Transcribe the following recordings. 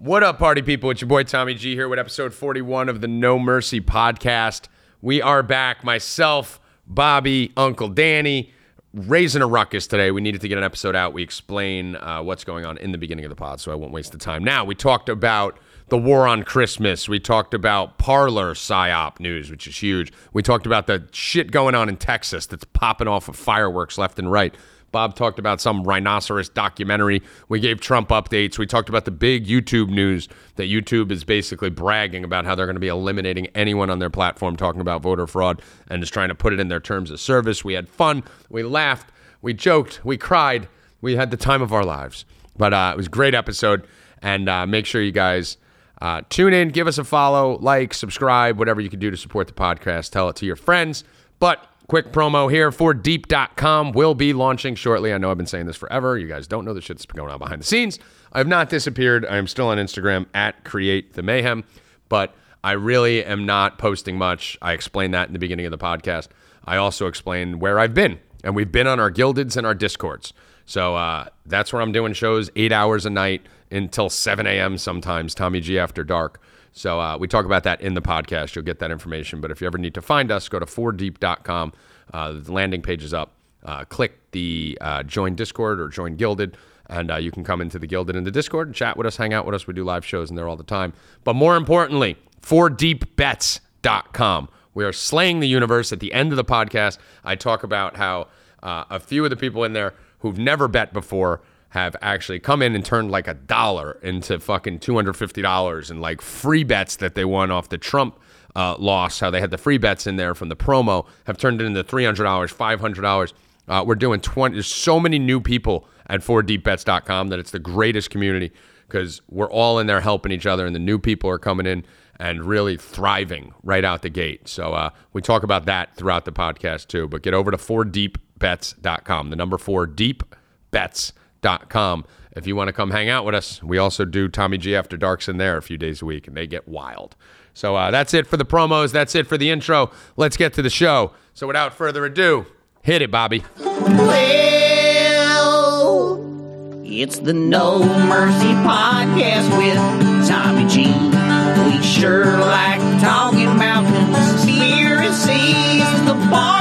What up, party people? It's your boy Tommy G here with episode 41 of the No Mercy podcast. We are back. Myself, Bobby, Uncle Danny, raising a ruckus today. We needed to get an episode out. We explain uh, what's going on in the beginning of the pod, so I won't waste the time. Now, we talked about the war on Christmas. We talked about Parler PSYOP news, which is huge. We talked about the shit going on in Texas that's popping off of fireworks left and right. Bob talked about some rhinoceros documentary. We gave Trump updates. We talked about the big YouTube news that YouTube is basically bragging about how they're going to be eliminating anyone on their platform talking about voter fraud and is trying to put it in their terms of service. We had fun. We laughed. We joked. We cried. We had the time of our lives. But uh, it was a great episode. And uh, make sure you guys uh, tune in, give us a follow, like, subscribe, whatever you can do to support the podcast. Tell it to your friends. But quick promo here for deep.com will be launching shortly. I know I've been saying this forever. You guys don't know the shit that's been going on behind the scenes. I have not disappeared. I am still on Instagram at create the mayhem, but I really am not posting much. I explained that in the beginning of the podcast. I also explained where I've been, and we've been on our guildeds and our discords. So uh, that's where I'm doing shows eight hours a night until 7 a.m. sometimes, Tommy G after dark. So uh, we talk about that in the podcast. You'll get that information. But if you ever need to find us, go to 4deep.com. Uh, the landing page is up. Uh, click the uh, join Discord or join Guilded, and uh, you can come into the Guilded in the Discord and chat with us, hang out with us. We do live shows in there all the time. But more importantly, 4deepbets.com. We are slaying the universe. At the end of the podcast, I talk about how uh, a few of the people in there who've never bet before have actually come in and turned like a dollar into fucking $250 and like free bets that they won off the Trump uh, loss, how they had the free bets in there from the promo, have turned it into $300, $500. Uh, we're doing 20. There's so many new people at 4deepbets.com that it's the greatest community because we're all in there helping each other and the new people are coming in and really thriving right out the gate. So uh, we talk about that throughout the podcast too. But get over to 4deepbets.com, the number 4 deepbets.com if you want to come hang out with us. We also do Tommy G After Darks in there a few days a week, and they get wild. So uh, that's it for the promos. That's it for the intro. Let's get to the show. So without further ado, hit it, Bobby. Well, it's the No Mercy Podcast with Tommy G. We sure like talking about conspiracies. The party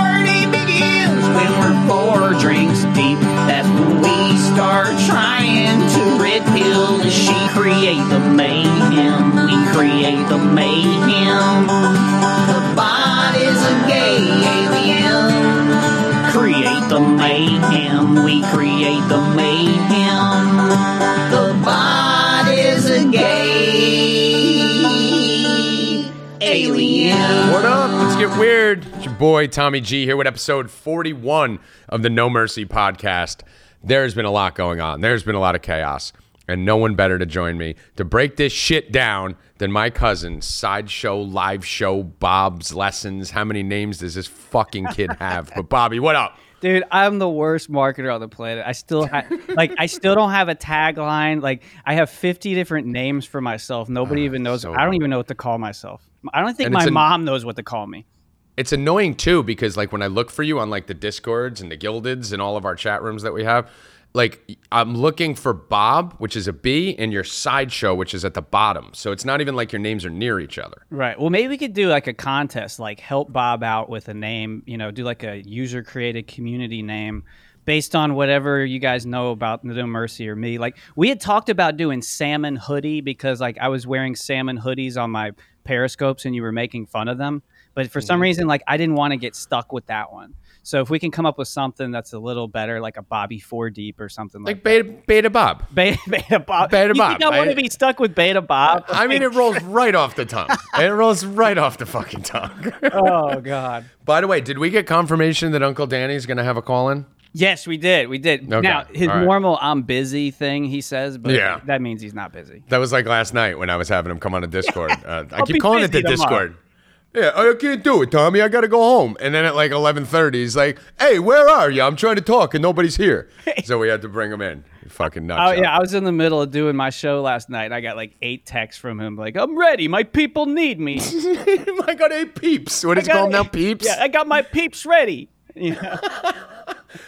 create the mayhem. We create the mayhem. The body's a gay alien create the mayhem. We create the mayhem. The body's a gay alien. What up? Let's get weird. It's your boy Tommy G here with episode 41 of the No Mercy podcast. There's been a lot going on. There's been a lot of chaos, and no one better to join me to break this shit down than my cousin, sideshow, live show, Bob's lessons. How many names does this fucking kid have? but Bobby, what up? Dude, I'm the worst marketer on the planet. I still ha- like I still don't have a tagline. Like I have 50 different names for myself. Nobody ah, even knows. so I don't even know what to call myself. I don't think And my an- mom knows what to call me. It's annoying too because like when I look for you on like the discords and the guildeds and all of our chat rooms that we have, like I'm looking for Bob, which is a B, and your sideshow, which is at the bottom. So it's not even like your names are near each other. Right. Well, maybe we could do like a contest, like help Bob out with a name. You know, do like a user created community name based on whatever you guys know about No Mercy or me. Like we had talked about doing salmon hoodie because like I was wearing salmon hoodies on my periscopes and you were making fun of them. But for some mm. reason, like I didn't want to get stuck with that one. So if we can come up with something that's a little better, like a Bobby Four Deep or something like, Like Beta, Beta Bob. Beta, Beta Bob. Beta you Bob. think I want to be stuck with Beta Bob? I mean, it rolls right off the tongue. It rolls right off the fucking tongue. oh God. By the way, did we get confirmation that Uncle Danny's going to have a call in? Yes, we did. We did. Okay, Now his right. normal "I'm busy" thing he says, but Yeah. that means he's not busy. That was like last night when I was having him come on a Discord. Uh, I keep calling it the tomorrow. Yeah, oh, I can't do it, Tommy. I gotta go home. And then at like eleven thirty, he's like, "Hey, where are you? I'm trying to talk and nobody's here." so we had to bring him in. Fucking nuts. Oh yeah, I was in the middle of doing my show last night. I got like eight texts from him, like "I'm ready. My people need me." I got eight peeps. What is it I got- called now? Peeps. Yeah, I got my peeps ready. Yeah.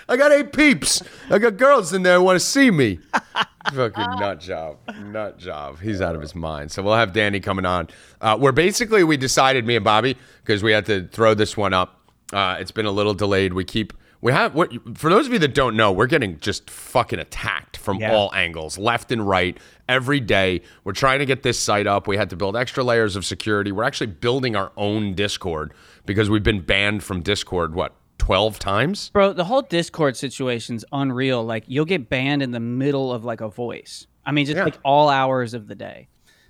I got eight peeps. I got girls in there who want to see me. Fucking nut job, nut job. He's out of his mind. So we'll have Danny coming on. Uh, where basically we decided, me and Bobby, because we had to throw this one up. Uh, it's been a little delayed. We keep we have for those of you that don't know, we're getting just fucking attacked from Yeah. all angles, left and right, every day. We're trying to get this site up. We had to build extra layers of security. We're actually building our own Discord because we've been banned from Discord what 12 times? Bro, the whole Discord situation's unreal. Like you'll get banned in the middle of like a voice. I mean, just Yeah. like all hours of the day.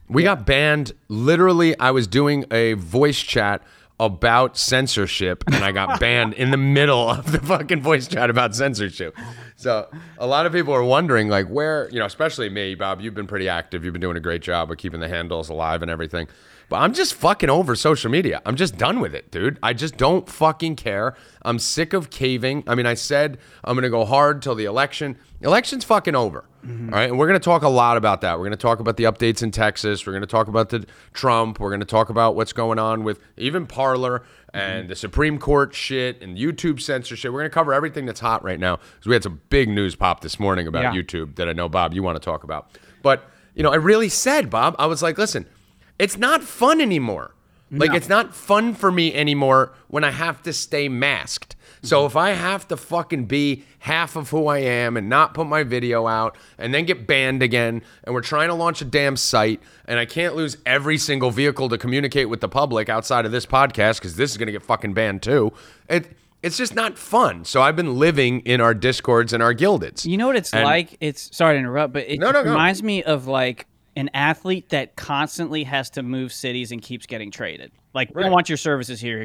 We got banned. Literally, I was doing a voice chat about censorship and I got banned in the middle of the fucking voice chat about censorship. So, a lot of people are wondering like where, you know, especially me, Bob, you've been pretty active. You've been doing a great job of keeping the handles alive and everything. But I'm just fucking over social media. I'm just done with it, dude. I just don't fucking care. I'm sick of caving. I mean, I said I'm going to go hard till the election. Election's fucking over. Mm-hmm. All right. And we're going to talk a lot about that. We're going to talk about the updates in Texas. We're going to talk about the Trump. We're going to talk about what's going on with even Parler and mm-hmm. the Supreme Court shit and YouTube censorship. We're going to cover everything that's hot right now because we had some big news pop this morning about Yeah. YouTube that I know, Bob, you want to talk about. But, you know, I really said, Bob, I was like, listen, it's not fun anymore. Like, it's not fun for me anymore when I have to stay masked. So mm-hmm. if I have to fucking be half of who I am and not put my video out and then get banned again, and we're trying to launch a damn site, and I can't lose every single vehicle to communicate with the public outside of this podcast because this is gonna get fucking banned too. It it's just not fun. So I've been living in our discords and our guildeds. You know what it's And- like? It's sorry to interrupt, but it No, no, reminds me of like an athlete that constantly has to move cities and keeps getting traded. Like, we don't want your services here.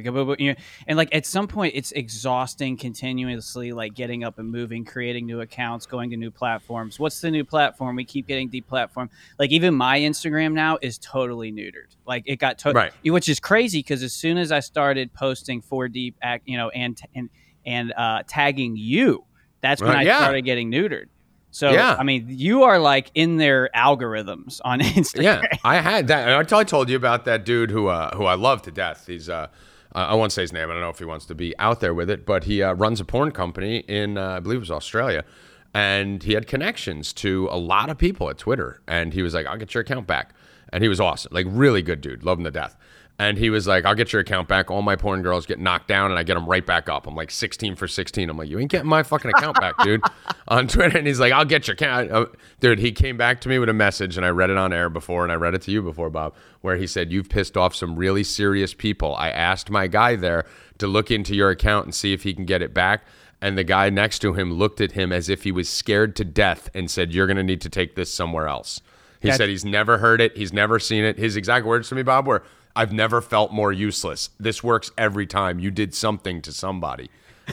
And like at some point, it's exhausting continuously, like getting up and moving, creating new accounts, going to new platforms. What's the new platform? We keep getting deplatformed. Like even my Instagram now is totally neutered. Like it got totally, Right. which is crazy because as soon as I started posting 4D, act, you know, and and and uh, tagging you, that's when Right, I yeah. started getting neutered. So Yeah. I mean, you are like in their algorithms on Instagram. Yeah, I had that. I told you about that dude who uh, who I love to death. He's uh, I won't say his name. I don't know if he wants to be out there with it, but he uh, runs a porn company in uh, I believe it was Australia, and he had connections to a lot of people at Twitter. And he was like, "I'll get your account back," and he was awesome, like really good dude, love him to death. And he was like, I'll get your account back. All my porn girls get knocked down and I get them right back up. I'm like 16 for 16. I'm like, you ain't getting my fucking account back, dude, on Twitter. And he's like, I'll get your account. Uh, Dude, he came back to me with a message and I read it on air before and I read it to you before, Bob, where he said, You've pissed off some really serious people. I asked my guy there to look into your account and see if he can get it back. And the guy next to him looked at him as if he was scared to death and said, You're going to need to take this somewhere else. He That's- said he's never heard it. He's never seen it. His exact words to me, Bob, were, I've never felt more useless. This works every time. You did something to somebody.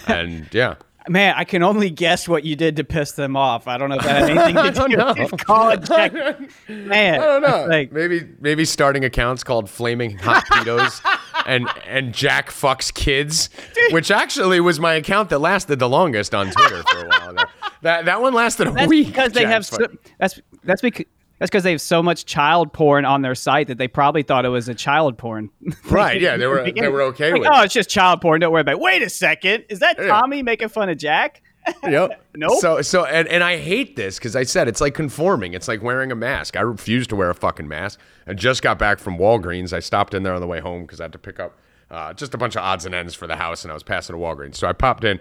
And yeah. Man, I can only guess what you did to piss them off. I don't know if that had anything to do know. with college. Man, I don't know. Like, maybe maybe starting accounts called Flaming Hot Pedos and and Jack fucks kids, which actually was my account that lasted the longest on Twitter for a while. That that one lasted a that's week. because they Jack have so, that's that's because that's because they have so much child porn on their site that they probably thought it was a child porn. right. Yeah, they were they were okay Like, with. oh, it's just child porn. Don't worry about it. Wait a second. Is that Yeah. Tommy making fun of Jack? Yep. Nope. So so and, and I hate this because I said it's like conforming. It's like wearing a mask. I refuse to wear a fucking mask. I just got back from Walgreens. I stopped in there on the way home because I had to pick up uh, just a bunch of odds and ends for the house, and I was passing a Walgreens. So I popped in,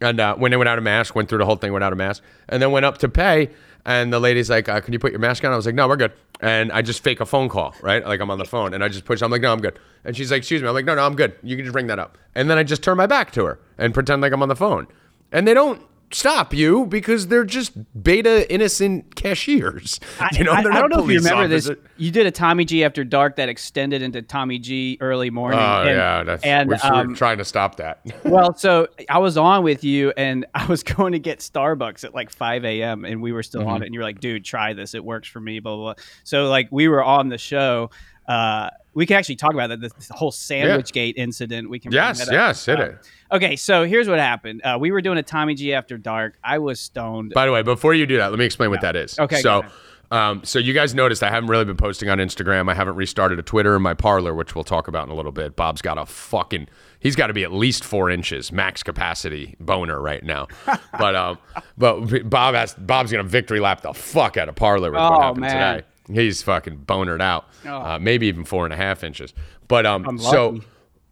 and uh, when they went out of mask, went through the whole thing without a mask, and then went up to pay. And the lady's like, uh, "Can you put your mask on?" I was like, "No, we're good." And I just fake a phone call, right? Like I'm on the phone, and I just push. I'm like, "No, I'm good." And she's like, "Excuse me." I'm like, "No, no, I'm good. You can just ring that up." And then I just turn my back to her and pretend like I'm on the phone. And they don't stop you because they're just beta innocent cashiers. You know, I, they're I don't know if you remember this. You did a Tommy G after dark that extended into Tommy G early morning. Oh and, yeah, that's and we're, we're um, trying to stop that. well, so I was on with you, and I was going to get Starbucks at like 5 a.m. and we were still Mm-hmm. on it, and you're like, "Dude, try this. It works for me." Blah blah. blah. So like we were on the show. Uh, we can actually talk about that. This whole sandwich gate incident. We can. yes, yes, hit it. Okay, so here's what happened. Uh, we were doing a Tommy G after dark. I was stoned. By the way, before you do that, let me explain what that is. Okay, So, um, so you guys noticed I haven't really been posting on Instagram. I haven't restarted a Twitter and my Parler, which we'll talk about in a little bit. Bob's got a fucking He's got to be at least four inches max capacity boner right now. but um, but Bob has Bob's gonna victory lap the fuck out of Parler with what Oh, happened man. today. He's fucking bonered out, Oh. uh, maybe even four and a half inches. But um, so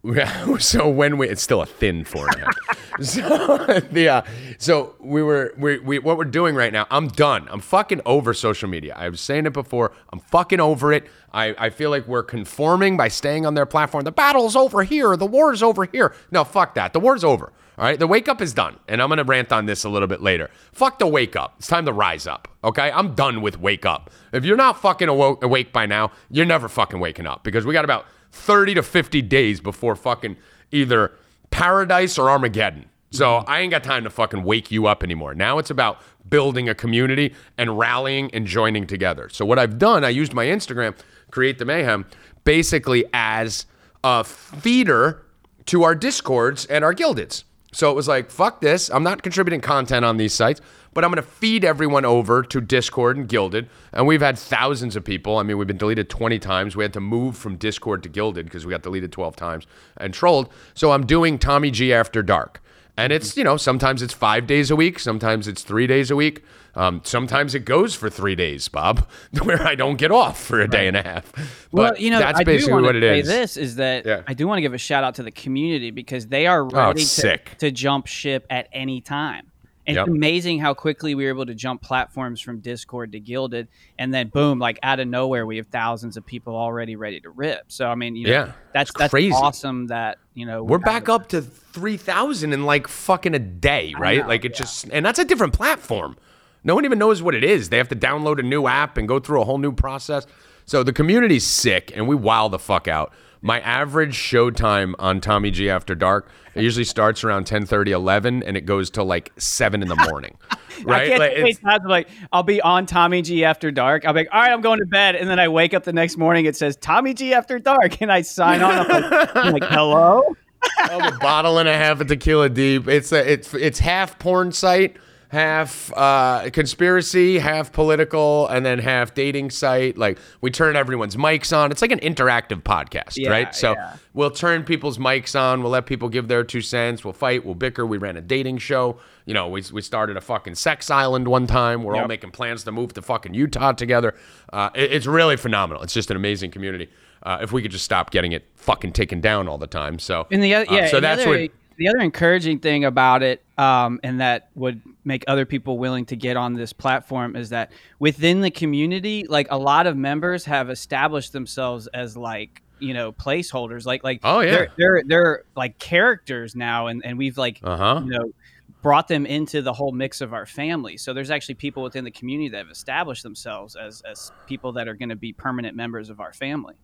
yeah, so when we it's still a thin four and a half. so the uh, so we were we, we what we're doing right now. I'm done. I'm fucking over social media. I was saying it before. I'm fucking over it. I, I feel like we're conforming by staying on their platform. The battle's over here. The war's over here. No, fuck that. The war's over. All right, the wake up is done, and I'm gonna rant on this a little bit later. Fuck the wake up. It's time to rise up. Okay, I'm done with wake up. If you're not fucking awo- awake by now, you're never fucking waking up because we got about 30 to 50 days before fucking either paradise or Armageddon. So I ain't got time to fucking wake you up anymore. Now it's about building a community and rallying and joining together. So what I've done, I used my Instagram, Create the Mayhem, basically as a feeder to our discords and our guildeds. So it was like, fuck this. I'm not contributing content on these sites, but I'm going to feed everyone over to Discord and Guilded. And we've had thousands of people. I mean, we've been deleted 20 times. We had to move from Discord to Guilded because we got deleted 12 times and trolled. So I'm doing Tommy G After Dark. And it's, you know, sometimes it's five days a week, sometimes it's three days a week. Um, sometimes it goes for three days, Bob, where I don't get off for a day and a half. But well, you know, that's I basically what it is. This is that Yeah. Oh, I do want to give a shout out to the community because they are ready to, sick. to jump ship at any time. And Yep. It's amazing how quickly we were able to jump platforms from Discord to Guilded, and then boom, like out of nowhere, we have thousands of people already ready to rip. So I mean, you know, Yeah, that's that's crazy. awesome. That you know We're we back up to 3,000 in like fucking a day, right? know, like it just, and that's a different platform. No one even knows what it is. They have to download a new app and go through a whole new process. So the community's sick and we wow the fuck out. My average show time on Tommy G After Dark, it usually starts around 10 11 and it goes till like 7 in the morning. I right? can't Like, wait times I'm like I'll be on Tommy G after dark. I'll be like, all right, I'm going to bed, and then I wake up the next morning. It says Tommy G after dark, and I sign on. I'm like, I'm like hello. I'm a bottle and a half of tequila deep. It's a, it's it's half porn site, half uh, conspiracy, half political, and then half dating site. Like we turn everyone's mics on. It's like an interactive podcast, Yeah, right? So yeah. we'll turn people's mics on. We'll let people give their two cents. We'll fight. We'll bicker. We ran a dating show. You know, we, we started a fucking sex island one time. We're all making plans to move to fucking Utah together. Uh, it- it's really phenomenal. It's just an amazing community. Uh, if we could just stop getting it fucking taken down all the time. So And the other, uh, yeah, so that's the other, what the other encouraging thing about it, um, and that would make other people willing to get on this platform is that within the community, like a lot of members have established themselves as like you know placeholders, like like Oh, yeah. they're they're, they're like characters now, and and we've like Uh-huh. you know brought them into the whole mix of our family. So there's actually people within the community that have established themselves as as people that are going to be permanent members of our family.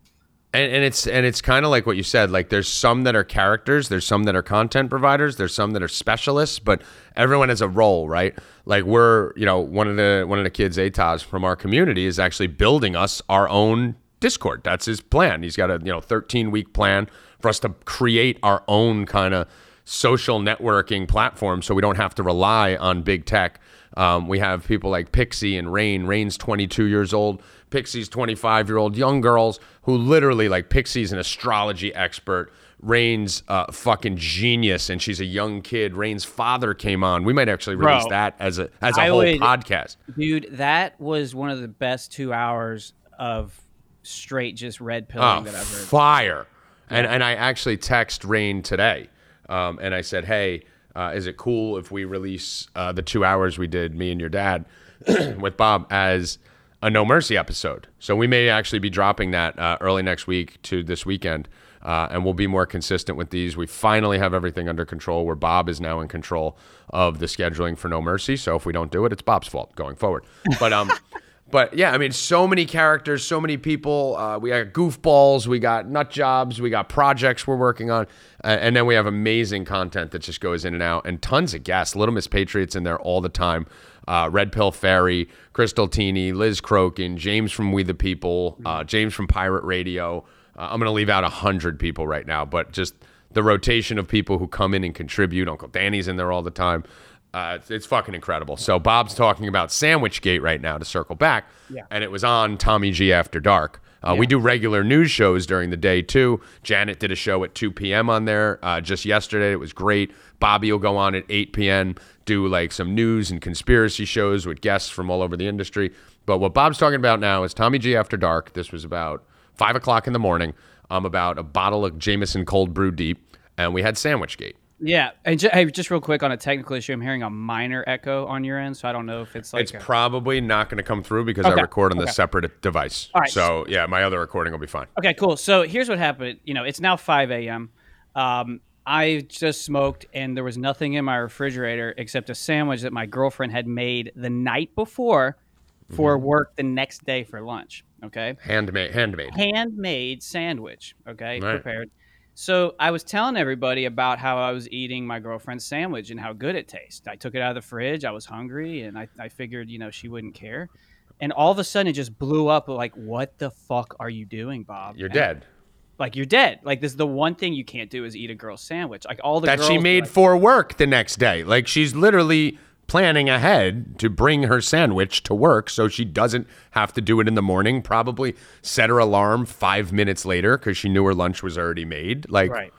And, and it's and it's kind of like what you said. Like there's some that are characters, there's some that are content providers, there's some that are specialists, but everyone has a role, right? Like we're, you know, one of the one of the kids, Ataz from our community, is actually building us our own Discord. That's his plan. He's got a you know 13 week plan for us to create our own kind of social networking platform, so we don't have to rely on big tech. Um, we have people like Pixie and Rain. Rain's 22 years old. Pixie's 25 year old young girls who literally like Pixie's an astrology expert. Rain's uh, fucking genius, and she's a young kid. Rain's father came on. We might actually release Bro, that as a as a I whole would- podcast. Dude, that was one of the best two hours of straight just red Oh, that I've heard. fire! And and I actually text Rain today, um, and I said, "Hey, uh, is it cool if we release uh, the two hours we did, me and your dad, with Bob as a No Mercy episode? So we may actually be dropping that uh, early next week to this weekend." Uh, and we'll be more consistent with these. We finally have everything under control where Bob is now in control of the scheduling for No Mercy. So if we don't do it, it's Bob's fault going forward. But um, but yeah, I mean, so many characters, so many people. Uh, we got goofballs, we got nut jobs, we got projects we're working on, and then we have amazing content that just goes in and out, and tons of guests. Little Miss Patriots in there all the time. Uh, Red Pill Fairy, Crystal Teeny, Liz Crokin, James from We the People, uh, James from Pirate Radio. Uh, I'm going to leave out a hundred people right now, but just the rotation of people who come in and contribute. Uncle Danny's in there all the time. Uh, it's, it's fucking incredible. So Bob's talking about Sandwich Gate right now to circle back, Yeah. and it was on Tommy G After Dark. Uh, We do regular news shows during the day too. Janet did a show at 2 p.m. on there uh, just yesterday. It was great. Bobby will go on at 8 p.m. do like some news and conspiracy shows with guests from all over the industry. But what Bob's talking about now is Tommy G After Dark. This was about five o'clock in the morning. Um, about a bottle of Jameson Cold Brew Deep, and we had Sandwich Gate. Yeah, and ju- hey, just real quick on a technical issue, I'm hearing a minor echo on your end, so I don't know if it's like It's a- probably not going to come through because I record on the okay. separate device. All right. So yeah, my other recording will be fine. Okay, cool. So here's what happened. You know, it's now 5 a.m. Um, I just smoked, and there was nothing in my refrigerator except a sandwich that my girlfriend had made the night before for Mm-hmm. work the next day for lunch. Okay, Handmade, handmade. handmade sandwich. Okay, Right. prepared. So I was telling everybody about how I was eating my girlfriend's sandwich and how good it tastes. I took it out of the fridge. I was hungry, and I, I figured, you know, she wouldn't care. And all of a sudden, it just blew up. Like, what the fuck are you doing, Bob? You're And dead. Like you're dead. Like this is the one thing you can't do is eat a girl's sandwich. Like all the That she made like, for work the next day. Like she's literally planning ahead to bring her sandwich to work so she doesn't have to do it in the morning. Probably set her alarm five minutes later because she knew her lunch was already made. Like right.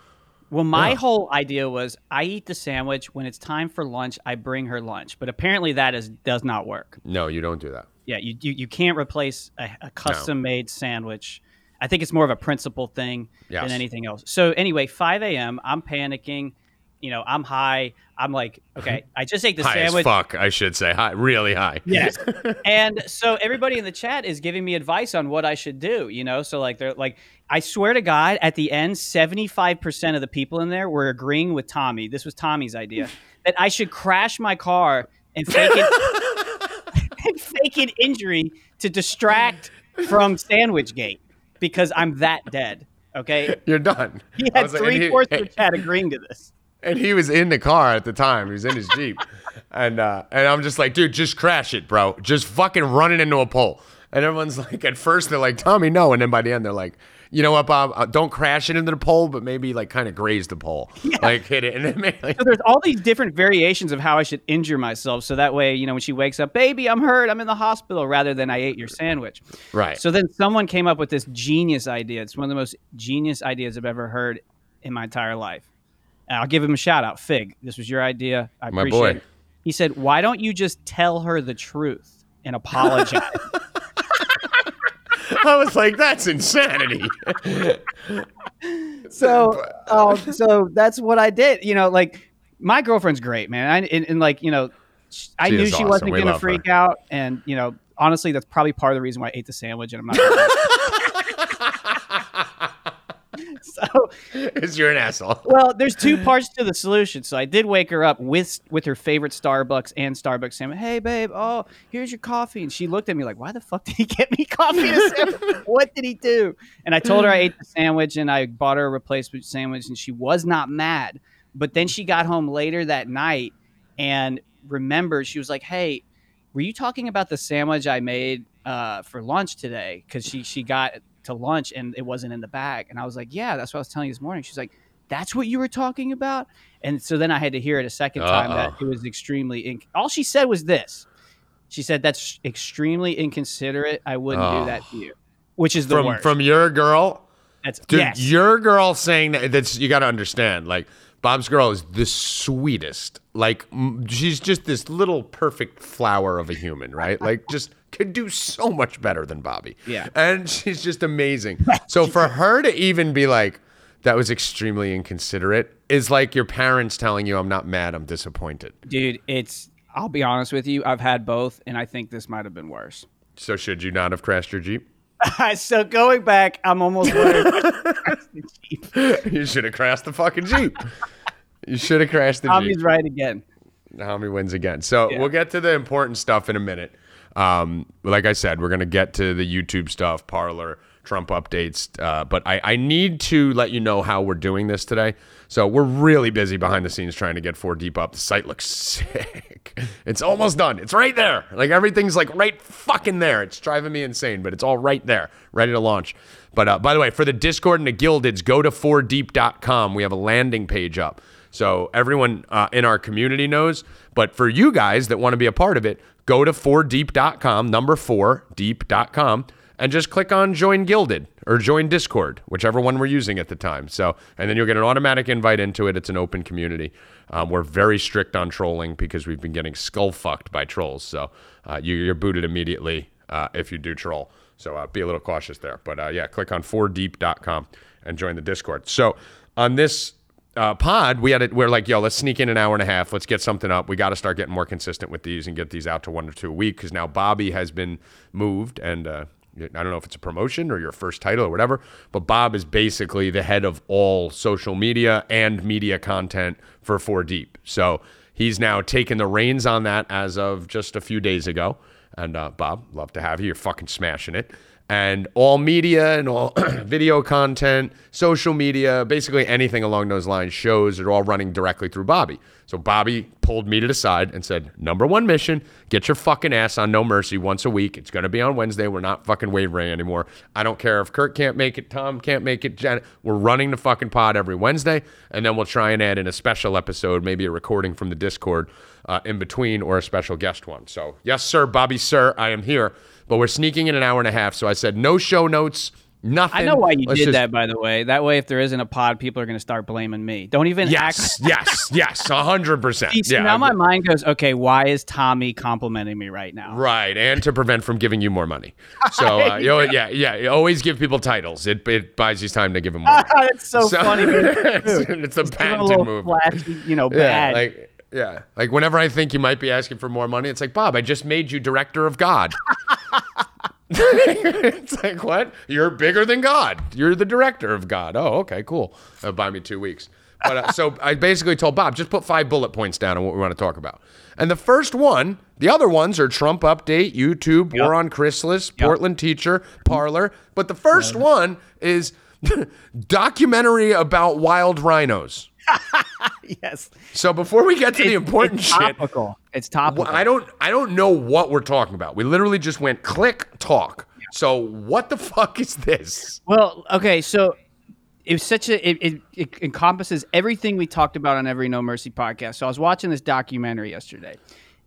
Well, my Yeah. whole idea was I eat the sandwich when it's time for lunch. I bring her lunch, but apparently that is does not work. no, you don't do that. Yeah, you you, you can't replace a, a custom made sandwich. I think it's more of a principle thing Yes. than anything else. So anyway, 5 a.m. I'm panicking. You know, I'm high. I'm like, okay, I just ate the high sandwich. as fuck, I should say. High, really high. Yes. and so everybody in the chat is giving me advice on what I should do, you know? So like they're like I swear to God, at the end, 75% of the people in there were agreeing with Tommy. This was Tommy's idea that I should crash my car and fake it and fake an injury to distract from Sandwich Gate because I'm that dead. Okay. You're done. He had like- three he- fourths of the chat agreeing to this. and he was in the car at the time. He was in his jeep, and uh, and I'm just like, dude, just crash it, bro. Just fucking run it into a pole. And everyone's like, at first they're like, Tommy, no, and then by the end they're like, you know what, Bob? Uh, don't crash it into the pole, but maybe like kind of graze the pole, yeah. like hit it, and then maybe, like, So there's all these different variations of how I should injure myself. So that way, you know, when she wakes up, baby, I'm hurt, I'm in the hospital, rather than I ate your sandwich. right. So then someone came up with this genius idea. It's one of the most genius ideas I've ever heard in my entire life. And I'll give him a shout out. Fig, this was your idea. I My appreciate boy. it. He said, Why don't you just tell her the truth and apologize? I was like, that's insanity. so um, so that's what I did. You know, like my girlfriend's great, man. I, and, and like you know, sh- I knew she awesome. wasn't gonna love her. freak out, and you know, honestly, that's probably part of the reason why I ate the sandwich, and I'm not. so Is you're an asshole. well, there's two parts to the solution. So I did wake her up with with her favorite Starbucks and Starbucks sandwich. Hey, babe, oh, here's your coffee. And she looked at me like, "Why the fuck did he get me coffee? and a sandwich? what did he do?" And I told her I ate the sandwich and I bought her a replacement sandwich, and she was not mad. But then she got home later that night and remembered she was like, "Hey, were you talking about the sandwich I made uh, for lunch today?" Because she she got to lunch and it wasn't in the bag, and I was like, "Yeah, that's what I was telling you this morning." She's like, "That's what you were talking about," and so then I had to hear it a second time that Uh-oh. it was extremely. Inc- All she said was this. She said, "That's extremely inconsiderate. I wouldn't Oh. do that to you," which is the From worst. from your girl, That's Dude, yes. your girl saying that that's you got to understand. Like Bob's girl is the sweetest. Like she's just this little perfect flower of a human, right? Like just could do so much better than Bobby. Yeah. And she's just amazing. So for her to even be like that was extremely inconsiderate is like your parents telling you I'm not mad, I'm disappointed. dude. It's. I'll be honest with you. I've had both, and I think this might have been worse. So should you not have crashed your Jeep? so going back, I'm almost worried. the Jeep. you should have crashed the fucking Jeep. You should have crashed the Jeep. Tommy's right again. Naomi wins again. So Yeah. we'll get to the important stuff in a minute. Um, like I said, we're gonna get to the YouTube stuff, Parler, Trump updates. Uh, but I, I need to let you know how we're doing this today. So we're really busy behind the scenes trying to get four deep up. The site looks sick. It's almost done. It's right there. Like everything's like right fucking there. It's driving me insane, but it's all right there, ready to launch. But uh, by the way, for the Discord and the Guildeds, go to 4deep.com. We have a landing page up. So everyone uh, in our community knows. But for you guys that want to be a part of it, go to 4deep.com, number 4deep.com, and just click on join Guilded or join Discord, whichever one we're using at the time. So, and then you'll get an automatic invite into it. It's an open community. Um, we're very strict on trolling because we've been getting skull fucked by trolls. So, uh, you, you're booted immediately uh, if you do troll. So, uh, be a little cautious there. But uh, yeah, click on 4deep.com and join the Discord. So, on this uh, pod, we had it. We're like, yo, let's sneak in an hour and a half. Let's get something up. We got to start getting more consistent with these and get these out to one or two a week because now Bobby has been moved, and uh, I don't know if it's a promotion or your first title or whatever, but Bob is basically the head of all social media and media content for Four Deep. So he's now taken the reins on that as of just a few days ago. And uh, Bob, love to have you. You're fucking smashing it and all media and all video content, social media, basically anything along those lines, shows are all running directly through Bobby. So Bobby pulled me to the side and said, Number one mission, get your fucking ass on No Mercy once a week. It's going to be on Wednesday. We're not fucking wavering anymore. I don't care if Kurt can't make it, Tom can't make it, Janet. We're running the fucking pod every Wednesday. And then we'll try and add in a special episode, maybe a recording from the Discord uh, in between or a special guest one. So, yes, sir, Bobby, sir, I am here but we're sneaking in an hour and a half. So I said, no show notes, nothing. I know why you Let's did just- that, by the way. That way, if there isn't a pod, people are going to start blaming me. Don't even Yes, act. yes, yes, a hundred percent. Yeah, now my mind goes, okay, why is Tommy complimenting me right now? right, and to prevent from giving you more money. So uh, you know, yeah, yeah, you always give people titles. It it buys you time to give them more. it's so, So- funny. it's, it's a patented move. flashy, you know, Yeah, bad. like yeah, like whenever I think you might be asking for more money, it's like Bob, I just made you director of God. It's like what? You're bigger than God. You're the director of God. Oh, okay, cool. Uh, buy me two weeks. But uh, so I basically told Bob, just put five bullet points down on what we want to talk about. And the first one, the other ones are Trump update, YouTube, War on Christmas, Portland teacher, Parler. But the first one is documentary about wild rhinos. Yes. So before we get to the important it's shit, topical. It's topical. I don't I don't know what we're talking about. We literally just went click talk. So what the fuck is this? Well, okay, so it was such a it, it, it encompasses everything we talked about on every No Mercy podcast. So I was watching this documentary yesterday,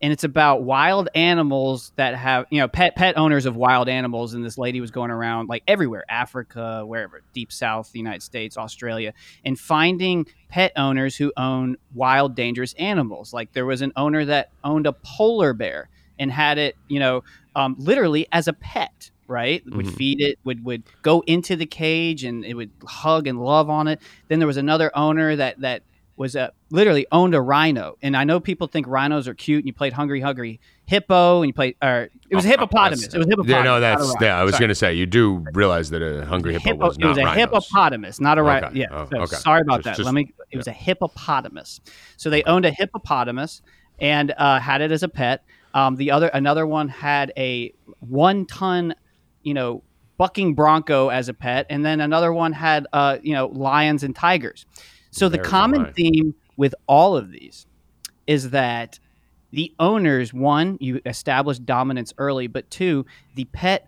and it's about wild animals that have you know pet pet owners of wild animals. And this lady was going around like everywhere, Africa, wherever, deep south, the United States, Australia, and finding pet owners who own wild, dangerous animals. Like there was an owner that owned a polar bear and had it, you know, um, literally as a pet right? Would feed it, would would go into the cage and it would hug and love on it. Then there was another owner that that was a literally owned a rhino. And I know people think rhinos are cute and you played Hungry Hungry Hippo and you played or it was a hippopotamus. It was a hippopotamus. Yeah, no, not that's yeah. I was gonna say you do realize that a hungry hippo, Hippo- was it was a rhinos. hippopotamus, not a rhino. Okay. Yeah. Oh, so okay. Sorry about Just- that. just- Let me. It was a hippopotamus. So they owned a hippopotamus and uh, had it as a pet. Um, the other another one had a one ton, you know, bucking bronco as a pet, and then another one had uh, you know lions and tigers. So the There's common theme with all of these is that the owners one you establish dominance early but two the pet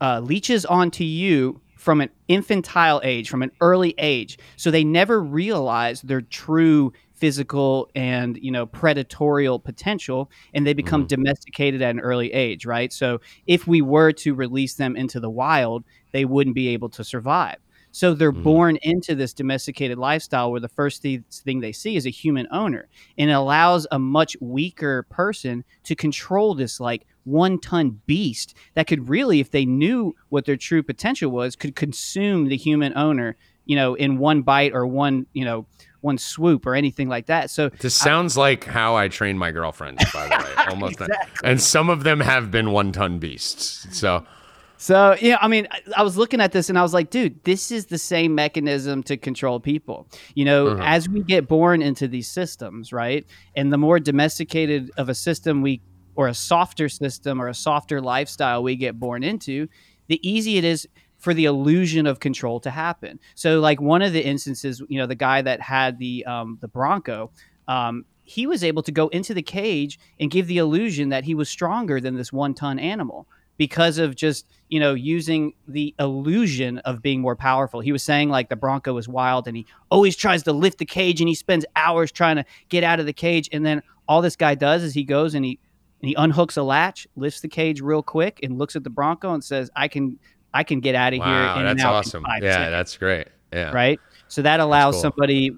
uh, leeches onto you from an infantile age from an early age. So they never realize their true physical and you know predatorial potential and they become domesticated at an early age right? So if we were to release them into the wild they wouldn't be able to survive so they're mm-hmm. born into this domesticated lifestyle where the first thi- thing they see is a human owner. And it allows a much weaker person to control this like one ton beast that could really, if they knew what their true potential was, could consume the human owner, you know, in one bite or one, you know, one swoop or anything like that. So This sounds like how I train my girlfriends, by the way. Almost, and some of them have been one-ton beasts. So So yeah, I mean, I, was looking at this and I was like, dude, this is the same mechanism to control people. You know, as we get born into these systems, right, and the more domesticated of a system we, or a softer system or a softer lifestyle we get born into, the easy it is for the illusion of control to happen. So, like one of the instances, you know, the guy that had the um, the Bronco. Um, he was able to go into the cage and give the illusion that he was stronger than this one ton animal because of just you know using the illusion of being more powerful he was saying like the bronco is wild and he always tries to lift the cage and he spends hours trying to get out of the cage and then all this guy does is he goes and he and he unhooks a latch, lifts the cage real quick, and looks at the Bronco and says, "I can, I can get out of here." Wow, in and that's awesome. Yeah, seconds," that's great. Yeah. right. So that allows cool. somebody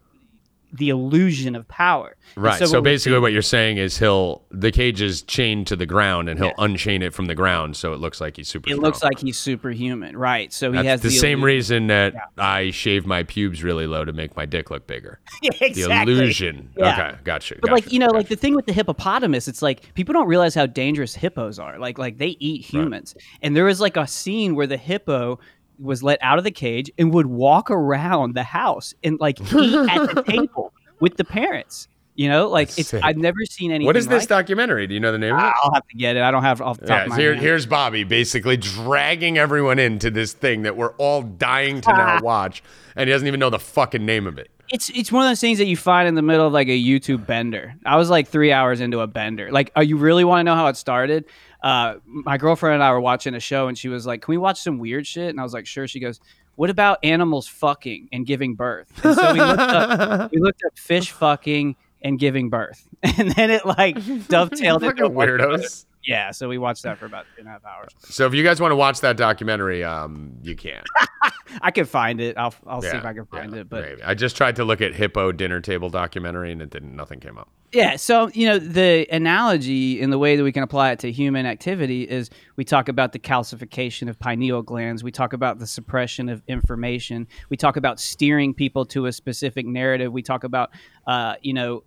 the illusion of power. And Right. So, what basically, what you're saying is he'll the cage is chained to the ground, and he'll unchain it from the ground, so it looks like he's super. it strong. looks like he's superhuman, right? So he has the, same illusion. reason that I shave my pubes really low to make my dick look bigger. Yeah, The illusion. Yeah. Okay, gotcha. But gotcha, like you know, like the thing with the hippopotamus, it's like people don't realize how dangerous hippos are. Like like they eat humans, and there was like a scene where the hippo was let out of the cage and would walk around the house and like eat at the table with the parents. You know, like That's it's sick. I've never seen anything. what is this like documentary? Do you know the name of it? I'll have to get it. I don't have it off the top Yeah, of my here, head. here's Bobby basically dragging everyone into this thing that we're all dying to now watch, and he doesn't even know the fucking name of it. It's it's one of those things that you find in the middle of like a YouTube bender. I was like three hours into a bender. Like, oh, you really want to know how it started? Uh, my girlfriend and I were watching a show, and she was like, "Can we watch some weird shit?" And I was like, "Sure." She goes, "What about animals fucking and giving birth?" And so we looked up, we looked up fish fucking and giving birth, and then it like dovetailed into weirdos. Yeah, so we watched that for about two and a half hours. So if you guys want to watch that documentary, um, you can. I can find it. I'll I'll see if I can find yeah, it. But maybe. I just tried to look at hippo dinner table documentary, and it didn't. Nothing came up. Yeah, so you know the analogy in the way that we can apply it to human activity is we talk about the calcification of pineal glands, we talk about the suppression of information, we talk about steering people to a specific narrative, we talk about uh, you know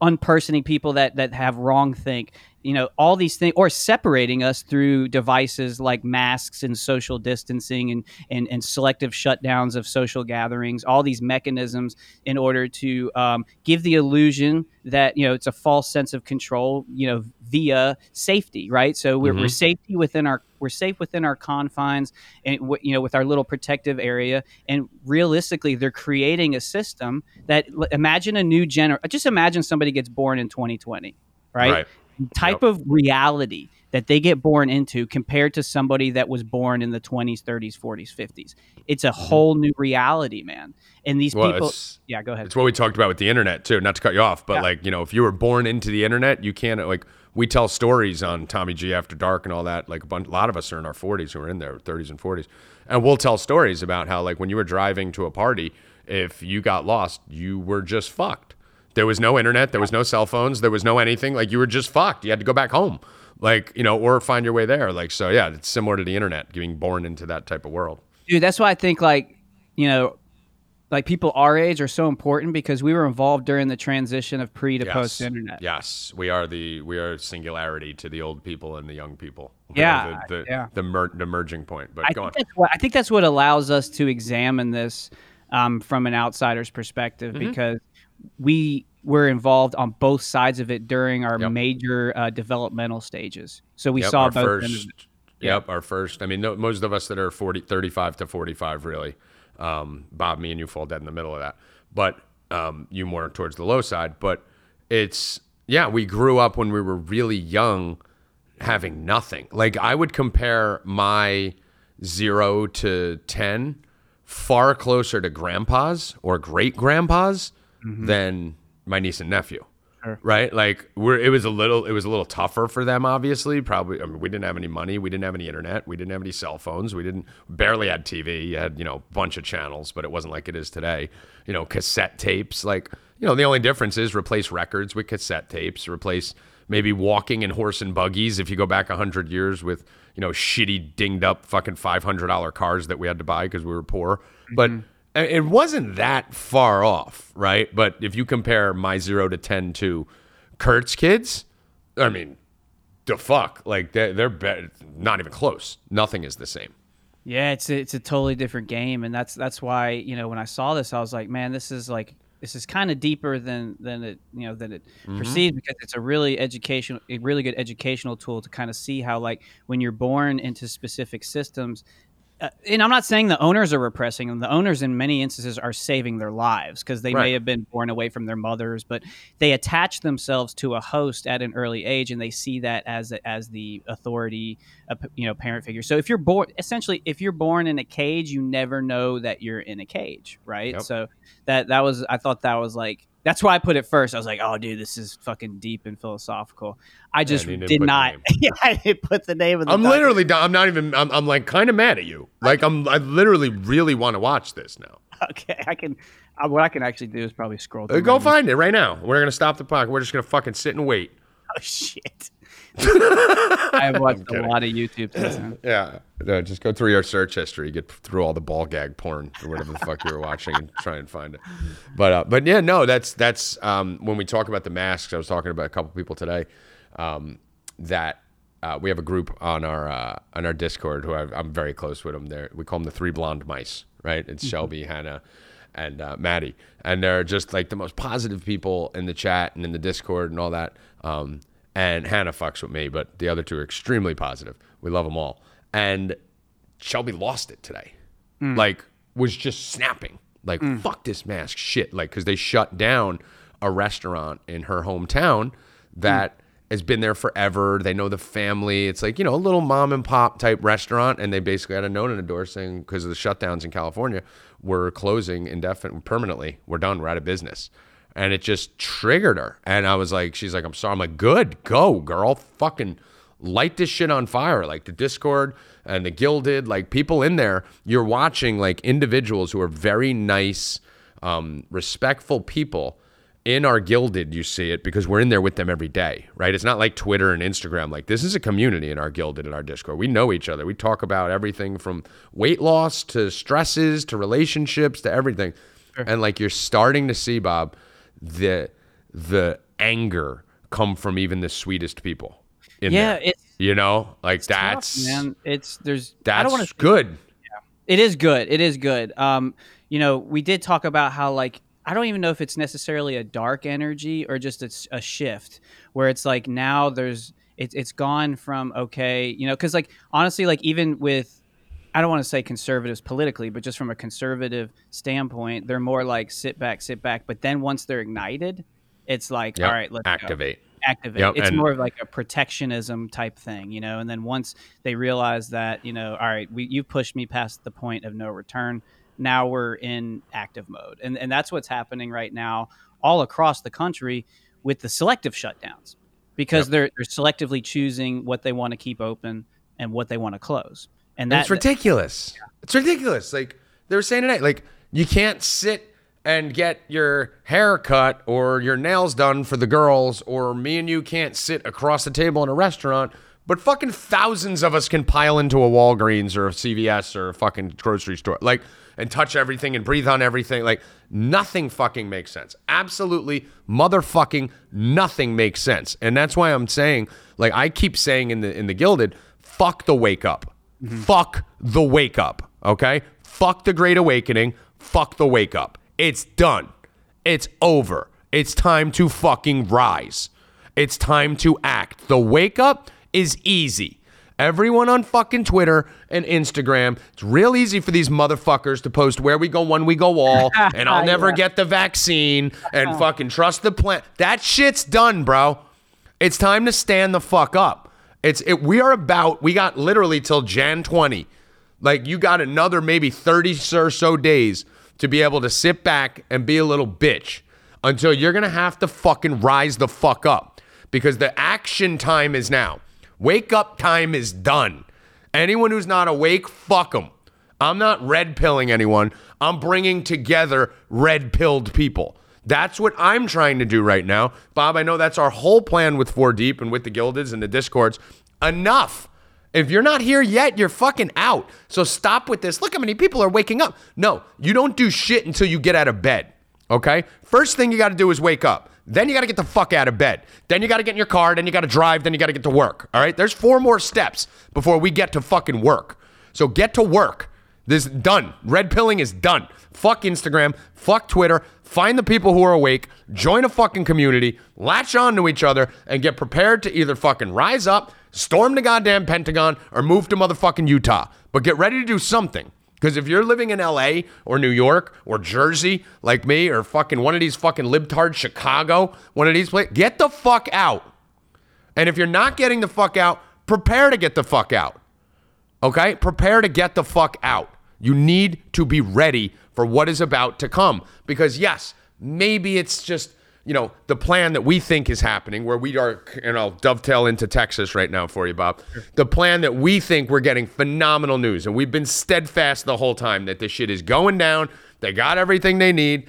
unpersoning people that that have wrong think. You know all these things or separating us through devices like masks and social distancing and, and and selective shutdowns of social gatherings all these mechanisms in order to um, give the illusion that you know it's a false sense of control you know via safety right so we're, we're safety within our we're safe within our confines and you know with our little protective area and realistically they're creating a system that imagine a new gener just imagine somebody gets born in 2020 right, Right. type of reality that they get born into compared to somebody that was born in the 20s 30s 40s 50s it's a whole new reality man and these Mm-hmm. Well, people yeah go ahead It's what we talked about with the internet too. Not to cut you off, but Yeah. like you know, if you were born into the internet, you can't like we tell stories on Tommy G After Dark and all that. Like a, bunch, a lot of us are in our 40s who are in their 30s and 40s, and we'll tell stories about how like when you were driving to a party, if you got lost, you were just fucked. There was no internet, there was no cell phones, there was no anything. Like you were just fucked. You had to go back home, like you know, or find your way there. Like so, yeah, it's similar to the internet, being born into that type of world. dude that's why i think like you know like people our age are so important because we were involved during the transition of pre to post internet Yes, we are the we are singularity to the old people and the young people. Yeah, the the, yeah. the, mer- the merging point. But I go on. think, that's what, I think that's what allows us to examine this um, from an outsider's perspective Mm-hmm. because we were involved on both sides of it during our Yep. major uh, developmental stages. So we Yep, saw both. first. it. Yep, our first. I mean, no, most of us that are 40, 35 to forty five, really. Um, Bob, me, and you fall dead in the middle of that. But um, you more towards the low side. But it's yeah, we grew up when we were really young, having nothing. Like I would compare my zero to ten far closer to grandpa's or great grandpa's than my niece and nephew. Right? Like we're it was a little it was a little tougher for them obviously. Probably I mean we didn't have any money, we didn't have any internet, we didn't have any cell phones, we didn't barely had TV. You had, you know, a bunch of channels, but it wasn't like it is today. You know, cassette tapes like you know, the only difference is replace records with cassette tapes, replace maybe walking in horse and buggies if you go back 100 years with, you know, shitty dinged up fucking $500 cars that we had to buy because we were poor. But uh, it wasn't that far off, right? But if you compare my 0 to 10 to Kurt's kids, I mean, the fuck, like they're, they're be- not even close. Nothing is the same. Yeah, it's a, it's a totally different game, and that's that's why you know when I saw this, I was like, man, this is like this is kind of deeper than than it you know than it Mm-hmm. perceived because it's a really educational, a really good educational tool to kind of see how like when you're born into specific systems. Uh, and I'm not saying the owners are repressing them. The owners, in many instances, are saving their lives because they Right. may have been born away from their mothers, but they attach themselves to a host at an early age, and they see that as as the authority, uh, you know, parent figure. So if you're born, essentially, if you're born in a cage, you never know that you're in a cage, right? Yep. So that that was, I thought that was like That's why I put it first. I was like, "Oh, dude, this is fucking deep and philosophical." I just didn't did not. yeah, I didn't put the name of the. I'm docu- literally. I'm not even. I'm, I'm like kind of mad at you. Like I'm. I literally really want to watch this now. okay. I can. Uh, what I can actually do is probably scroll. Uh, Go find it right now. We're gonna stop the podcast. We're just gonna fucking sit and wait. Oh shit! I have watched a lot of YouTube since. Yeah. No, just go through your search history, get through all the ball gag porn or whatever the fuck you were watching, and try and find it. But uh, but yeah, no, that's that's um, when we talk about the masks. I was talking about a couple people today um, that. Uh, we have a group on our uh, on our Discord who I, I'm very close with them. There, we call them the three blonde mice, right? It's Shelby, Hannah, and uh, Maddie, and they're just like the most positive people in the chat and in the Discord and all that. Um, and Hannah fucks with me, but the other two are extremely positive. We love them all. And Shelby lost it today. Mm. Like, was just snapping. Like, mm. fuck this mask shit. Like, because they shut down a restaurant in her hometown that mm. has been there forever. They know the family. It's like, you know, a little mom and pop type restaurant. And they basically had a note on the door saying, because of the shutdowns in California, we're closing indefinitely, permanently. We're done. We're out of business and it just triggered her. And I was like, she's like, I'm sorry. I'm like, good, go, girl, fucking light this shit on fire. Like the Discord and the Guilded, like people in there, you're watching like individuals who are very nice, um, respectful people. In our Guilded, you see it because we're in there with them every day, right? It's not like Twitter and Instagram. Like this is a community in our Guilded and our Discord. We know each other. We talk about everything from weight loss to stresses to relationships to everything. And like you're starting to see, Bob, the the anger come from even the sweetest people. In Yeah, it's you know, like tough, that's man. It's there's. I that's don't want to good. It is good. It is good. Um, you know, we did talk about how like I don't even know if it's necessarily a dark energy or just it's a shift where it's like now there's it's it's gone from okay, you know, because like honestly, like even with I don't want to say conservatives politically, but just from a conservative standpoint, they're more like sit back, sit back. But then once they're ignited, it's like Yep. all right, let's go activate. activate. Yep, it's and- more of like a protectionism type thing, you know. And then once they realize that, you know, all right, we you've pushed me past the point of no return. Now we're in active mode, and and that's what's happening right now all across the country with the selective shutdowns because Yep. they're they're selectively choosing what they want to keep open and what they want to close. And that's it's ridiculous. It's ridiculous. Like they were saying tonight, like you can't sit and get your hair cut or your nails done for the girls, or me and you can't sit across the table in a restaurant. But fucking thousands of us can pile into a Walgreens or a CVS or a fucking grocery store, like, and touch everything and breathe on everything. Like, nothing fucking makes sense. Absolutely, motherfucking nothing makes sense. And that's why I'm saying, like, I keep saying in the in the Guilded, fuck the wake up. Fuck the wake up. Okay? Fuck the Great Awakening. Fuck the wake up. It's done. It's over. It's time to fucking rise. It's time to act. The wake up is easy. Everyone on fucking Twitter and Instagram, it's real easy for these motherfuckers to post where we go one, we go all, and I'll never get the vaccine and uh-huh. fucking trust the plan. That shit's done, bro. It's time to stand the fuck up. It's it, we are about we got literally till Jan 20. Like you got another maybe 30 or so days to be able to sit back and be a little bitch until you're going to have to fucking rise the fuck up because the action time is now. Wake up time is done. Anyone who's not awake, fuck them. I'm not red pilling anyone. I'm bringing together red pilled people. That's what I'm trying to do right now. Bob, I know that's our whole plan with Four Deep and with the Guildeds and the Discords. Enough. If you're not here yet, you're fucking out. So stop with this. Look how many people are waking up. No, you don't do shit until you get out of bed. Okay? First thing you got to do is wake up. Then you got to get the fuck out of bed. Then you got to get in your car. Then you got to drive. Then you got to get to work. All right? There's four more steps before we get to fucking work. So get to work. This done. Red pilling is done. Fuck Instagram. Fuck Twitter. Find the people who are awake. Join a fucking community. Latch on to each other and get prepared to either fucking rise up, storm the goddamn Pentagon, or move to motherfucking Utah. But get ready to do something. Because if you're living in LA or New York or Jersey like me or fucking one of these fucking libtard Chicago, one of these places, get the fuck out. And if you're not getting the fuck out, prepare to get the fuck out. Okay? Prepare to get the fuck out. You need to be ready for what is about to come. Because, yes, maybe it's just you know, the plan that we think is happening, where we are, and I'll dovetail into Texas right now for you, Bob. The plan that we think we're getting phenomenal news, and we've been steadfast the whole time that this shit is going down. They got everything they need.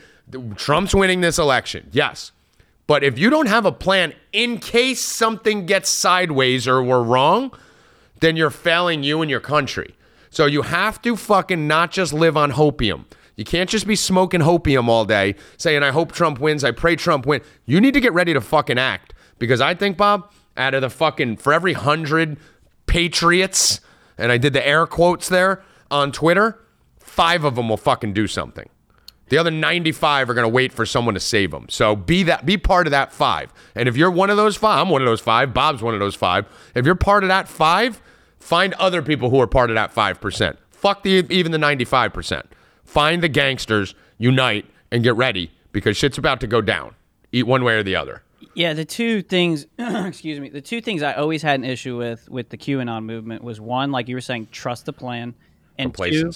Trump's winning this election. Yes. But if you don't have a plan in case something gets sideways or we're wrong, then you're failing you and your country. So you have to fucking not just live on hopium. You can't just be smoking hopium all day saying, I hope Trump wins. I pray Trump win. You need to get ready to fucking act. Because I think, Bob, out of the fucking, for every hundred patriots, and I did the air quotes there on Twitter, five of them will fucking do something. The other 95 are going to wait for someone to save them. So be that be part of that 5. And if you're one of those 5, I'm one of those 5, Bob's one of those 5. If you're part of that 5, find other people who are part of that 5%. Fuck the even the 95%. Find the gangsters, unite and get ready because shit's about to go down. Eat one way or the other. Yeah, the two things, excuse me, the two things I always had an issue with with the QAnon movement was one, like you were saying, trust the plan, and two,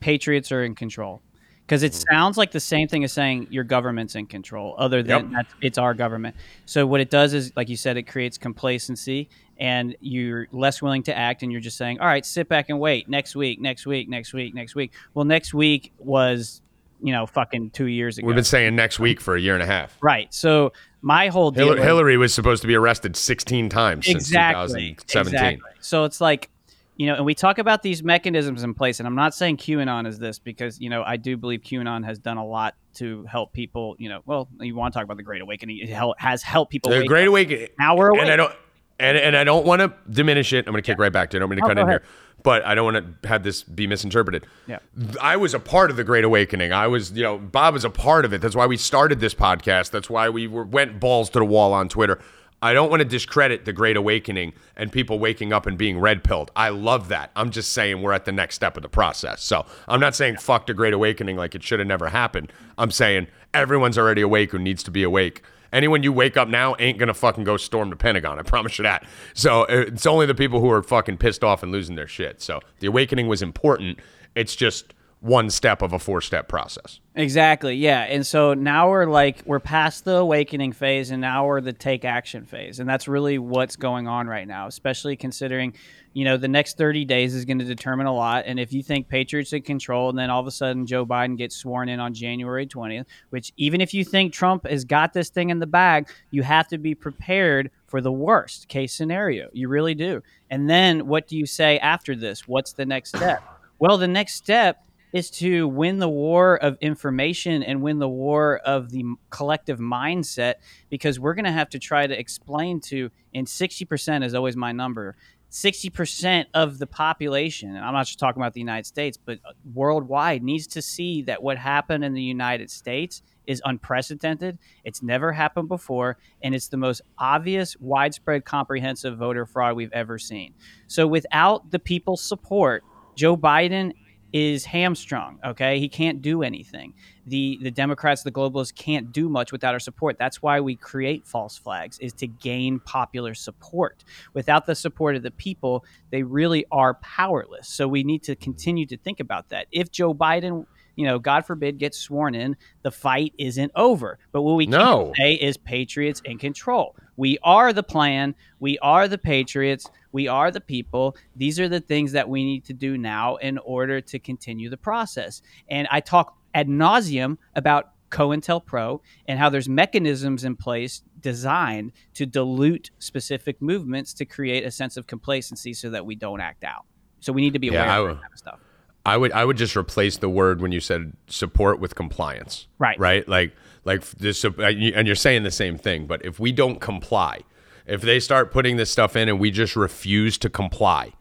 patriots are in control. Because it mm-hmm. sounds like the same thing as saying your government's in control, other than Yep. that's, it's our government. So what it does is, like you said, it creates complacency, and you're less willing to act, and you're just saying, "All right, sit back and wait. Next week, next week, next week, next week." Well, next week was, you know, fucking two years ago. We've been saying next week for a year and a half. right. So my whole deal Hillary, was- Hillary was supposed to be arrested 16 times exactly, since 2017. Exactly. So it's like, you know, and we talk about these mechanisms in place, and I'm not saying QAnon is this because you know I do believe QAnon has done a lot to help people. You know, well, you want to talk about the Great Awakening? It has helped people. The Great up. Awakening. Now we're and I awake. don't and, and I don't want to diminish it. I'm going to kick right back to it. I don't mean to Oh, cut in ahead. here, but I don't want to have this be misinterpreted. Yeah. I was a part of the Great Awakening. I was, you know, Bob was a part of it. That's why we started this podcast. That's why we were, went balls to the wall on Twitter. I don't want to discredit the Great Awakening and people waking up and being red pilled. I love that. I'm just saying we're at the next step of the process. So I'm not saying fuck the Great Awakening like it should have never happened. I'm saying everyone's already awake who needs to be awake. Anyone you wake up now ain't gonna fucking go storm the Pentagon. I promise you that. So uh, it's only the people who are fucking pissed off and losing their shit. So the awakening was important. It's just one step of a four step process. Exactly. Yeah. And so now we're like we're past the awakening phase and now we're the take action phase. And that's really what's going on right now, especially considering, you know, the next 30 days is going to determine a lot. And if you think Patriots in control and then all of a sudden Joe Biden gets sworn in on January 20th, which even if you think Trump has got this thing in the bag, you have to be prepared for the worst case scenario. You really do. And then what do you say after this? What's the next step? Well, the next step is to win the war of information and win the war of the collective mindset because we're going to have to try to explain to and 60% is always my number 60% of the population and i'm not just talking about the united states but uh, worldwide needs to see that what happened in the united states is unprecedented it's never happened before and it's the most obvious widespread comprehensive voter fraud we've ever seen. So without the people's support joe biden is hamstrung. Okay, he can't do anything. the The Democrats, the globalists, can't do much without our support. That's why we create false flags, is to gain popular support. Without the support of the people, they really are powerless. So we need to continue to think about that. If Joe Biden you know, God forbid, gets sworn in, the fight isn't over. But what we No. can say is Patriots in control. We are the plan. We are the Patriots. We are the people. These are the things that we need to do now in order to continue the process. And I talk ad nauseum about COINTELPRO and how there's mechanisms in place designed to dilute specific movements to create a sense of complacency so that we don't act out. So we need to be aware I of that kind of stuff. I would I would just replace the word when you said support with compliance. Right. Right. Like like this, uh, and you're saying the same thing. But if we don't comply, if they start putting this stuff in and we just refuse to comply,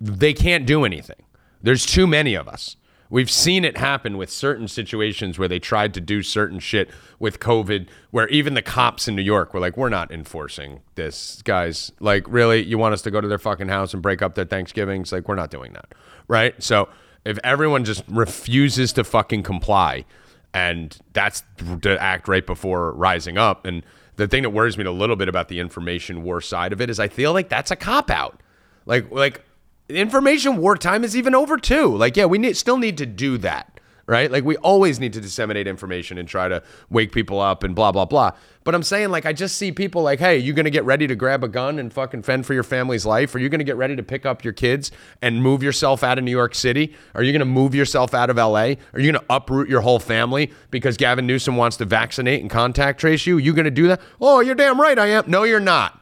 they can't do anything. There's too many of us. We've seen it happen with certain situations where they tried to do certain shit with COVID, where even the cops in New York were like, we're not enforcing this, guys. Like, really? You want us to go to their fucking house and break up their Thanksgivings? Like, we're not doing that. Right? So if everyone just refuses to fucking comply, and that's to act right before rising up, and the thing that worries me a little bit about the information war side of it is I feel like that's a cop out. Like, like, information wartime is even over too. Like, yeah, we need, still need to do that. Right? Like we always need to disseminate information and try to wake people up and blah blah blah. But I'm saying like I just see people like, hey, you gonna get ready to grab a gun and fucking fend for your family's life? Are you gonna get ready to pick up your kids and move yourself out of New York City? Are you gonna move yourself out of LA? Are you gonna uproot your whole family because Gavin Newsom wants to vaccinate and contact trace you? You gonna do that? Oh, you're damn right I am. No, you're not.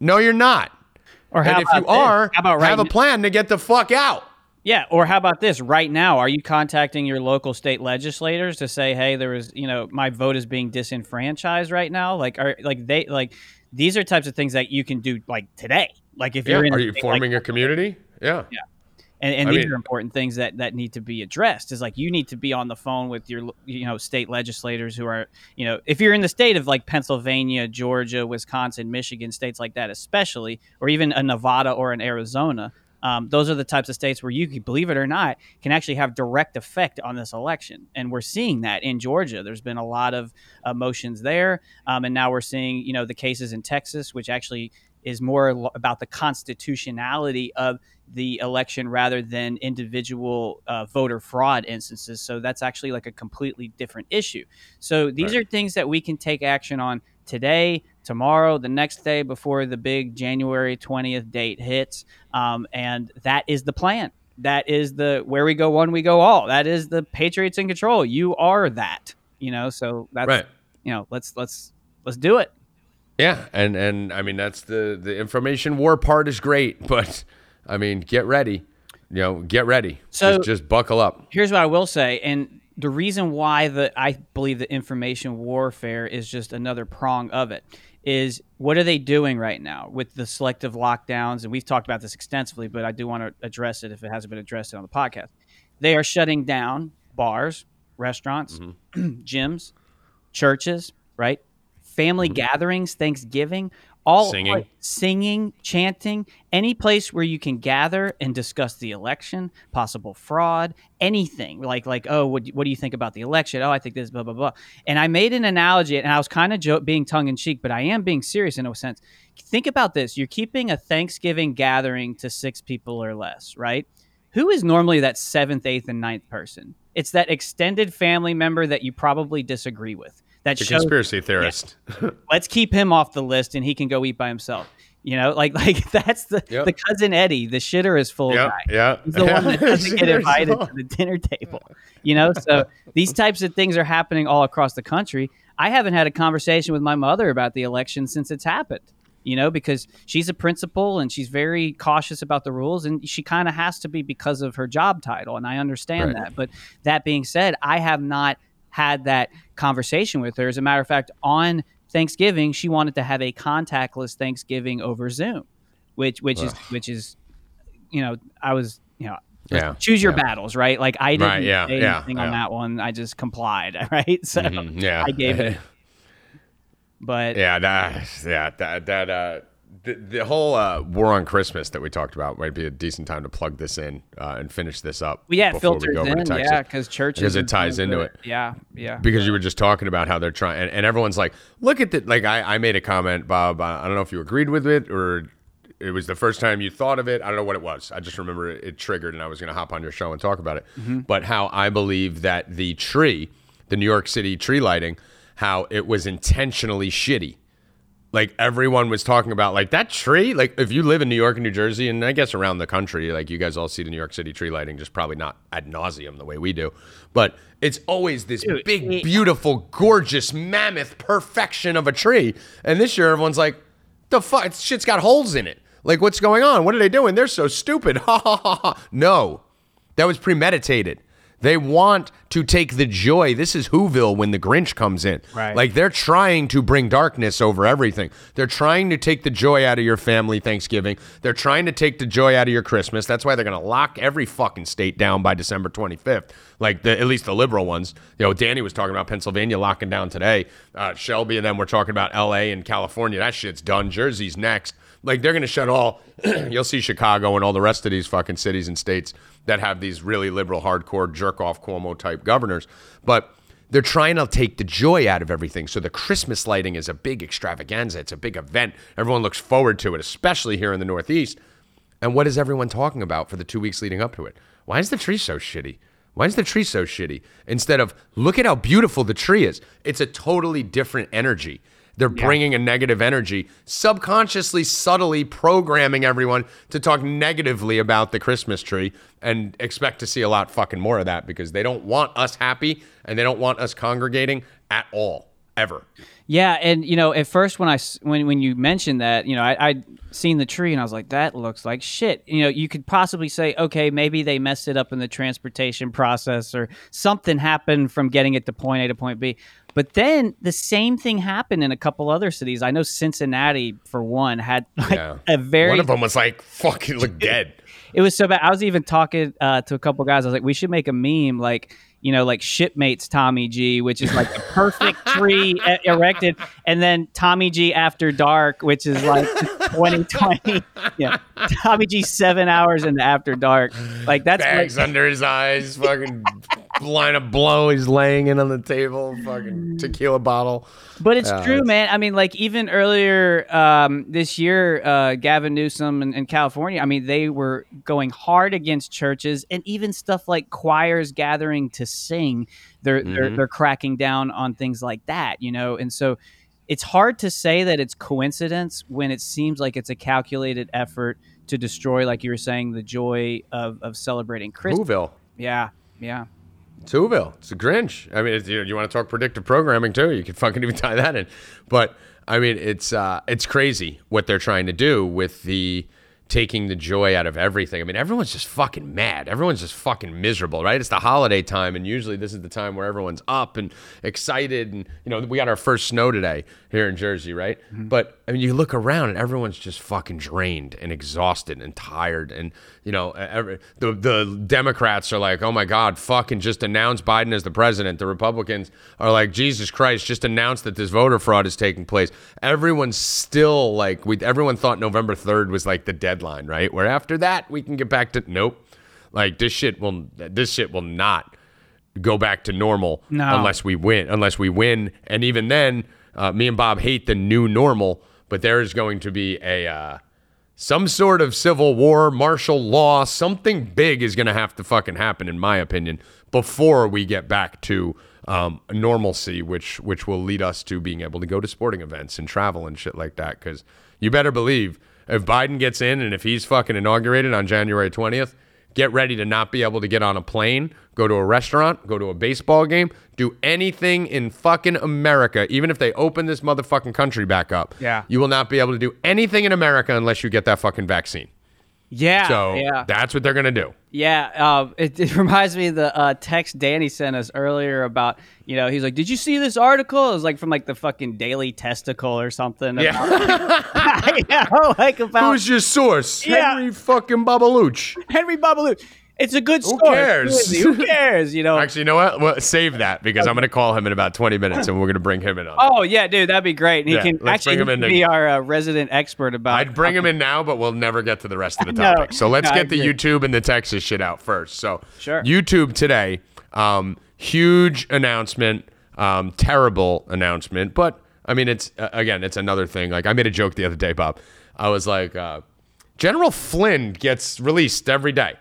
No, you're not. Or and if you this? are, how about right have a plan to get the fuck out. Yeah, or how about this? Right now, are you contacting your local state legislators to say, "Hey, there is, you know, my vote is being disenfranchised right now"? Like, are like they like these are types of things that you can do like today. Like if Yeah. you're in Are you forming like, a community? Yeah. Yeah. and, and these mean- are important things that that need to be addressed. Is like you need to be on the phone with your you know state legislators who are you know if you're in the state of like Pennsylvania, Georgia, Wisconsin, Michigan, states like that, especially, or even a Nevada or an Arizona. Um, those are the types of states where you, believe it or not, can actually have direct effect on this election, and we're seeing that in Georgia. There's been a lot of emotions there, um, and now we're seeing you know the cases in Texas, which actually is more about the constitutionality of the election rather than individual uh, voter fraud instances. So that's actually like a completely different issue. So these Right. are things that we can take action on today, tomorrow, the next day before the big January 20th date hits. Um, and that is the plan. That is the where we go one, we go all. That is the Patriots in control. You are that, you know. So that's Right. you know. Let's let's let's do it. Yeah, and and I mean that's the the information war part is great, but I mean get ready, you know, get ready. So- just, just buckle up. here's what I will say, and the reason why the I believe the information warfare is just another prong of it is what are they doing right now with the selective lockdowns? And we've talked about this extensively, but I do want to address it if it hasn't been addressed on the podcast. They are shutting down bars, restaurants, mm-hmm. gyms, churches, right? Family mm-hmm. gatherings, Thanksgiving, all Singing. like, singing, chanting, any place where you can gather and discuss the election, possible fraud, anything like like oh, what, what do you think about the election? Oh, I think this blah blah blah. And I made an analogy, and I was kind of jo- being tongue in cheek, but I am being serious in a sense. Think about this: you're keeping a Thanksgiving gathering to six people or less, right? Who is normally that seventh, eighth, and ninth person? It's that extended family member that you probably disagree with. That The shows conspiracy theorist. let's keep him off the list and he can go eat by himself. You know, like like that's the Yep. the cousin Eddie, the shitter is full yeah, guy. yeah. He's the one that doesn't get invited to the dinner table. You know, so these types of things are happening all across the country. I haven't had a conversation with my mother about the election since it's happened. You know, because she's a principal and she's very cautious about the rules, and she kind of has to be because of her job title, and I understand Right. that. But that being said, I have not had that conversation with her. As a matter of fact, on Thanksgiving, she wanted to have a contactless Thanksgiving over Zoom, which which is which is, you know, I was you know. Yeah, Choose your yeah. battles, right? Like I didn't Right, yeah, say yeah, anything on yeah. that one. I just complied, right? So Mhm, yeah, I gave it. But yeah, that, yeah, that, that, uh, the, the whole uh, war on Christmas that we talked about might be a decent time to plug this in uh, and finish this up. Well, yeah, it before we filters go over to Texas. yeah, because churches Because it ties into are- it. Yeah, yeah. because you were just talking about how they're trying and, and everyone's like look at the like I, I made a comment bob i I don't know if you agreed with it or it was the first time you thought of it i don't know what it was i just remember it, it triggered and i was going to hop on your show and talk about it Mm-hmm. but how i believe that the tree the new york city tree lighting how it was intentionally shitty like everyone was talking about like that tree like if you live in new york and new jersey and i guess around the country like you guys all see the new york city tree lighting just probably not ad nauseum the way we do. But it's always this big it- beautiful gorgeous mammoth perfection of a tree. And this year everyone's like the fuck shit's got holes in it. Like what's going on? What are they doing? They're so stupid. Ha ha ha ha. No. That was premeditated they want to take the joy. This is Whoville when the Grinch comes in. Right. Like they're trying to bring darkness over everything. They're trying to take the joy out of your family Thanksgiving. They're trying to take the joy out of your Christmas. That's why they're going to lock every fucking state down by December 25th. Like the, at least the liberal ones. You know, Danny was talking about Pennsylvania locking down today. Uh, Shelby and then we're talking about LA and California. That shit's done. Jersey's next. Like they're going to shut all. you'll see Chicago and all the rest of these fucking cities and states that have these really liberal, hardcore, jerk off Cuomo type governors. But they're trying to take the joy out of everything. So the Christmas lighting is a big extravaganza. It's a big event. Everyone looks forward to it, especially here in the Northeast. And what is everyone talking about for the two weeks leading up to it? Why is the tree so shitty? Why is the tree so shitty? Instead of look at how beautiful the tree is. It's a totally different energy. They're bringing a negative energy, subconsciously, subtly programming everyone to talk negatively about the Christmas tree and expect to see a lot fucking more of that because they don't want us happy and they don't want us congregating at all, ever. Yeah, and you know, at first when I when when you mentioned that, you know, I I'd seen the tree and I was like, that looks like shit. You know, you could possibly say, okay, maybe they messed it up in the transportation process or something happened from getting it to point A to point B. But then the same thing happened in a couple other cities. I know Cincinnati, for one, had like Yeah. a very One of them was like fucking look dead. it was so bad. I was even talking uh, to a couple guys. I was like, we should make a meme like, you know, like shipmates Tommy G, which is like the perfect tree e- erected, and then Tommy G after dark, which is like 2020. Yeah, Tommy G seven hours into after dark. Like that's Bags like, under his eyes, fucking line of blow. He's laying in on the table, fucking tequila bottle. But it's Yeah, true, it's- man. I mean, like even earlier um, this year, uh, Gavin Newsom in, in California. I mean, they were going hard against churches and even stuff like choirs gathering to sing. They're they're Mhm. they're cracking down on things like that, you know. And so it's hard to say that it's coincidence when it seems like it's a calculated effort to destroy, like you were saying, the joy of of celebrating Christmas. Whoville. Yeah, yeah. Whoville. It's a Grinch. I mean, you, you want to talk predictive programming too? You can fucking even tie that in. But I mean, it's uh, it's crazy what they're trying to do with the taking the joy out of everything. I mean, everyone's just fucking mad. Everyone's just fucking miserable, right? It's the holiday time, and usually this is the time where everyone's up and excited. And you know, we got our first snow today here in Jersey, right? Mm-hmm. But I mean, you look around and everyone's just fucking drained and exhausted and tired. And you know, every, the the Democrats are like, oh my god, fucking just announce Biden as the president. The Republicans are like, Jesus Christ, just announce that this voter fraud is taking place. Everyone's still like, we everyone thought November third was like the deadline, right? Where after that we can get back to nope. Like this shit will this shit will not go back to normal No. unless we win. Unless we win, and even then, uh, me and Bob hate the new normal. But there is going to be a uh, some sort of civil war, martial law, something big is going to have to fucking happen, in my opinion, before we get back to um, normalcy, which which will lead us to being able to go to sporting events and travel and shit like that. Because you better believe if Biden gets in and if he's fucking inaugurated on January twentieth, get ready to not be able to get on a plane, go to a restaurant, go to a baseball game, do anything in fucking America, even if they open this motherfucking country back up. Yeah. You will not be able to do anything in America unless you get that fucking vaccine. Yeah, So yeah. that's what they're going to do. Yeah, uh, it, it reminds me of the uh, text Danny sent us earlier about, you know, he's like, "Did you see this article?" It was like from like the fucking Daily Testicle or something. Yeah. yeah, like about Who's your source? Yeah. Henry fucking Babaluch. Henry Babalu. It's a good story. Who cares? Who cares? You know. Actually, you know what? Well, save that because I'm going to call him in about 20 minutes and we're going to bring him in on. oh yeah, dude, that'd be great. And he Yeah, can actually bring him in can to- be our uh, resident expert about. I'd bring him in now, but we'll never get to the rest of the No, topic. so let's no, get the. YouTube and the Texas shit out first. So Sure. YouTube today, um, huge announcement, um, terrible announcement, but I mean, it's uh, again, it's another thing. Like I made a joke the other day, Bob. I was like, uh, General Flynn gets released every day.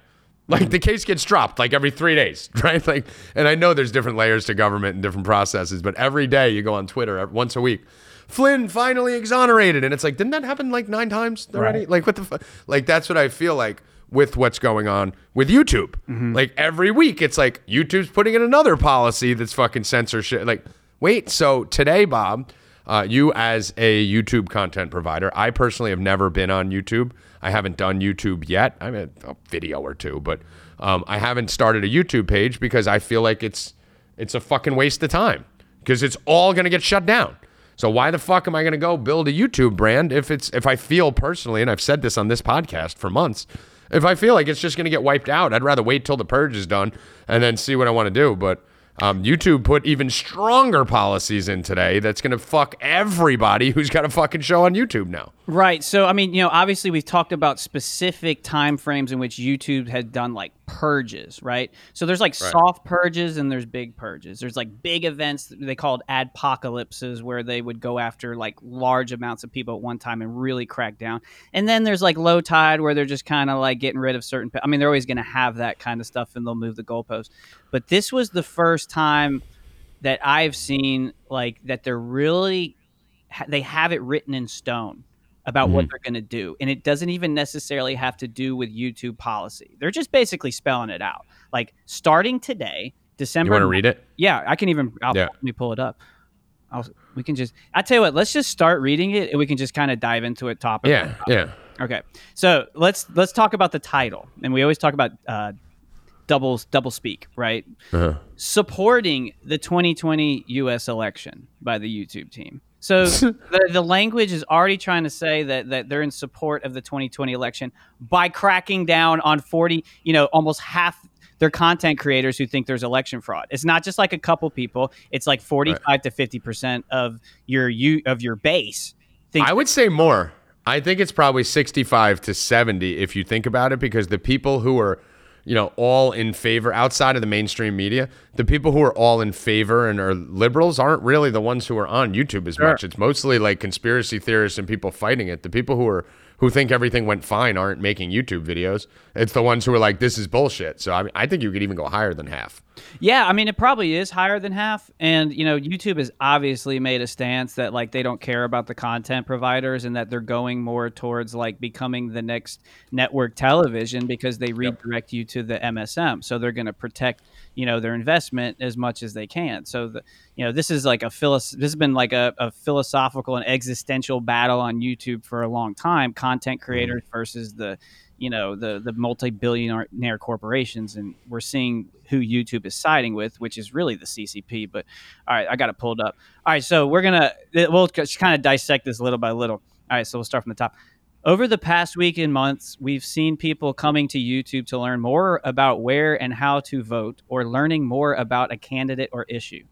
Like the case gets dropped like every three days, right? Like, and I know there's different layers to government and different processes, but every day you go on Twitter once a week. Flynn finally exonerated, and it's like, didn't that happen like nine times already? Right. Like, what the fuck? Like, that's what I feel like with what's going on with YouTube. Like every week, it's like YouTube's putting in another policy that's fucking censorship. Like, wait, so today, Bob, uh, you as a YouTube content provider, I personally have never been on YouTube. I haven't done YouTube yet. I mean, a video or two, but um, I haven't started a YouTube page because I feel like it's it's a fucking waste of time because it's all gonna get shut down. So why the fuck am I gonna go build a YouTube brand if it's if I feel personally, and I've said this on this podcast for months, if I feel like it's just gonna get wiped out, I'd rather wait till the purge is done and then see what I want to do. But um, YouTube put even stronger policies in today that's gonna fuck everybody who's got a fucking show on YouTube now. Right. So, I mean, you know, obviously we've talked about specific time frames in which YouTube had done like purges, right? So there's like soft purges and there's big purges. There's like big events they called adpocalypses where they would go after like large amounts of people at one time and really crack down. And then there's like low tide where they're just kind of like getting rid of certain. I mean, they're always going to have that kind of stuff and they'll move the goalposts. But this was the first time that I've seen like that they're really they have it written in stone about what they're going to do and it doesn't even necessarily have to do with YouTube policy. They're just basically spelling it out. Like starting today, December You want to read it? Yeah, I can even I'll, Yeah. let me pull it up. I'll, we can just I tell you what, let's just start reading it and we can just kind of dive into it topic. Yeah, yeah. Okay, so let's let's talk about the title, and we always talk about uh, double double speak, right? Uh-huh. Supporting the 2020 U.S. election by the YouTube team. So the, the language is already trying to say that that they're in support of the 2020 election by cracking down on 40, you know, almost half their content creators who think there's election fraud. It's not just like a couple people; it's like 45 to 50 percent of your you of your base. Think I would say more. I think it's probably 65 to 70 if you think about it, because the people who are, you know, all in favor outside of the mainstream media, the people who are all in favor and are liberals aren't really the ones who are on YouTube as much. It's mostly like conspiracy theorists and people fighting it. The people who are who think everything went fine aren't making YouTube videos. It's the ones who are like, this is bullshit. So I mean, I think you could even go higher than half. Yeah, I mean it probably is higher than half, and you know YouTube has obviously made a stance that like they don't care about the content providers and that they're going more towards like becoming the next network television because they redirect you to the MSM, so they're going to protect you know their investment as much as they can. So the you know this is like a philos- this has been like a, a philosophical and existential battle on YouTube for a long time, content mm-hmm. creators versus the you know the the multi-billionaire corporations. And we're seeing who YouTube is siding with which is really the CCP but all right I got it pulled up. All right so we're gonna we'll just kind of dissect this little by little. All right so we'll start from the top over the past week and months we've seen people coming to YouTube to learn more about where and how to vote or learning more about a candidate or issue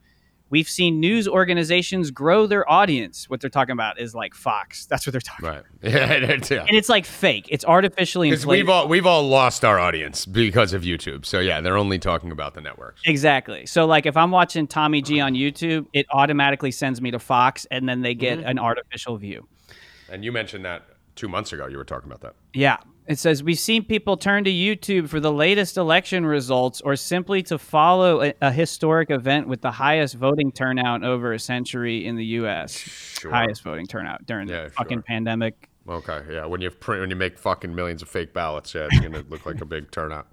We've seen news organizations grow their audience. What they're talking about is like Fox. That's what they're talking about. Right. Yeah. that's- yeah. And it's like fake. It's artificially inflated. we've all we've all lost our audience because of YouTube. So yeah, they're only talking about the networks. Exactly. So like if I'm watching Tommy G on YouTube, it automatically sends me to Fox and then they get mm-hmm. an artificial view. And you mentioned that two months ago. You were talking about that. Yeah. It says we've seen people turn to YouTube for the latest election results or simply to follow a, a historic event with the highest voting turnout over a century in the US. Sure. Highest voting turnout during Yeah, the fucking sure. pandemic. Okay. Yeah. When you print, when you make fucking millions of fake ballots, yeah, it's gonna look like a big turnout.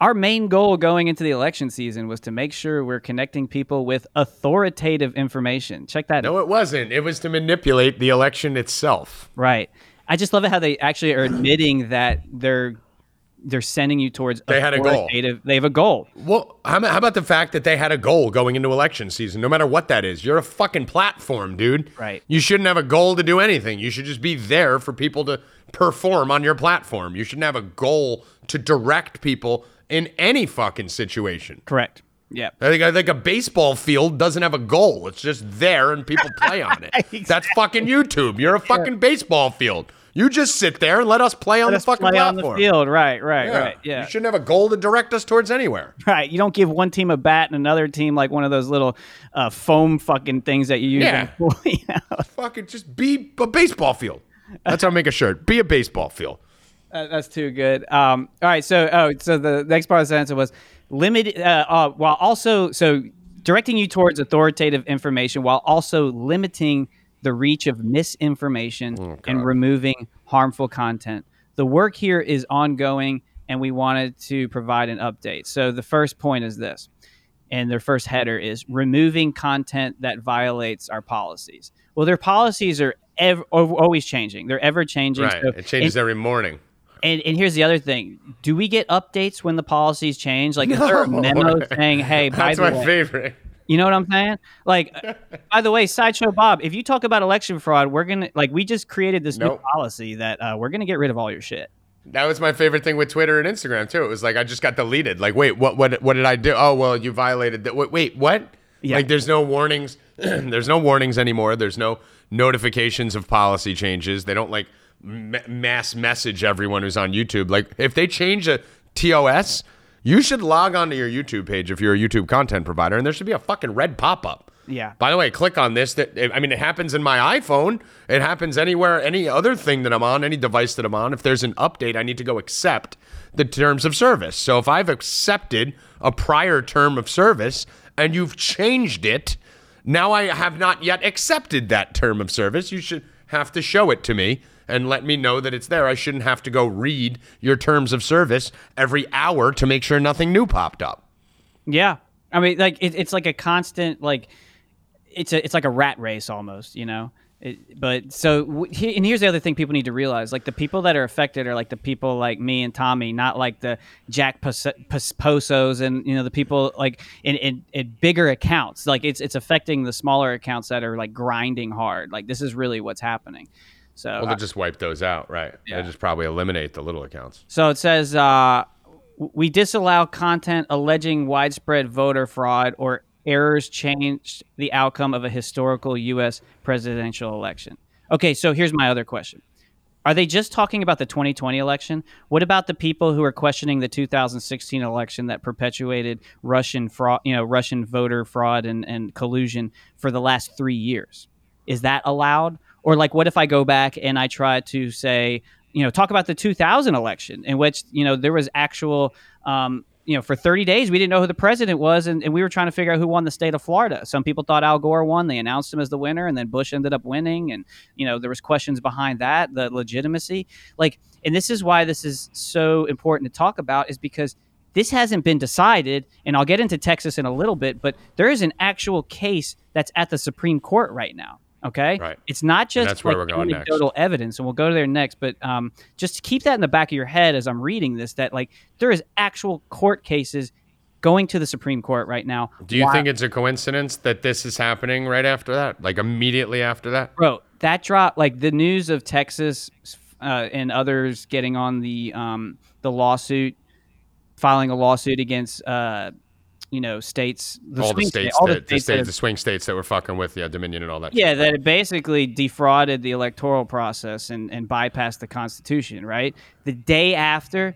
Our main goal going into the election season was to make sure we're connecting people with authoritative information. Check that out No, it wasn't. It was to manipulate the election itself. Right. I just love it how they actually are admitting that they're they're sending you towards They had a goal. They have a goal. Well, how, about- how about the fact that they had a goal going into election season, no matter what that is? You're a fucking platform, dude. Right. You shouldn't have a goal to do anything. You should just be there for people to perform on your platform. You shouldn't have a goal to direct people in any fucking situation. Correct. Yeah. I think I think a baseball field doesn't have a goal. It's just there and people play on it. That's fucking YouTube. You're a fucking baseball field. You just sit there and let us play on Let the us fucking play on the field. Right. Right. Yeah. Right. Yeah. You shouldn't have a goal to direct us towards anywhere. Right. You don't give one team a bat and another team like one of those little uh, foam fucking things that you use. Yeah. in pool. Yeah. Fucking just be a baseball field. That's how I make a shirt. Be a baseball field. Uh, that's too good. Um, all right, so oh, so the next part of the sentence was limited uh, uh, while also so directing you towards authoritative information while also limiting the reach of misinformation and removing harmful content. The work here is ongoing, and we wanted to provide an update. So the first point is this, and their first header is removing content that violates our policies. Well, their policies are ever, always changing. They're ever changing. Right. So- It changes every morning. And, and here's the other thing: Do we get updates when the policies change? Like, is there a No. memo saying, "Hey, by That's the my way," favorite. you know what I'm saying? Like, by the way, sideshow Bob, if you talk about election fraud, we're gonna like we just created this new policy that uh, we're gonna get rid of all your shit. That was my favorite thing with Twitter and Instagram too. It was like I just got deleted. Like, wait, what? What? What did I do? Oh, well, you violated that. Wait, wait, what? Yeah. Like, there's no warnings. there's no warnings anymore. There's no notifications of policy changes. They don't like ma- mass message everyone who's on YouTube. Like, if they change a TOS, You should log onto your YouTube page if you're a YouTube content provider, and there should be a fucking red pop up. Yeah. By the way, click on this. That I mean, it happens in my iPhone. It happens anywhere, any other thing that I'm on, any device that I'm on. If there's an update, I need to go accept the terms of service. So if I've accepted a prior term of service and you've changed it, now I have not yet accepted that term of service. You should have to show it to me and let me know that it's there. I shouldn't have to go read your terms of service every hour to make sure nothing new popped up. Yeah, I mean, like it, it's like a constant like it's a it's like a rat race almost, you know. It, but so and here's the other thing people need to realize: like the people that are affected are like the people like me and Tommy, not like the Jack Pos- Pos- Posos and you know the people like in, in, in bigger accounts. Like it's it's affecting the smaller accounts that are like grinding hard. Like this is really what's happening. So Well, they'll just wipe those out, right? Yeah. They'll just probably eliminate the little accounts. So it says uh, we disallow content alleging widespread voter fraud or errors changed the outcome of a historical U.S. presidential election. Okay, so here's my other question. Are they just talking about the 2020 election? What about the people who are questioning the 2016 election that perpetuated Russian fraud, you know, Russian voter fraud and, and collusion for the last three years? Is that allowed? Or like, what if I go back and I try to say, you know, talk about the 2000 election in which you know there was actual, um, you know, for 30 days we didn't know who the president was, and, and we were trying to figure out who won the state of Florida. Some people thought Al Gore won; they announced him as the winner, and then Bush ended up winning, and you know there was questions behind that, the legitimacy. Like, and this is why this is so important to talk about, is because this hasn't been decided, and I'll get into Texas in a little bit, but there is an actual case that's at the Supreme Court right now. Okay, Right. It's not just that's where like we're going next. anecdotal evidence, and we'll go to there next. But um, just keep that in the back of your head as I'm reading this. That like there is actual court cases going to the Supreme Court right now. Do you think it's a coincidence that this is happening right after that? Like immediately after that? bro that drop like the news of texas uh, and others getting on the um, the lawsuit filing a lawsuit against uh, you know states the all the states, state- all that, the the, states that states, have- the swing states that were fucking with yeah, Dominion and all that. yeah shit. that it basically defrauded the electoral process and, and bypassed the constitution right the day after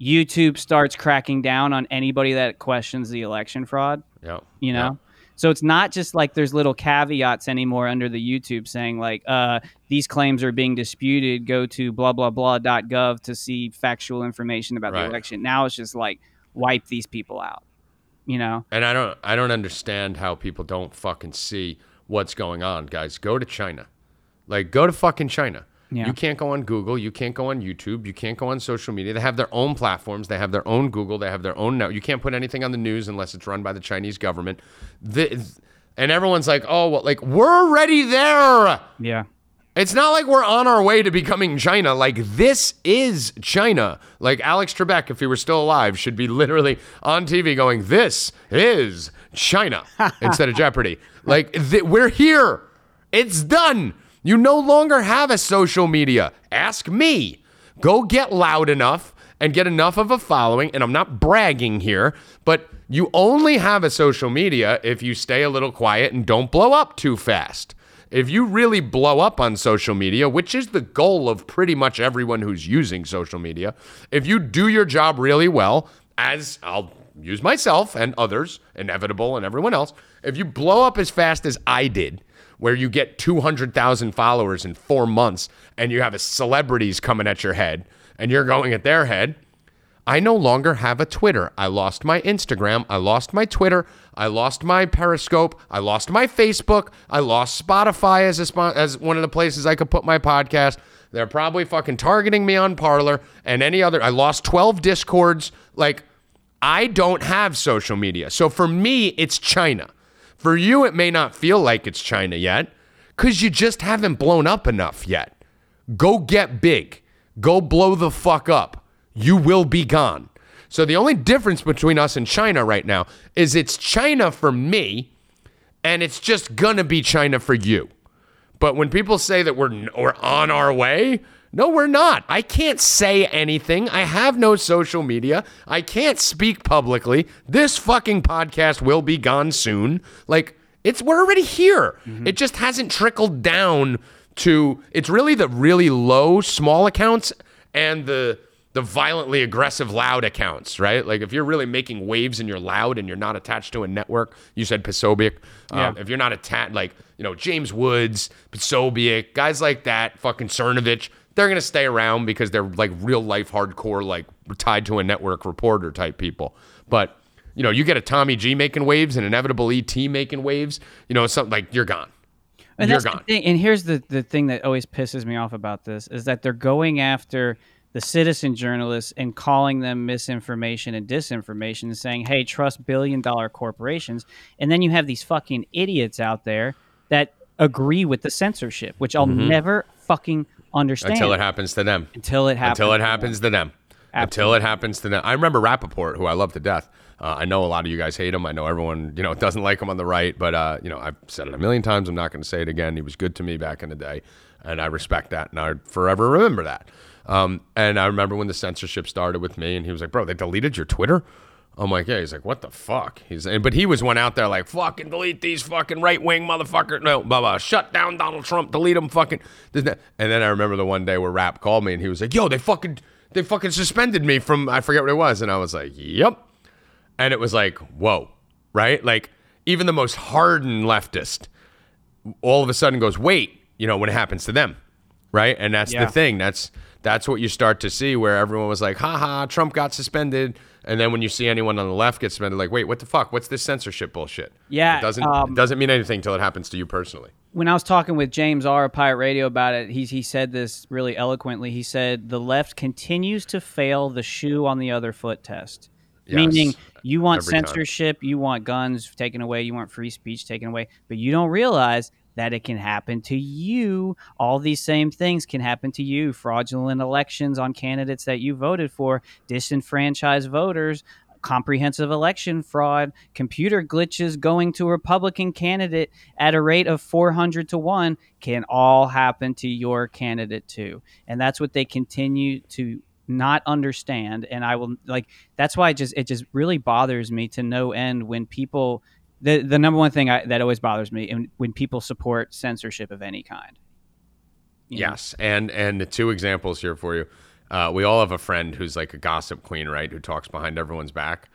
youtube starts cracking down on anybody that questions the election fraud yeah. you know so it's not just like there's little caveats anymore under the youtube saying like uh, these claims are being disputed go to blah blah blah.gov to see factual information about Right. the election now it's just like wipe these people out you know And I don't I don't understand how people don't fucking see what's going on, guys. Go to China. Like go to fucking China. Yeah. You can't go on Google, you can't go on YouTube, you can't go on social media. They have their own platforms, they have their own Google, they have their own no. You can't put anything on the news unless it's run by the Chinese government. The, and everyone's like, "Oh, well, like we're already there." yeah It's not like we're on our way to becoming China. Like this is China. Like Alex Trebek, if he were still alive, should be literally on TV going, "This is China" instead of Jeopardy. Like th- we're here. It's done. You no longer have a social media. Ask me. Go get loud enough and get enough of a following. And I'm not bragging here, but you only have a social media if you stay a little quiet and don't blow up too fast. If you really blow up on social media, which is the goal of pretty much everyone who's using social media, if you do your job really well, as I'll use myself and others, Inevitable and everyone else, if you blow up as fast as I did, where you get 200,000 followers in four months and you have celebrities coming at your head and you're going at their head, I no longer have a Twitter. I lost my Instagram. I lost my Twitter. I lost my Periscope. I lost my Facebook. I lost Spotify as a spot, as one of the places I could put my podcast. They're probably fucking targeting me on Parler and any other. I lost 12 Discords. Like, I don't have social media. So for me, it's China. For you, it may not feel like it's China yet because you just haven't blown up enough yet. Go get big. Go blow the fuck up. You will be gone. So the only difference between us and China right now is it's China for me and it's just gonna be China for you. But when people say that we're we're on our way, no, we're not. I can't say anything. I have no social media. I can't speak publicly. This fucking podcast will be gone soon. Like it's we're already here. Mm-hmm. It just hasn't trickled down to it's really the really low small accounts and the the violently aggressive loud accounts, right? Like if you're really making waves and you're loud and you're not attached to a network, you said Posobiec. Um, Yeah. if you're not attached, like, you know, James Woods, Posobiec, guys like that, fucking Cernovich, they're going to stay around because they're like real life hardcore, like tied to a network reporter type people. But, you know, you get a Tommy G making waves and inevitable ET making waves, you know, something like you're gone. And you're gone. and here's the, the thing that always pisses me off about this is that they're going after the citizen journalists and calling them misinformation and disinformation and saying, hey, trust billion dollar corporations. And then you have these fucking idiots out there that agree with the censorship, which I'll never fucking understand Mm-hmm. Until it happens to them. Until it happens. Until it happens to them. Until it happens to them. I remember Rapaport, who I love to death. Uh, I know a lot of you guys hate him. I know everyone, you know, doesn't like him on the right, but uh, you know, I've said it a million times. I'm not going to say it again. He was good to me back in the day, and I respect that, and I forever remember that. Um, and I remember when the censorship started with me, and he was like, "Bro, they deleted your Twitter." I'm like, yeah. He's like, what the fuck? He's, and, but he was one out there like, fucking delete these fucking right wing motherfucker. No, blah blah. Shut down Donald Trump. Delete him. Fucking. And then I remember the one day where Rap called me and he was like, yo, they fucking, they fucking suspended me from I forget what it was, and I was like, yep. And it was like, whoa, right? Like even the most hardened leftist, all of a sudden goes, wait, you know, when it happens to them, right? And that's Yeah. the thing. That's that's what you start to see where everyone was like, ha ha, Trump got suspended. And then when you see anyone on the left get suspended, like, wait, what the fuck? What's this censorship bullshit? Yeah, It doesn't um, it doesn't mean anything until it happens to you personally. when I was talking with James R. of Pirate Radio about it, he he said this really eloquently. He said the left continues to fail the shoe on the other foot test. Yes. Meaning you want Every time. censorship, you want guns taken away, you want free speech taken away, but you don't realize that it can happen to you. All these same things can happen to you. Fraudulent elections on candidates that you voted for, disenfranchised voters, comprehensive election fraud, computer glitches going to a Republican candidate at a rate of 400 to 1 can all happen to your candidate too. And that's what they continue to not understand and I will like that's why it just it just really bothers me to no end when people the the number one thing I, that always bothers me and when people support censorship of any kind. You know? Yes, and and the two examples here for you. Uh, we all have a friend who's like a gossip queen, right? Who talks behind everyone's back,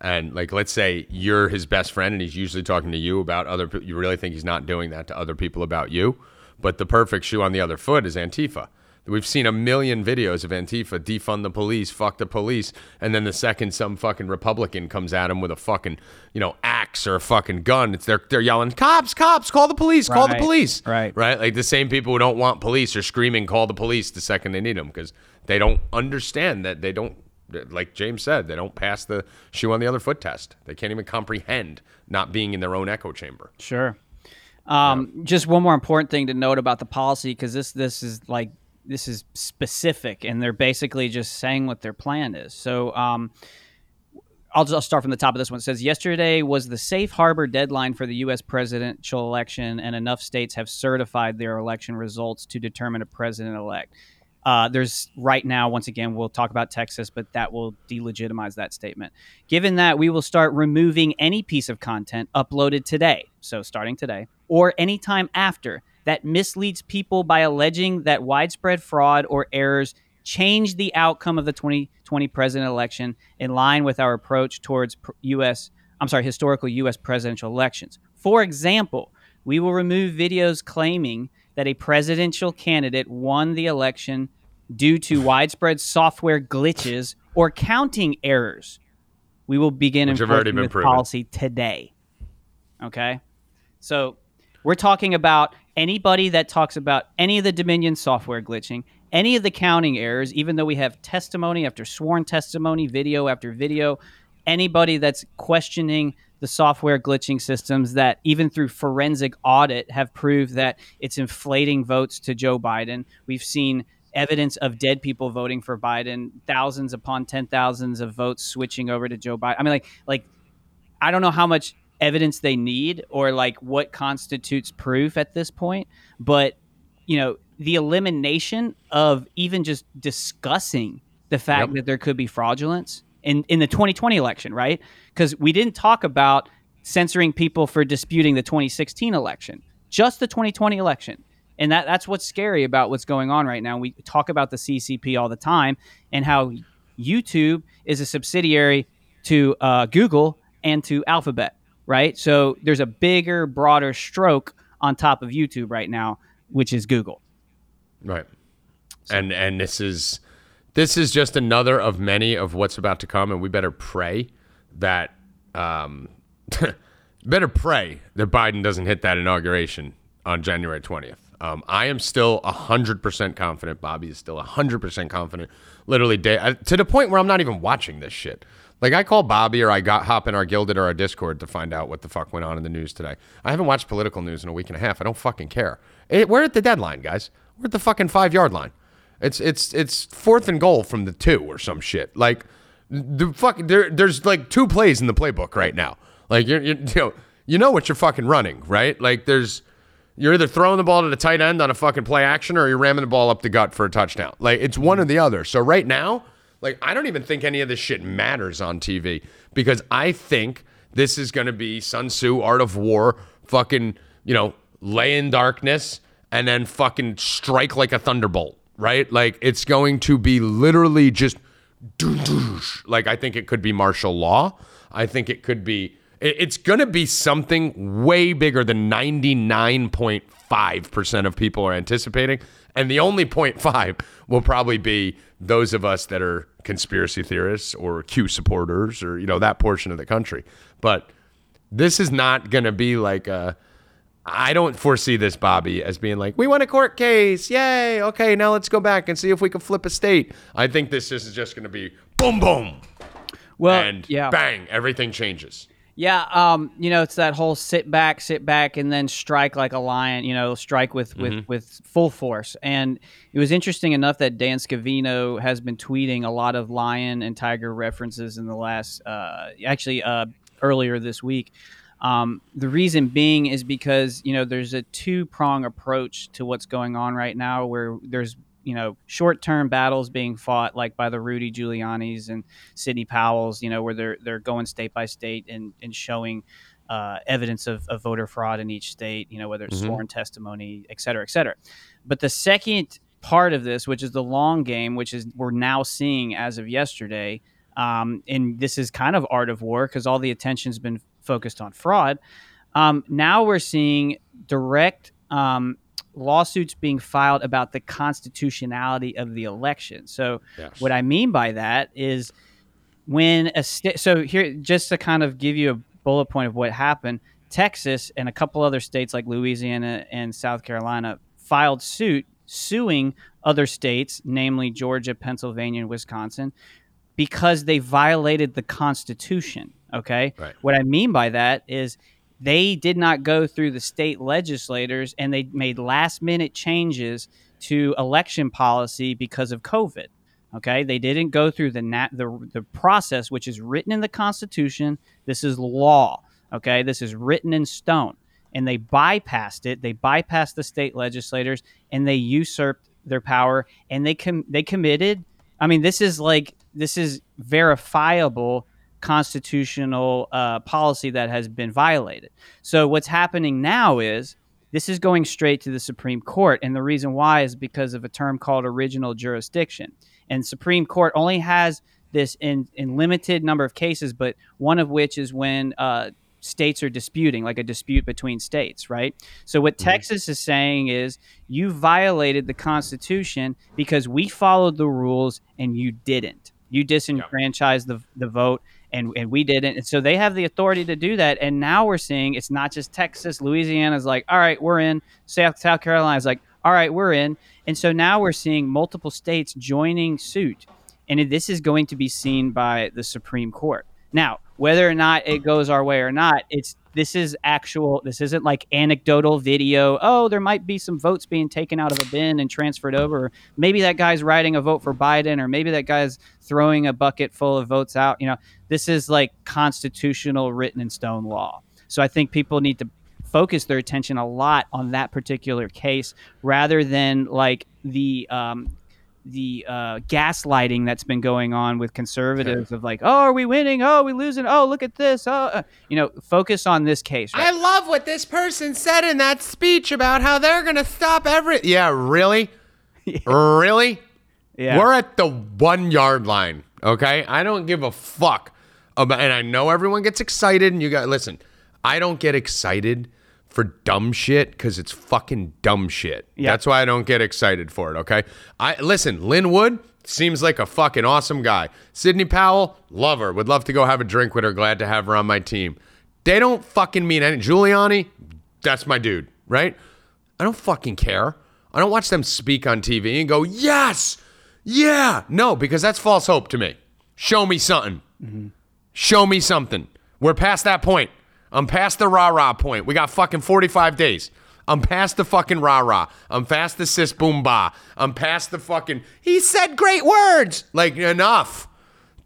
and like let's say you're his best friend, and he's usually talking to you about other. people. You really think he's not doing that to other people about you, but the perfect shoe on the other foot is Antifa. We've seen a million videos of Antifa defund the police, fuck the police, and then the second some fucking Republican comes at him with a fucking you know axe or a fucking gun, it's they're they're yelling cops, cops, call the police, call the police, right. right? Like the same people who don't want police are screaming, "Call the police!" the second they need them because they don't understand that they don't. Like James said, they don't pass the shoe on the other foot test. They can't even comprehend not being in their own echo chamber. Sure. Um, Just one more important thing to note about the policy because this this is like this is specific, and they're basically just saying what their plan is. So. Um, I'll just start from the top of this one. It says yesterday was the safe harbor deadline for the U.S. presidential election, and enough states have certified their election results to determine a president elect. Uh, there's right now, once again, we'll talk about Texas, but that will delegitimize that statement. Given that, we will start removing any piece of content uploaded today, so starting today, or anytime after, that misleads people by alleging that widespread fraud or errors change the outcome of the 2020 president election in line with our approach towards U.S. I'm sorry, historical U.S. presidential elections. For example, we will remove videos claiming that a presidential candidate won the election due to widespread software glitches or counting errors. We will begin Which have already enforcing been this policy today. Okay, so we're talking about anybody that talks about any of the Dominion software glitching, any of the counting errors, even though we have testimony after sworn testimony, video after video, anybody that's questioning the software glitching systems that even through forensic audit have proved that it's inflating votes to Joe Biden. We've seen evidence of dead people voting for Biden, thousands upon ten thousands of votes switching over to Joe Biden. I mean like like I don't know how much evidence they need or like what constitutes proof at this point, but you know, the elimination of even just discussing the fact Yep. that there could be fraudulence in in the 2020 election, right? Cuz we didn't talk about censoring people for disputing the 2016 election, just the 2020 election. And that, that's what's scary about what's going on right now. We talk about the CCP all the time and how YouTube is a subsidiary to uh, Google and to Alphabet, right? So there's a bigger, broader stroke on top of YouTube right now, which is Google. Right. And and this is this is just another of many of what's about to come, and we better pray that um, better pray that Biden doesn't hit that inauguration on January twentieth. Um, I am still hundred percent confident. Bobby is still hundred percent confident. Literally, day to the point where I'm not even watching this shit. Like I call Bobby or I got hop in our Guilded or our Discord to find out what the fuck went on in the news today. I haven't watched political news in a week and a half. I don't fucking care. It, we're at the deadline, guys. We're at the fucking five yard line. It's it's it's fourth and goal from the two or some shit. Like the fuck there there's like two plays in the playbook right now. Like you're, you're you know you know what you're fucking running, right? Like there's you're either throwing the ball to the tight end on a fucking play action or you're ramming the ball up the gut for a touchdown. Like it's one or the other. So right now, like I don't even think any of this shit matters on TV because I think this is going to be Sun Tzu Art of War fucking, you know, lay in darkness and then fucking strike like a thunderbolt, right? Like it's going to be literally just like I think it could be martial law. I think it could be it's going to be something way bigger than 99.5% of people are anticipating. And the only 0.5 will probably be those of us that are conspiracy theorists or Q supporters or, you know, that portion of the country. But this is not going to be like a. I don't foresee this, Bobby, as being like, we won a court case. Yay. Okay, now let's go back and see if we can flip a state. I think this is just going to be boom, boom. Well, and yeah. bang, everything changes. Yeah, um, you know, it's that whole sit back, sit back, and then strike like a lion. You know, strike with with Mm-hmm. with full force. And it was interesting enough that Dan Scavino has been tweeting a lot of lion and tiger references in the last, uh, actually, uh, earlier this week. Um, the reason being is because you know there's a two prong approach to what's going on right now, where there's you know short term battles being fought like by the Rudy Giuliani's and Sidney Powell's, you know, where they're they're going state by state and and showing uh, evidence of, of voter fraud in each state, you know, whether it's sworn testimony, et cetera, et cetera. But the second part of this, which is the long game, which is we're now seeing as of yesterday, um, and this is kind of art of war because all the attention's been focused on fraud. Um, now we're seeing direct um, lawsuits being filed about the constitutionality of the election. So, Yes. what I mean by that is when a state. So here, just to kind of give you a bullet point of what happened, Texas and a couple other states like Louisiana and South Carolina filed suit suing other states, namely Georgia, Pennsylvania, and Wisconsin, because they violated the Constitution. Okay. Right. What I mean by that is they did not go through the state legislators and they made last minute changes to election policy because of COVID. Okay, they didn't go through the nat- the the process which is written in the Constitution. This is law. Okay, this is written in stone, and they bypassed it. They bypassed the state legislators and they usurped their power and they com- they committed. I mean, this is like this is verifiable constitutional uh, policy that has been violated. So what's happening now is this is going straight to the Supreme Court, and the reason why is because of a term called original jurisdiction. And Supreme Court only has this in in limited number of cases, but one of which is when uh, states are disputing, like a dispute between states, right? So what Texas is saying is you violated the Constitution because we followed the rules and you didn't. You disenfranchised the the vote and, and we didn't. And so they have the authority to do that. And now we're seeing it's not just Texas. Louisiana's like, all right, we're in. South, South Carolina's like, all right, we're in. And so now we're seeing multiple states joining suit. And this is going to be seen by the Supreme Court. Now, whether or not it goes our way or not, it's this is actual. This isn't like anecdotal video. Oh, there might be some votes being taken out of a bin and transferred over. Maybe that guy's writing a vote for Biden, or maybe that guy's throwing a bucket full of votes out. You know, this is like constitutional, written in stone law. So I think people need to focus their attention a lot on that particular case rather than like the um, the uh, gaslighting that's been going on with conservatives of like, oh, are we winning? Oh, are we losing? Oh, look at this. Oh, uh, you know, focus on this case. Right? I love what this person said in that speech about how they're going to stop every. Yeah, really? Really? yeah. We're at the one yard line, okay? I don't give a fuck about, and I know everyone gets excited, and you got, listen, I don't get excited for dumb shit because it's fucking dumb shit. Yeah. That's why I don't get excited for it, okay? I Listen, Lin Wood seems like a fucking awesome guy. Sidney Powell, love her. Would love to go have a drink with her. Glad to have her on my team. They don't fucking mean anything. Giuliani, that's my dude, right? I don't fucking care. I don't watch them speak on TV and go, yes, yeah. No, because that's false hope to me. Show me something. Mm-hmm. Show me something. We're past that point. I'm past the rah rah point. We got fucking 45 days. I'm past the fucking rah rah. I'm past the sis boom ba. I'm past the fucking, he said great words. Like, enough.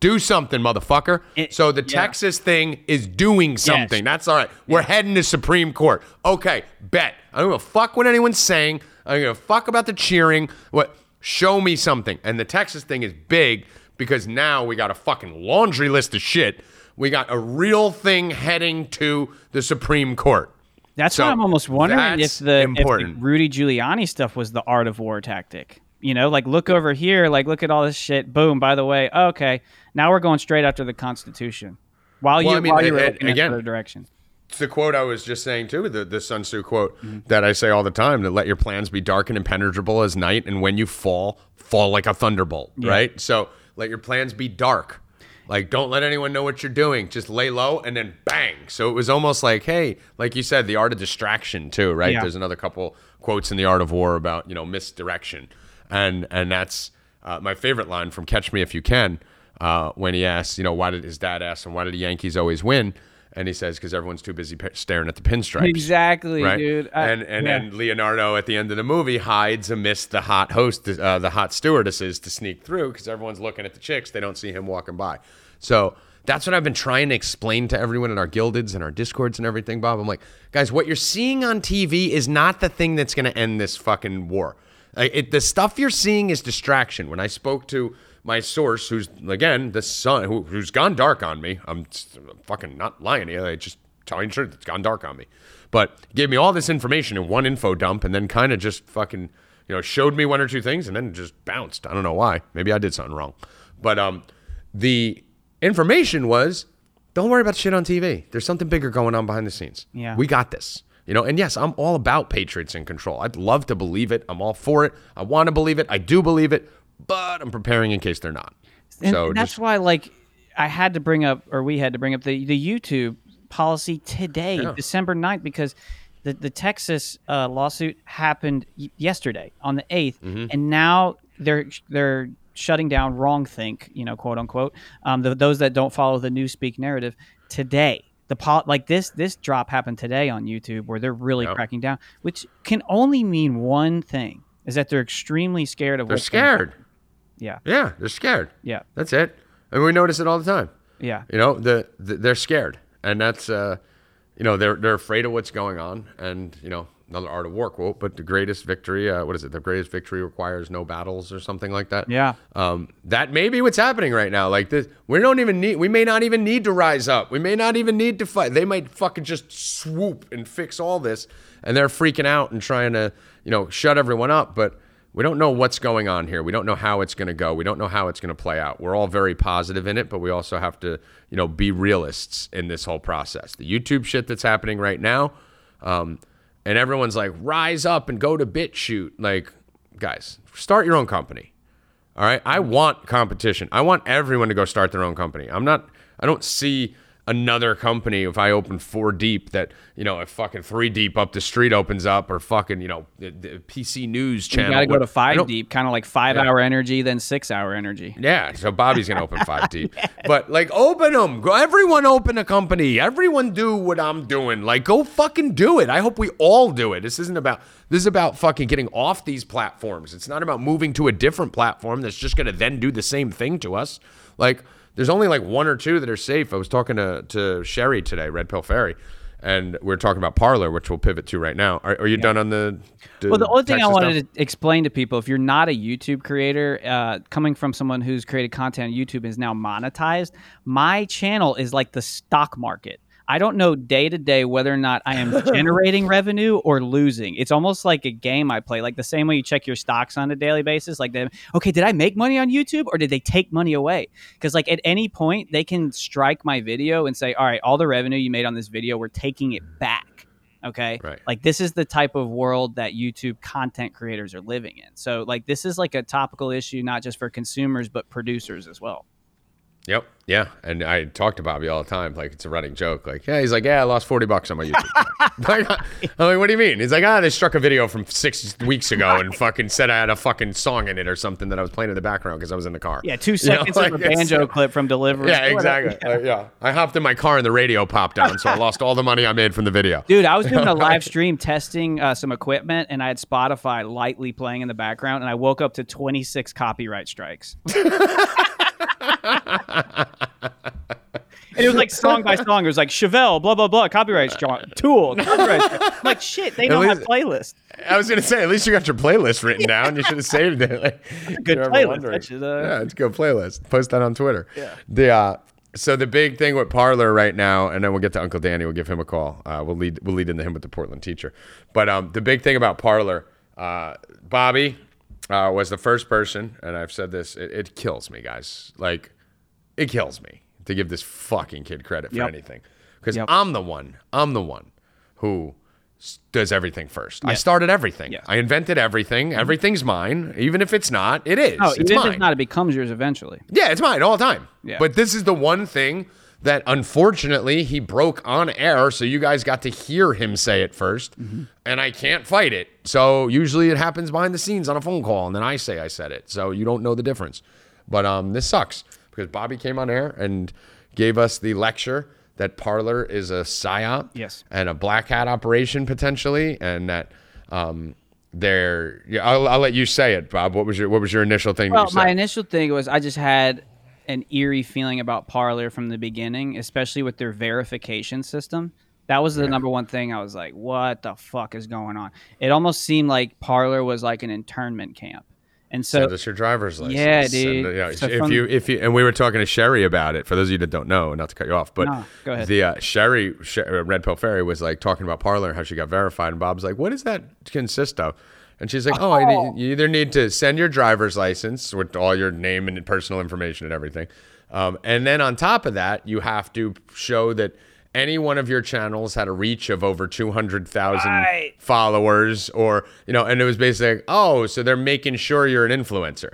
Do something, motherfucker. It- so the yeah. Texas thing is doing something. That's all right. We're heading to Supreme Court. Okay, bet. I don't give a fuck what anyone's saying. I don't give a fuck about the cheering. What? Show me something. And the Texas thing is big because now we got a fucking laundry list of shit. We got a real thing heading to the Supreme Court. That's So why I'm almost wondering if the, if the Rudy Giuliani stuff was the art of war tactic. You know, like look over here, like look at all this shit. Boom. By the way, oh, okay, now we're going straight after the Constitution. While you Well, I mean, while you were and- looking again- in the direction. It's the quote I was just saying too, the, the Sun Tzu quote mm-hmm. that I say all the time: to let your plans be dark and impenetrable as night, and when you fall, fall like a thunderbolt. Right. So let your plans be dark. Like, don't let anyone know what you're doing. Just lay low and then bang. So it was almost like, hey, like you said, the art of distraction too, right? Yeah. There's another couple quotes in the Art of War about you know misdirection, and and that's uh, my favorite line from Catch Me If You Can uh, when he asks, you know, why did his dad ask him why did the Yankees always win? And he says because everyone's too busy p- staring at the pinstripes. Exactly, Right, dude. I- and and yeah. then Leonardo at the end of the movie hides amidst the hot host, uh, the hot stewardesses to sneak through because everyone's looking at the chicks. They don't see him walking by. So that's what I've been trying to explain to everyone in our guildeds and our discords and everything, Bob. I'm like, guys, what you're seeing on TV is not the thing that's going to end this fucking war. It, the stuff you're seeing is distraction. When I spoke to my source, who's again the sun, who, who's gone dark on me, I'm fucking not lying to you. I just telling the truth. It's gone dark on me. But gave me all this information in one info dump and then kind of just fucking, you know, showed me one or two things and then just bounced. I don't know why. Maybe I did something wrong. But um, the information was don't worry about shit on TV. There's something bigger going on behind the scenes. Yeah. We got this. You know, and yes, I'm all about Patriots in control. I'd love to believe it. I'm all for it. I want to believe it. I do believe it, but I'm preparing in case they're not. And so that's just, why, like, I had to bring up, or we had to bring up the, the YouTube policy today, Yeah. December 9th, because the, the Texas uh, lawsuit happened y- yesterday on the 8th, Mm-hmm. and now they're they're shutting down wrong think, you know, quote unquote, um, the, those that don't follow the newspeak narrative today. The pol- like this this drop happened today on YouTube where they're really Yeah. cracking down, which can only mean one thing: is that they're extremely scared of. they're scared. Yeah, Yeah, they're scared. yeah, That's it. And we notice it all the time. yeah. You know, the, the they're scared, and that's uh, you know, they're they're afraid of what's going on, and you know, another art of war quote. But the greatest victory, uh, what is it? The greatest victory requires no battles, or something like that. Yeah. Um, that may be what's happening right now. Like this, we don't even need. We may not even need to rise up. We may not even need to fight. They might fucking just swoop and fix all this, and they're freaking out and trying to, you know, shut everyone up. But we don't know what's going on here. We don't know how it's going to go. We don't know how it's going to play out. We're all very positive in it, but we also have to, you know, be realists in this whole process. The YouTube shit that's happening right now, um, and everyone's like, rise up and go to BitChute. Like, guys, start your own company. All right. I want competition. I want everyone to go start their own company. I'm not, I don't see another company if I open four deep that, you know, if fucking three deep up the street opens up or fucking, you know, the, the PC news channel. You got to go to five deep, kind of like five hour energy, then six hour energy. Yeah, so Bobby's gonna open five deep, but like open them. Go, everyone open a company. Everyone do what I'm doing. Like go fucking do it. I hope we all do it. This isn't about. This is about fucking getting off these platforms. It's not about moving to a different platform that's just gonna then do the same thing to us. Like there's only like one or two that are safe. I was talking to to Sherry today, Red Pill Fairy, and we're talking about Parler, which we'll pivot to right now. Are, are you done on the? Well, the only thing I wanted stuff? to explain to people, if you're not a YouTube creator, uh, coming from someone who's created content on YouTube is now monetized, my channel is like the stock market. I don't know day to day whether or not I am generating revenue or losing. It's almost like a game I play, like the same way you check your stocks on a daily basis. Like, the, okay, did I make money on YouTube or did they take money away? Because like at any point they can strike my video and say, all right, all the revenue you made on this video, we're taking it back. Okay. Right. Like this is the type of world that YouTube content creators are living in. So like this is like a topical issue, not just for consumers, but producers as well. Yep. Yeah. And I talk to Bobby all the time. Like it's a running joke. Like, yeah, he's like, yeah, I lost 40 bucks on my YouTube. like, I'm like, what do you mean? He's like, ah, they struck a video from six weeks ago and fucking said I had a fucking song in it or something that I was playing in the background because I was in the car. Yeah, two You know, seconds like, of a banjo clip from Deliverance. Yeah, exactly. Uh, yeah. I hopped in my car and the radio popped down, so I lost all the money I made from the video. Dude, I was doing a live stream testing uh, some equipment, and I had Spotify lightly playing in the background, and I woke up to 26 copyright strikes. And it was like song by song. It was like Chevelle, blah blah blah, copyright strike. Tool, copyright like shit, they don't have least- playlists. I was gonna say, at least you got your playlist written down. You should have saved it. Like, Good playlist. should, uh, yeah, it's a good playlist. Post that on Twitter. Yeah. The uh, so the big thing with Parler right now, and then we'll get to Uncle Danny. We'll give him a call. Uh, we'll lead we'll lead into him with the Portland teacher. But um, the big thing about Parler, uh, Bobby uh, was the first person, and I've said this. It, it kills me, guys. Like it kills me to give this fucking kid credit for Yep. anything because Yep. I'm the one. I'm the one who does everything first. I started everything. Yes. I invented everything. Everything's mine, even if it's not. It is. Oh, it's even if mine. it's not, it becomes yours eventually. Yeah, it's mine all the time. Yeah. But this is the one thing that unfortunately he broke on air, so you guys got to hear him say it 1st Mm-hmm. and I can't fight it. So usually it happens behind the scenes on a phone call, and then I say I said it, so you don't know the difference. But um, this sucks because Bobby came on air and gave us the lecture that Parler is a psyop, Yes. and a black hat operation potentially, and that. Um, they're, yeah, I'll, I'll let you say it, Bob. What was your What was your initial thing? Well, my initial thing was I just had an eerie feeling about Parler from the beginning, especially with their verification system. That was the number one thing. I was like, "What the fuck is going on?" It almost seemed like Parler was like an internment camp, and so Send us your driver's license. Yeah, dude. it- yeah, So if from- you if you and we were talking to Sherry about it. For those of you that don't know, not to cut you off, but No, the uh, Sherry, Sher- uh, Red Pill Fairy was like talking about Parler and how she got verified, and Bob's like, "What does that consist of?" And she's like, "Oh, I need, you either need to send your driver's license with all your name and personal information and everything, um, and then on top of that, you have to show that." Any one of your channels had a reach of over 200,000 Right. followers, or, you know, and it was basically like, oh, so they're making sure you're an influencer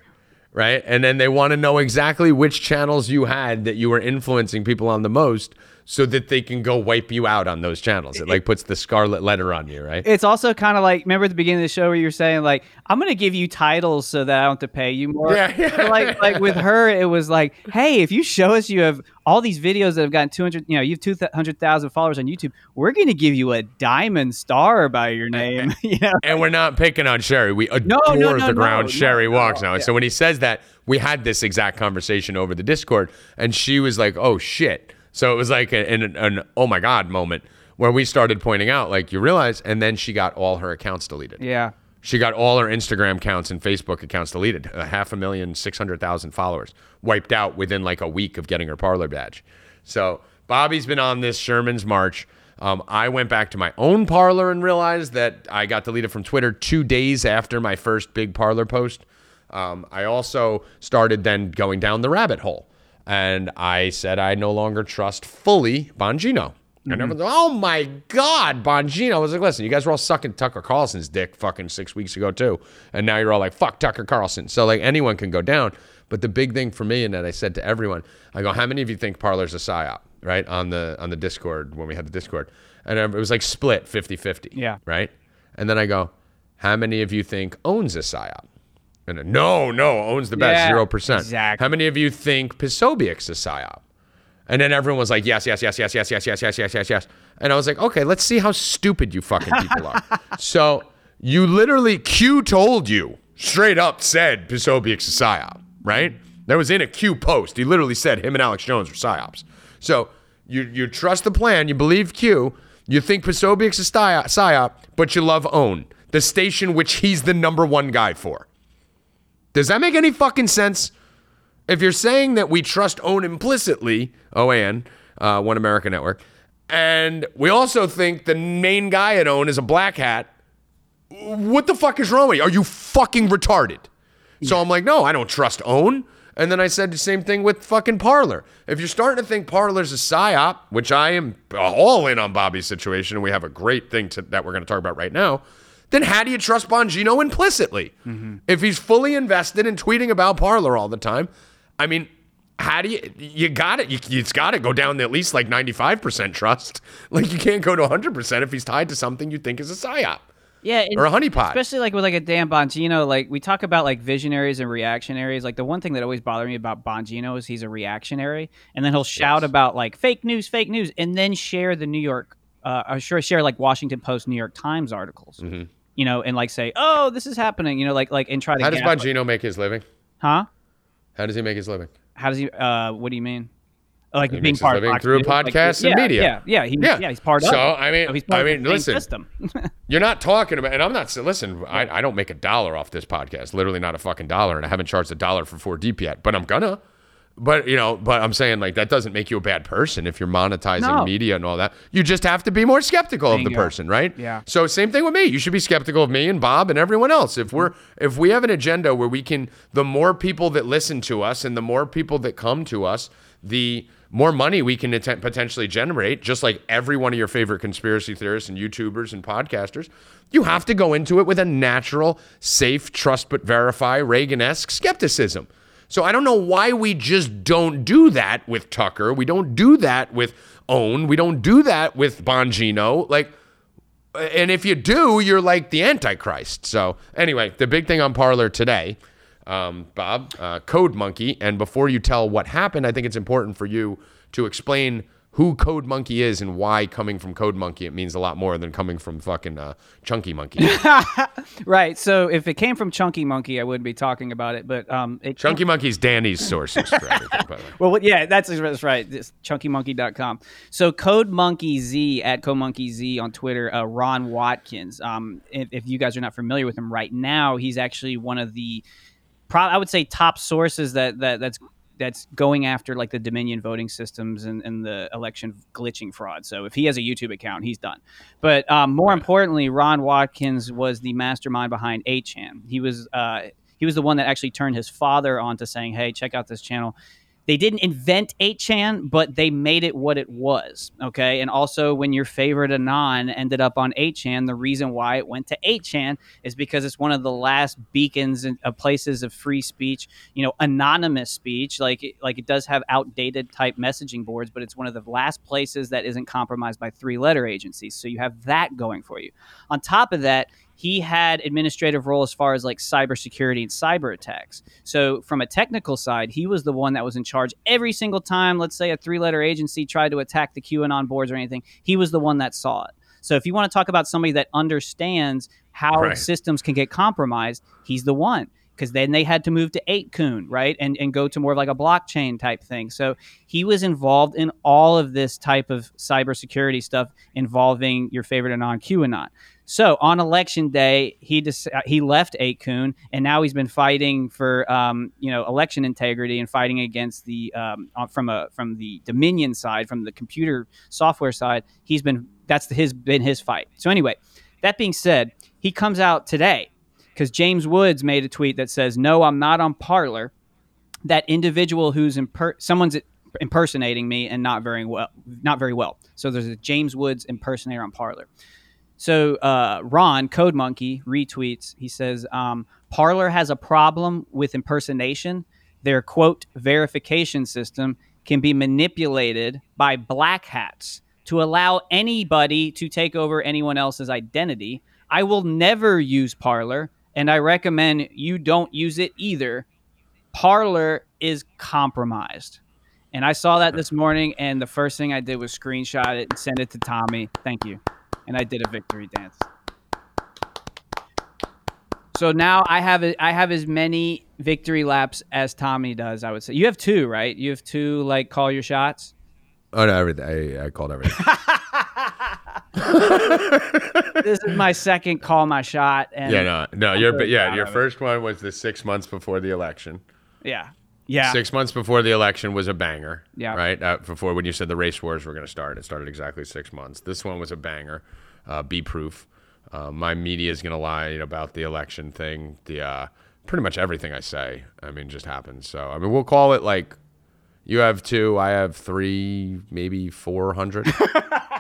right? And then they want to know exactly which channels you had that you were influencing people on the most so that they can go wipe you out on those channels. It like puts the scarlet letter on you, right? it's also kind of like remember at the beginning of the show where you were saying like I'm gonna give you titles so that I don't have to pay you more. Yeah, yeah. Like like with her, it was like, hey, if you show us you have all these videos that have gotten 200, you know, you have 200,000 followers on YouTube, we're gonna give you a diamond star by your name. you know, and we're not picking on Sherry. We adore no, no, the ground no, Sherry no, walks no, now. Yeah. so when he says that, we had this exact conversation over the Discord, and she was like, "Oh shit!" So it was like an, an, an oh my god moment where we started pointing out, like you realize, and then she got all her accounts deleted. yeah. She got all her Instagram accounts and Facebook accounts deleted. A half a million, 600,000 followers wiped out within like a week of getting her parler badge. So Bobby's been on this Sherman's March. Um, I went back to my own parler and realized that I got deleted from Twitter two days after my first big parler post. Um, I also started then going down the rabbit hole. And I said I no longer trust fully Bongino. And everyone's like, oh my God, Bongino. I was like, listen, you guys were all sucking Tucker Carlson's dick fucking six weeks ago, too. And now you're all like, fuck Tucker Carlson. So, like, anyone can go down. But the big thing for me, and that I said to everyone, I go, how many of you think Parler's a psyop, right? On the on the Discord, when we had the Discord. And it was like split 50 50. Yeah. Right? And then I go, how many of you think owns a psyop? And then, no, no, owns the best, Yeah, zero percent. exactly. How many of you think Posobiec's a psyop? And then everyone was like, yes, yes, yes, yes, yes, yes, yes, yes, yes, yes, yes. And I was like, okay, let's see how stupid you fucking people are. so you literally, Q told you, straight up said Posobiec's a psyop, right? That was in a Q post. He literally said him and Alex Jones were psyops. So you you trust the plan, you believe Q, You think Posobiec's a psyop, psyop, but you love OWN, the station which he's the number one guy for. Does that make any fucking sense? If you're saying that we trust OWN implicitly, OAN, uh, One America Network, and we also think the main guy at OWN is a black hat, what the fuck is wrong with you? Are you fucking retarded? So I'm like, no, I don't trust OWN. And then I said the same thing with fucking Parler. If you're starting to think Parler's a psyop, which I am all in on Bobby's situation, and we have a great thing to, that we're going to talk about right now, then how do you trust Bongino implicitly? Mm-hmm. If he's fully invested in tweeting about Parler all the time, I mean, how do you you got it? You, it's got to go down to at least like 95% trust. Like you can't go to 100% if he's tied to something you think is a psyop. Yeah, Or a honeypot. Especially like with like a Dan Bongino, like we talk about like visionaries and reactionaries. Like the one thing that always bothered me about Bongino is he's a reactionary, and then he'll shout about like fake news, fake news, and then share the New York, uh, or sure share like Washington Post, New York Times articles. You know, and like say, oh, this is happening. You know, like like and try to. How does Bongino make his living? Huh? How does he make his living? How does he? Uh, what do you mean? Like He being part of through News, like, podcasts and yeah, media. Yeah, yeah, he, Yeah. yeah. he's part of. So. I mean- So he's part I of mean, the listen. system. You're not talking about, and I'm not. Listen, I, I don't make a dollar off this podcast. Literally, not a fucking dollar, and I haven't charged a dollar for four deep yet. But I'm gonna. But you know, but I'm saying like that doesn't make you a bad person if you're monetizing No. media and all that. You just have to be more skeptical of the person, right? Yeah. So same thing with me. You should be skeptical of me and Bob and everyone else. If we're if we have an agenda where we can, the more people that listen to us and the more people that come to us, the more money we can atten- potentially generate. Just like every one of your favorite conspiracy theorists and YouTubers and podcasters, you have to go into it with a natural, safe, trust but verify Reagan-esque skepticism. So I don't know why we just don't do that with Tucker. We don't do that with Own. We don't do that with Bongino. Like, and if you do, you're like the Antichrist. So anyway, the big thing on Parler today, um, Bob, uh, Code Monkey. And before you tell what happened, I think it's important for you to explain who Code Monkey is and why coming from Code Monkey it means a lot more than coming from fucking uh, Chunky Monkey. Right. So if it came from Chunky Monkey, I wouldn't be talking about it. But um, it Chunky Monkey's Danny's sources for everything. By the way. Well, yeah, that's that's right. It's chunkymonkey.com. So Code Monkey Z at Code Monkey Z on Twitter, uh, Ron Watkins. Um, if, if you guys are not familiar with him right now, he's actually one of the, I would say, top sources that that that's that's going after like the Dominion voting systems and, and the election glitching fraud. So if he has a YouTube account, he's done. But um, more importantly, Ron Watkins was the mastermind behind 8chan. He was uh, he was the one that actually turned his father on to saying, "Hey, check out this channel." They didn't invent 8chan, but they made it what it was. Okay. And also, when your favorite Anon ended up on 8chan, the reason why it went to 8chan is because it's one of the last beacons and uh, places of free speech, you know, anonymous speech. Like, like it does have outdated type messaging boards, but it's one of the last places that isn't compromised by three letter agencies. So you have that going for you. On top of that, he had administrative role as far as like cybersecurity and cyber attacks. So from a technical side, he was the one that was in charge every single time. Let's say a three-letter agency tried to attack the QAnon boards or anything, he was the one that saw it. So if you want to talk about somebody that understands how Right. systems can get compromised, he's the one. Because then they had to move to 8kun, right? And, and go to more of like a blockchain type thing. So he was involved in all of this type of cybersecurity stuff involving your favorite Anon QAnon. So on election day, he dis- uh, he left 8kun, and now he's been fighting for um, you know election integrity and fighting against the um, uh, from a from the Dominion side, from the computer software side. He's been that's his been his fight. So anyway, that being said, he comes out today because James Woods made a tweet that says, "No, I'm not on Parler." That individual who's imper- someone's impersonating me and not very well, not very well. So there's a James Woods impersonator on Parler. So uh, Ron Code Monkey retweets. He says, um, "Parler has a problem with impersonation. Their quote verification system can be manipulated by black hats to allow anybody to take over anyone else's identity. I will never use Parler, and I recommend you don't use it either. Parler is compromised." And I saw that this morning, and the first thing I did was screenshot it and send it to Tommy. Thank you. And I did a victory dance. So now I have a, I have as many victory laps as Tommy does. I would say you have two, right? You have two like call your shots. Oh no, everything. I, I called everything. this is my second call my shot. And Yeah, no, no. Your very yeah, your first one was the six months before the election. yeah, yeah. Six months before the election was a banger. Yeah. Right. Uh, before when you said the race wars were going to start, it started exactly six months. This one was a banger. Uh, be proof. Uh, my media is going to lie about the election thing. The uh, pretty much everything I say, I mean, just happens. So I mean, we'll call it like you have two, I have three, maybe four hundred.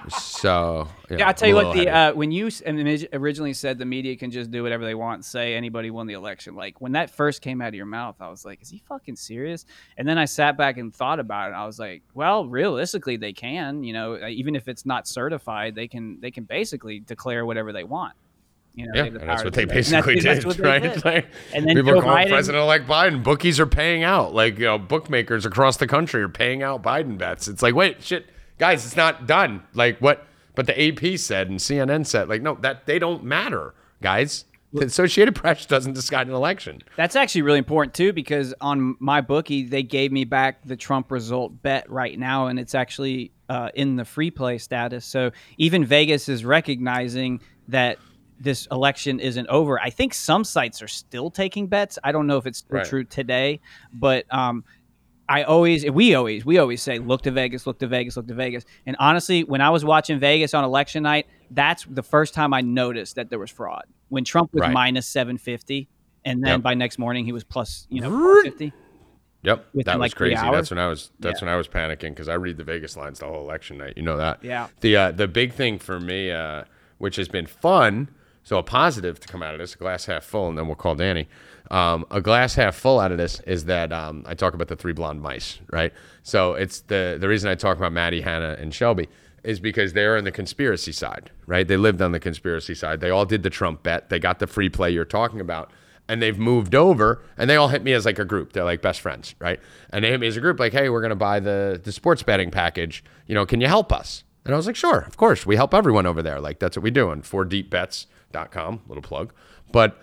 so Yeah, I'll tell you what. The uh, when you s- originally said the media can just do whatever they want, and say anybody won the election. Like when that first came out of your mouth, I was like, "Is he fucking serious?" And then I sat back and thought about it. I was like, "Well, realistically, they can. You know, uh, even if it's not certified, they can they can basically declare whatever they want. You know, Yeah, the that's what they do that. And that's- basically that's did, they right? did. Like, And then people Joe call Biden- President-elect Biden. Bookies are paying out. Like you know, bookmakers across the country are paying out Biden bets. It's like, wait, shit, guys, it's not done. Like what? But the AP said and CNN said, like, no, that they don't matter, guys. The Associated Press doesn't decide an election. That's actually really important too because on my bookie they gave me back the Trump result bet right now, and it's actually uh, in the free play status. So even Vegas is recognizing that this election isn't over. I think some sites are still taking bets. I don't know if it's still Right. true today, but um, I always, we always, we always say, look to Vegas, look to Vegas, look to Vegas. And honestly, when I was watching Vegas on election night, that's the first time I noticed that there was fraud. When Trump was Right. minus 750, and then Yep. by next morning he was plus, you know, 450. Yep, Within, that was like, crazy. That's when I was. That's Yeah. when I was panicking because I read the Vegas lines the whole election night. You know that. Yeah. The uh, the big thing for me, uh, which has been fun, so a positive to come out of this, a glass half full, and then we'll call Danny. Um, a glass half full out of this is that um, I talk about the three blonde mice, right? So it's the the reason I talk about Maddie, Hannah, and Shelby is because they're on the conspiracy side, right? They lived on the conspiracy side. They all did the Trump bet. They got the free play you're talking about and they've moved over and they all hit me as like a group they're like best friends right and they hit me as a group like hey we're to buy the the sports betting package you know can you help us and i was like sure of course we help everyone over there like that's what we do on 4deepbets.com little plug but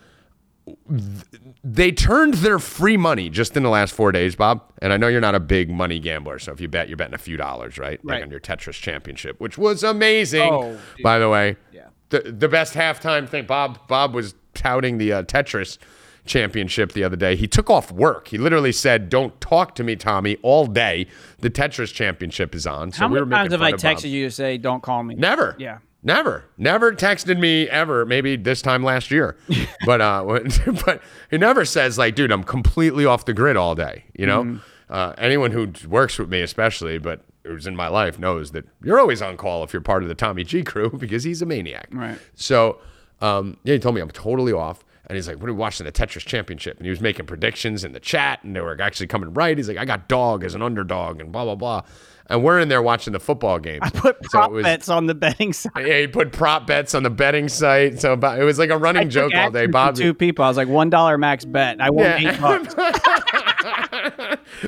they turned their free money just in the last four days, Bob. And I know you're not a big money gambler, so if you bet, you're betting a few dollars, right? Like Right. on your Tetris championship, which was amazing, Oh, by the way. Yeah. The the best halftime thing. Bob Bob was touting the uh, Tetris championship the other day. He took off work. He literally said, "Don't talk to me, Tommy, all day. The Tetris championship is on." So How we were many times making have I of Bob. texted you to say, don't call me? Never. Yeah. Never. Never texted me ever. Maybe this time last year. but uh but he never says like, dude, I'm completely off the grid all day. You know? Mm-hmm. Uh, anyone who works with me especially, but who's in my life knows that you're always on call if you're part of the Tommy G crew because he's a maniac. Right. So um, yeah, he told me I'm totally off. And he's like, "What are we watching the Tetris Championship?" And he was making predictions in the chat, and they were actually coming right. He's like, "I got dog as an underdog," and blah blah blah. And we're in there watching the football game. I Put prop it was- bets on the betting side. yeah, he put prop bets on the betting site. So about, it was like a running joke all day. Bob, two people. I was like, one dollar max bet. I won Yeah. eight bucks.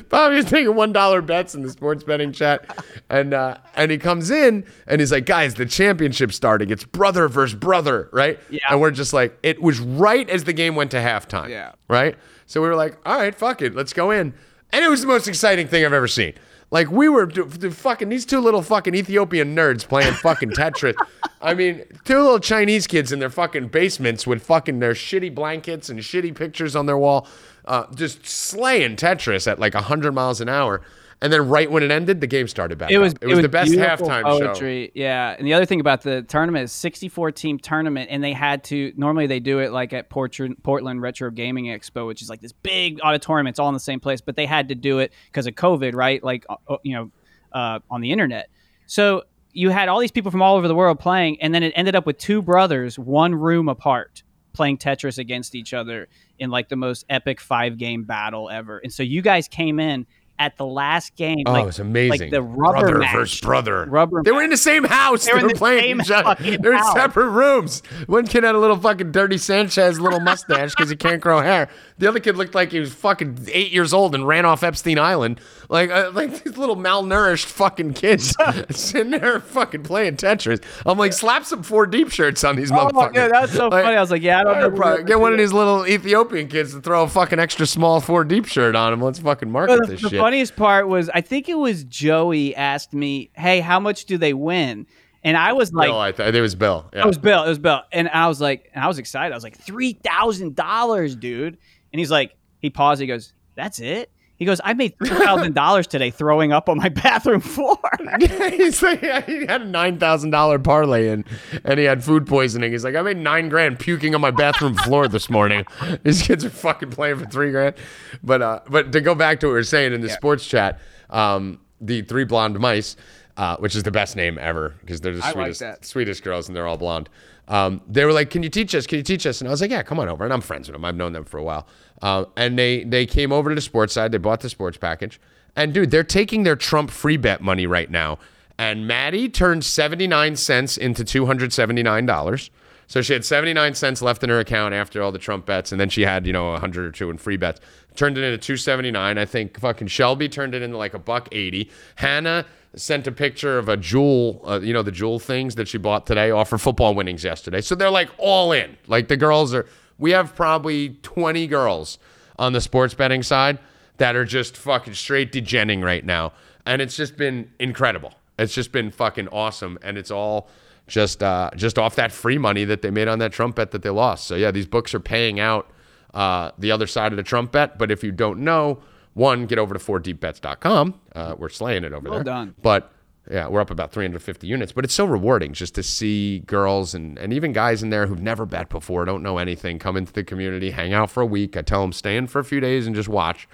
Bobby was taking one dollar bets in the sports betting chat, and uh, and he comes in and he's like, "Guys, the championship starting. It's brother versus brother, right?" Yeah. And we're just like, it was right as the game went to halftime. Yeah. Right. So we were like, "All right, fuck it, let's go in," and it was the most exciting thing I've ever seen. Like we were d- fucking these two little fucking Ethiopian nerds playing fucking Tetris. I mean, two little Chinese kids in their fucking basements with fucking their shitty blankets and shitty pictures on their wall, uh, just slaying Tetris at like hundred miles an hour. And then right when it ended, the game started back. It was up. it was the best halftime show. poetry. Yeah, and the other thing about the tournament is 64 team tournament, and they had to. Normally they do it like at Portland, Portland Retro Gaming Expo, which is like this big auditorium. It's all in the same place, but they had to do it because of COVID, right? Like uh, uh, you know, uh, on the internet. So you had all these people from all over the world playing, and then it ended up with two brothers, one room apart, playing Tetris against each other in like the most epic five game battle ever. And so you guys came in at the last game. Oh, like, it's amazing. Like the rubber brother match. versus brother. Rubber They were in the same house. They, were in were the playing same each other. They're in separate rooms. One kid had a little fucking dirty Sanchez little mustache because he can't grow hair. The other kid looked like he was fucking eight years old and ran off Epstein Island. Like, uh, like these little malnourished fucking kids sitting there fucking playing Tetris. I'm like, slap some four deep shirts on these Oh, motherfuckers. yeah, that's so Like, funny. I was like, yeah, I don't know. Probably Get one of these little Ethiopian kids to throw a fucking extra small four deep shirt on him. Let's fucking market the, this the shit. funniest part was I think it was Joey asked me, "Hey, how much do they win?" And I was like, Bill, I th- it was Bill. Yeah. It was Bill. It was Bill. And I was like, and I was excited. I was like, three thousand dollars, dude. And he's like, he paused. He goes, "That's it." He goes, "I made three thousand dollars today throwing up on my bathroom floor." He's like, he had a nine thousand dollar parlay in, and he had food poisoning. He's like, I made nine grand puking on my bathroom floor this morning. These kids are fucking playing for three grand. But uh, but to go back to what we were saying in the sports chat, um, the three blonde mice, uh, which is the best name ever because they're the sweetest sweetest girls and they're all blonde. Um, they were like, "Can you teach us? Can you teach us?" And I was like, "Yeah, come on over." And I'm friends with them. I've known them for a while. Uh, and they they came over to the sports side. They bought the sports package. And dude, they're taking their Trump free bet money right now. And Maddie turned 79 cents into $279. So she had 79 cents left in her account after all the Trump bets, and then she had, you know, 100 or two in free bets. Turned it into 279. I think fucking Shelby turned it into like a buck 80. Hannah sent a picture of a jewel, uh, you know, the jewel things that she bought today off her football winnings yesterday. So they're like all in. Like the girls are, we have probably 20 girls on the sports betting side that are just fucking straight degenning right now. And it's just been incredible. It's just been fucking awesome. And it's all just uh, just off that free money that they made on that Trump bet that they lost. So yeah, these books are paying out uh, the other side of the Trump bet. But if you don't know, one, get over to 4deepbets.com. Uh, we're slaying it over Well there. done. But yeah, we're up about 350 units. But it's so rewarding just to see girls and, and even guys in there who've never bet before, don't know anything, come into the community, hang out for a week. I tell them stay in for a few days and just watch.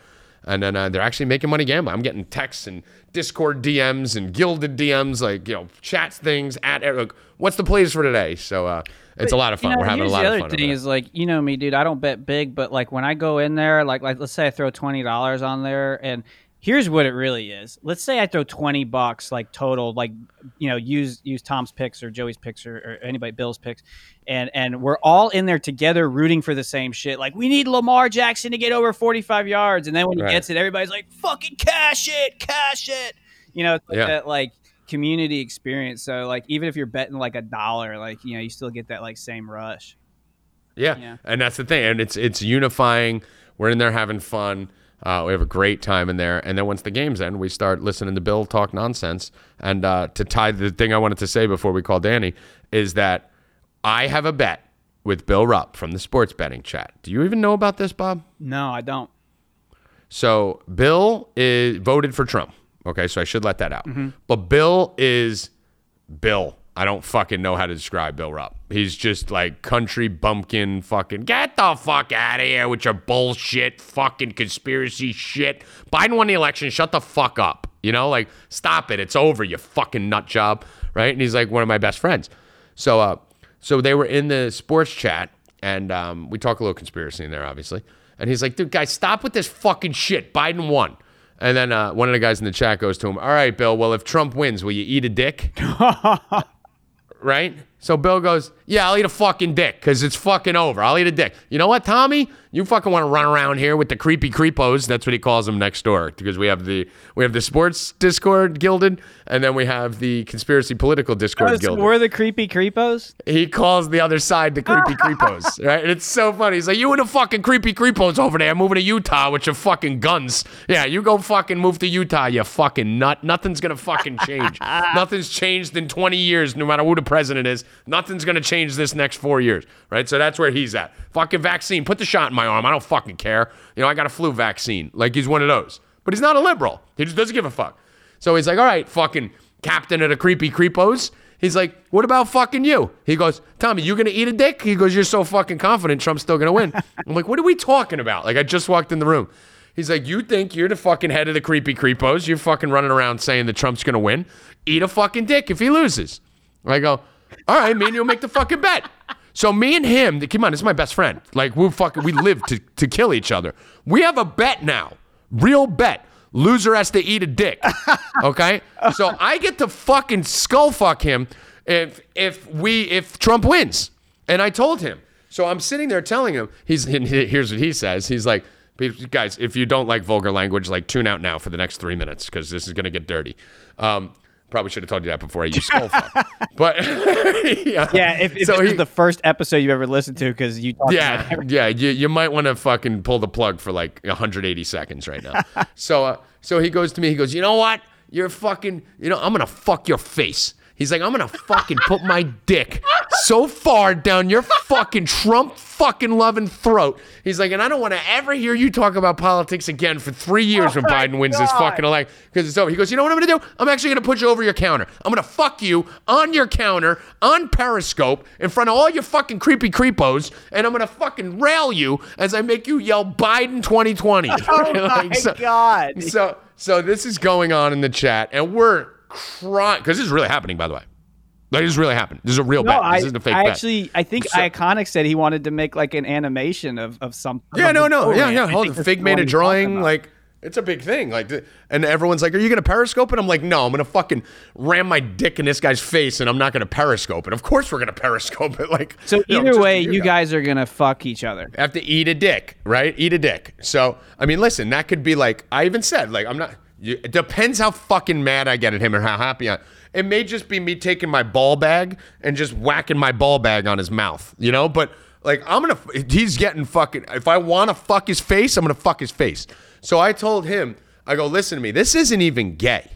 And then uh, they're actually making money gambling. I'm getting texts and Discord DMs and guilded DMs, like, you know, chats things at, like, what's the plays for today? So uh, it's a lot of fun. You know, We're having a lot the of other fun. over thing there. is like you know me, dude. I don't bet big, but like when I go in there, like like let's say I throw twenty dollars on there, and here's what it really is. Let's say I throw twenty bucks, like total, like you know, use use Tom's picks or Joey's picks or, or anybody Bill's picks, and and we're all in there together rooting for the same shit. Like we need Lamar Jackson to get over forty five yards, and then when he Right. gets it, everybody's like, "Fucking cash it, cash it." You know, it's like Yeah. that like community experience. So like even if you're betting like a dollar, like you know, you still get that like same rush. Yeah. Yeah. and that's the thing, and it's it's unifying. We're in there having fun. Uh, we have a great time in there, and then once the games end, we start listening to Bill talk nonsense. And uh, to tie the thing I wanted to say before we call Danny is that I have a bet with Bill Rupp from the sports betting chat. Do you even know about this, Bob? No, I don't. So Bill is voted for Trump. Okay, so I should let that out. But Bill is Bill. I don't fucking know how to describe Bill Rupp. He's just like country bumpkin fucking get the fuck out of here with your bullshit fucking conspiracy shit. Biden won the election. Shut the fuck up. You know, like stop it. It's over, you fucking nut job. Right? And he's like one of my best friends. So uh so they were in the sports chat and um, we talk a little conspiracy in there, obviously. And he's like, dude, guys, stop with this fucking shit. Biden won. And then uh, one of the guys in the chat goes to him, all right, Bill, well, if Trump wins, will you eat a dick? right? So Bill goes, yeah, I'll eat a fucking dick because it's fucking over. I'll eat a dick. You know what, Tommy? You fucking want to run around here with the creepy creepos. That's what he calls them next door because we have the we have the sports Discord guilded and then we have the conspiracy political Discord guilded We're the creepy creepos. he calls the other side the creepy creepos, right? And it's so funny. He's like, "You and the fucking creepy creepos over there moving to Utah with your fucking guns. Yeah, you go fucking move to Utah, you fucking nut. Nothing's gonna fucking change. Nothing's changed in 20 years, no matter who the president is. Nothing's gonna change this next four years, right? So that's where he's at. Fucking vaccine. Put the shot in my arm. I don't fucking care. You know, I got a flu vaccine. Like he's one of those. But he's not a liberal. He just doesn't give a fuck. So he's like, all right, fucking captain of the creepy creepos. He's like, what about fucking you? He goes, Tommy, you gonna eat a dick? He goes, you're so fucking confident Trump's still gonna win. I'm like, what are we talking about? Like, I just walked in the room. He's like, you think you're the fucking head of the creepy creepos? You're fucking running around saying that Trump's gonna win. Eat a fucking dick if he loses. I go, all right, me and you'll make the fucking bet. So me and him, come on, this is my best friend. Like we fucking, we live to to kill each other. We have a bet now, real bet. Loser has to eat a dick. Okay, so I get to fucking skull fuck him if if we if Trump wins. And I told him. So I'm sitting there telling him. He's here's what he says. He's like, guys, if you don't like vulgar language, like tune out now for the next three minutes because this is gonna get dirty. Um, probably should have told you that before I used skull fuck. But yeah, Yeah, if, if So this he- is the first episode you ever listened to, because you talked about yeah, yeah. You, you might want to fucking pull the plug for like 180 seconds right now. so, uh, so he goes to me. He goes, you know what? You're fucking. You know, I'm gonna fuck your face. He's like, I'm gonna fucking put my dick so far down your fucking Trump fucking loving throat. He's like, and I don't want to ever hear you talk about politics again for three years when oh Biden wins this fucking election because it's over. He goes, you know what I'm gonna do? I'm actually gonna put you over your counter. I'm gonna fuck you on your counter on Periscope in front of all your fucking creepy creepos, and I'm gonna fucking rail you as I make you yell Biden 2020. Oh my God. So so this is going on in the chat, and we're crying because this is really happening. By the way, like this is really happening. This is a real No, bet. I, This isn't a fake I bet. actually, I think So- Iconic said he wanted to make like an animation of of something. yeah, of no, no, yeah, yeah. Hold on. Fig made a drawing. Like it's a big thing. Like, and everyone's like, "Are you gonna periscope it?" I'm like, "No, I'm gonna fucking ram my dick in this guy's face, and I'm not gonna periscope it. Of course, we're gonna periscope it. Like, So you know, either way, you guys are gonna fuck each other. have to eat a dick, right? Eat a dick. So, I mean, listen, that could be like, I even said, like, I'm not, you, it depends how fucking mad I get at him or how happy I It may just be me taking my ball bag and just whacking my ball bag on his mouth, you know? But, like, I'm gonna, he's getting fucking, if I wanna fuck his face, I'm gonna fuck his face. So I told him, I go, listen to me, this isn't even gay.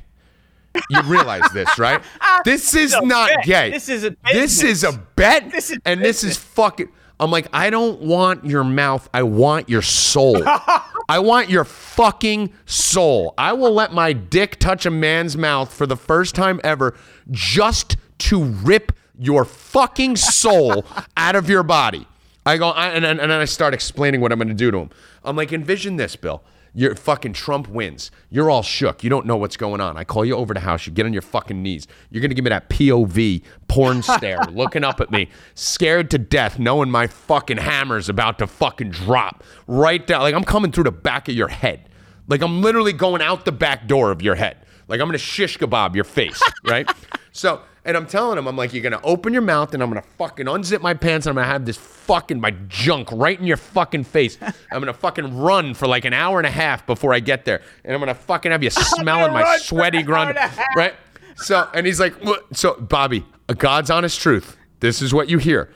You realize this, right? This is not bet. gay. This is a This is a bet, This is and this is fucking. I'm like, I don't want your mouth. I want your soul. I want your fucking soul. I will let my dick touch a man's mouth for the first time ever, just to rip your fucking soul out of your body. I go, I, and, and then I start explaining what I'm going to do to him. I'm like, envision this, Bill. You're fucking Trump wins. You're all shook. You don't know what's going on. I call you over to the house. You get on your fucking knees. You're gonna give me that POV porn stare, looking up at me, scared to death, knowing my fucking hammer's about to fucking drop right down. Like I'm coming through the back of your head. Like I'm literally going out the back door of your head. Like I'm gonna shish kebab your face, right? so, and I'm telling him, I'm like, you're gonna open your mouth and I'm gonna fucking unzip my pants and I'm gonna have this fucking my junk right in your fucking face. I'm gonna fucking run for like an hour and a half before I get there, and I'm gonna fucking have you smelling my sweaty grunt, and a half. right? So, and he's like, what? so Bobby, a God's honest truth. This is what you hear.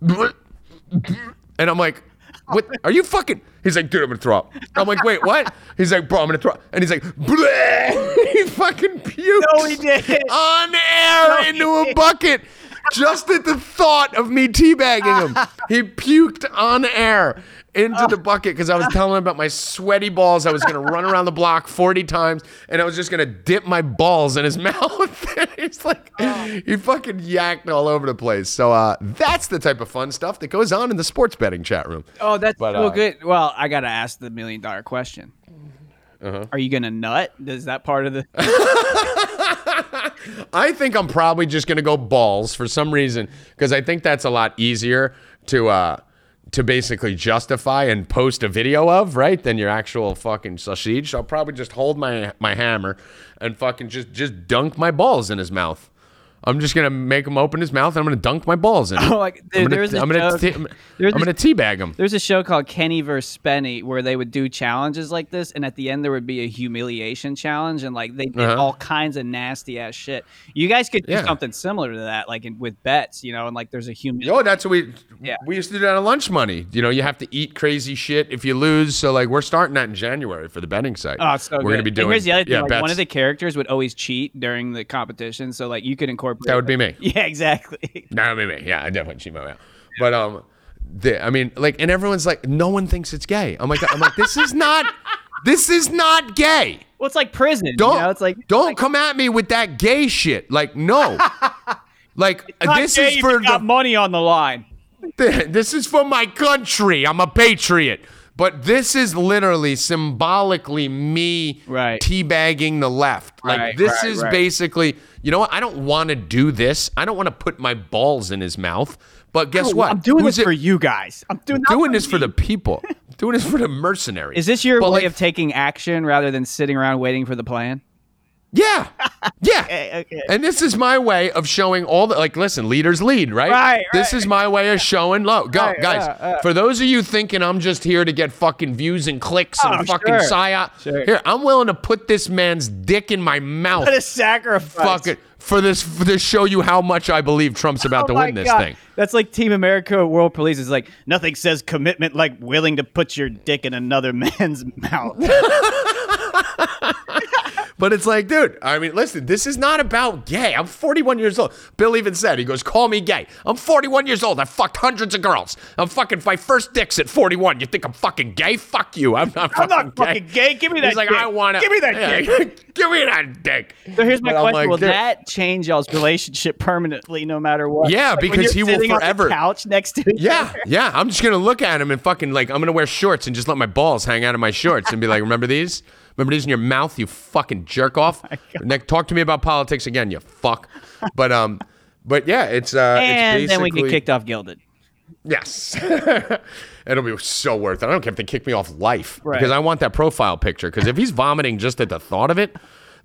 And I'm like, what? Are you fucking? He's like, dude, I'm gonna throw up. I'm like, wait, what? He's like, bro, I'm gonna throw up. And he's like, Bleh! he fucking pukes No, he didn't. on air he into a bucket just at the thought of me teabagging him. He puked on air into the bucket because I was telling him about my sweaty balls. I was gonna run around the block 40 times and I was just gonna dip my balls in his mouth. He's like, he fucking yacked all over the place. So uh, that's the type of fun stuff that goes on in the sports betting chat room. Oh, that's But, so uh, good. Well, I gotta ask the million dollar question. Uh-huh. Are you gonna nut? Is that part of the? I think I'm probably just gonna go balls for some reason because I think that's a lot easier to uh to basically justify and post a video of, right? Than your actual fucking sausage. So I'll probably just hold my my hammer and fucking just just dunk my balls in his mouth. I'm just gonna make him open his mouth and I'm gonna dunk my balls in. Oh, like, I'm there- gonna, there's a I'm gonna, I'm there's I'm gonna teabag him. There's a show called Kenny vs. Spenny where they would do challenges like this, and at the end there would be a humiliation challenge, and like they did Uh-huh. all kinds of nasty ass shit. You guys could do Yeah. something similar to that, like in, with bets, you know, and like there's a human. Oh, that's what we Yeah. we used to do that on lunch money. You know, you have to eat crazy shit if you lose. So like we're starting that in January for the betting site. Oh, so we're good. gonna be And here's the other thing: yeah, like, one of the characters would always cheat during the competition, so like you could incorporate. That would be me. Yeah, exactly. No, me, me. Yeah, I definitely cheat my way out. But um, the, I mean, like, and everyone's like, no one thinks it's gay. I'm like, I'm like, this is not, this is not gay. Well, it's like prison. Don't, you know? It's like don't come at me with that gay shit. Like, no. like, this is for the money on the line. this is for my country. I'm a patriot. But this is literally symbolically me Right. teabagging the left. Like Right, this right, is basically, you know what? I don't want to do this. I don't want to put my balls in his mouth. But guess what? I'm doing Who's this it- for you guys. I'm doing, for this for me. the people. doing this for the mercenaries. Is this your But, way like, of taking action rather than sitting around waiting for the plan? Yeah. Yeah. okay. And this is my way of showing all the like listen, leaders lead, right? Right, This is my way of showing look. Go, Right, guys. uh, uh. For those of you thinking I'm just here to get fucking views and clicks and Oh, fucking sure. psyop. Sure. Here, I'm willing to put this man's dick in my mouth. What a sacrifice! Fuck it. For this for to show you how much I believe Trump's about Oh to win this God. thing. That's like Team America World Police is like nothing says commitment like willing to put your dick in another man's mouth. But it's like, dude, I mean, listen, this is not about gay. I'm 41 years old. Bill even said, he goes, call me gay. I'm 41 years old. I fucked hundreds of girls. I'm fucking, my first dick's at 41. You think I'm fucking gay? Fuck you. I'm not I'm fucking not fucking gay. Give me that He's like, dick. I want to. Give me that dick. Give me that dick. So here's my But question: like, Will dude- that change y'all's relationship permanently, no matter what? Yeah, Like, when because you're he will sitting on the forever- couch next to each Yeah, other? yeah. I'm just gonna look at him and fucking like I'm gonna wear shorts and just let my balls hang out of my shorts and be like, remember these? Remember these in your mouth, you fucking jerk off. Nick, talk to me about politics again, you fuck. But um, but yeah, it's uh, and it's then we get kicked off Guilded. Yes. It'll be so worth it. I don't care if they kick me off life Right. because I want that profile picture. Because if he's vomiting just at the thought of it,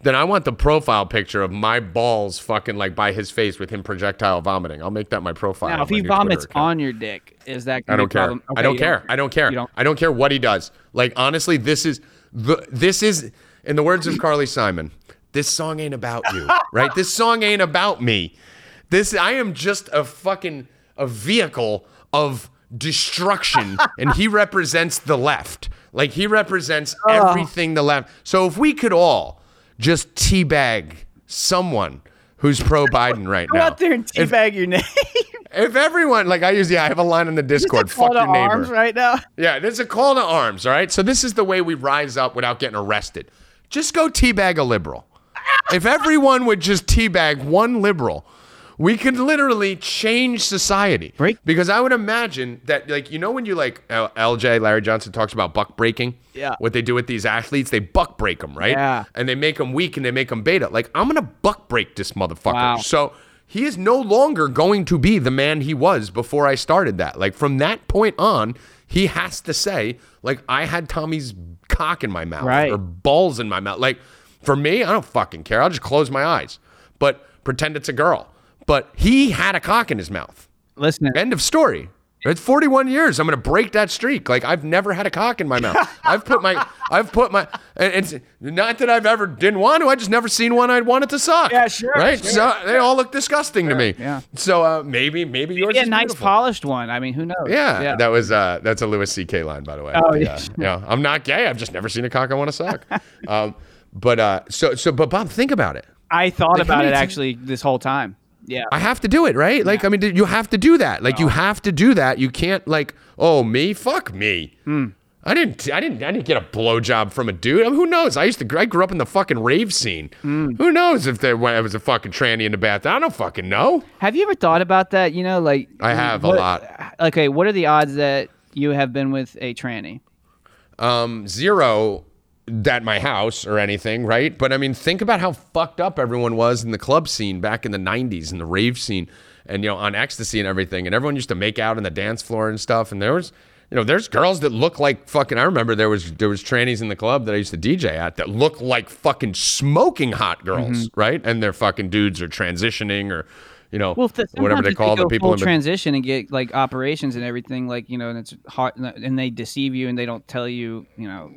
then I want the profile picture of my balls fucking like by his face with him projectile vomiting. I'll make that my profile. Now, if he vomits on your dick, is that? I don't be a care. problem? I don't you care. I don't care. You don't. I don't care what he does. Like honestly, this is the this is in the words of Carly Simon. This song ain't about you, right? This song ain't about me. This I am just a fucking a vehicle of destruction, and he represents the left. Like he represents everything the left. So if we could all just teabag someone who's pro Biden right now. Go out there and if, teabag your name. if everyone like I use, yeah, I have a line on the Discord. Fuck your neighbor. arms right now. Yeah, there's a call to arms, all right? So this is the way we rise up without getting arrested. Just go teabag a liberal. if everyone would just teabag one liberal, we could literally change society. Break- Because I would imagine that, like, you know, when you like L- LJ, Larry Johnson talks about buck breaking. Yeah. What they do with these athletes, they buck break them, right? Yeah. And they make them weak and they make them beta. Like, I'm gonna buck break this motherfucker. Wow. So he is no longer going to be the man he was before I started that. Like from that point on, he has to say, like, I had Tommy's cock in my mouth Right. or balls in my mouth. Like, for me, I don't fucking care. I'll just close my eyes. But pretend it's a girl. But he had a cock in his mouth. Listen, End of story. It's 41 years. I'm gonna break that streak. Like I've never had a cock in my mouth. I've put my, I've put my, and it's not that I've ever didn't want to. I just never seen one I'd wanted to suck. Yeah, sure, Right. sure. So they all look disgusting to me. yeah. So uh, maybe, maybe yours yeah, is nice beautiful. polished one. I mean, who knows? Yeah, that was uh, that's a Louis C.K. line, by the way. Oh, yeah. yeah. I'm not gay. I've just never seen a cock I want to suck. um, but uh, so so, but Bob, think about it. I thought Like, about it actually this whole time. Yeah. I have to do it, right? Like, I mean, you have to do that. Like, you have to do that. You can't like, oh, me, fuck me. Hmm. I didn't, I didn't, I didn't get a blowjob from a dude. I mean, who knows? I used to, I grew up in the fucking rave scene. Hmm. Who knows if there was a fucking tranny in the bathroom? I don't fucking know. Have you ever thought about that? You know, like I have a lot. Okay, what are the odds that you have been with a tranny? Um, zero at my house or anything, right? But I mean, think about how fucked up everyone was in the club scene back in the '90s and the rave scene, and you know, on ecstasy and everything. And everyone used to make out on the dance floor and stuff. And there was, you know, there's girls that look like fucking. I remember there was there was trannies in the club that I used to DJ at that look like fucking smoking hot girls, mm-hmm. right? And their fucking dudes are transitioning or. You know, Well, th- whatever they call the people in transition and get like operations and everything, like you know, and it's hard, and they deceive you and they don't tell you, you know.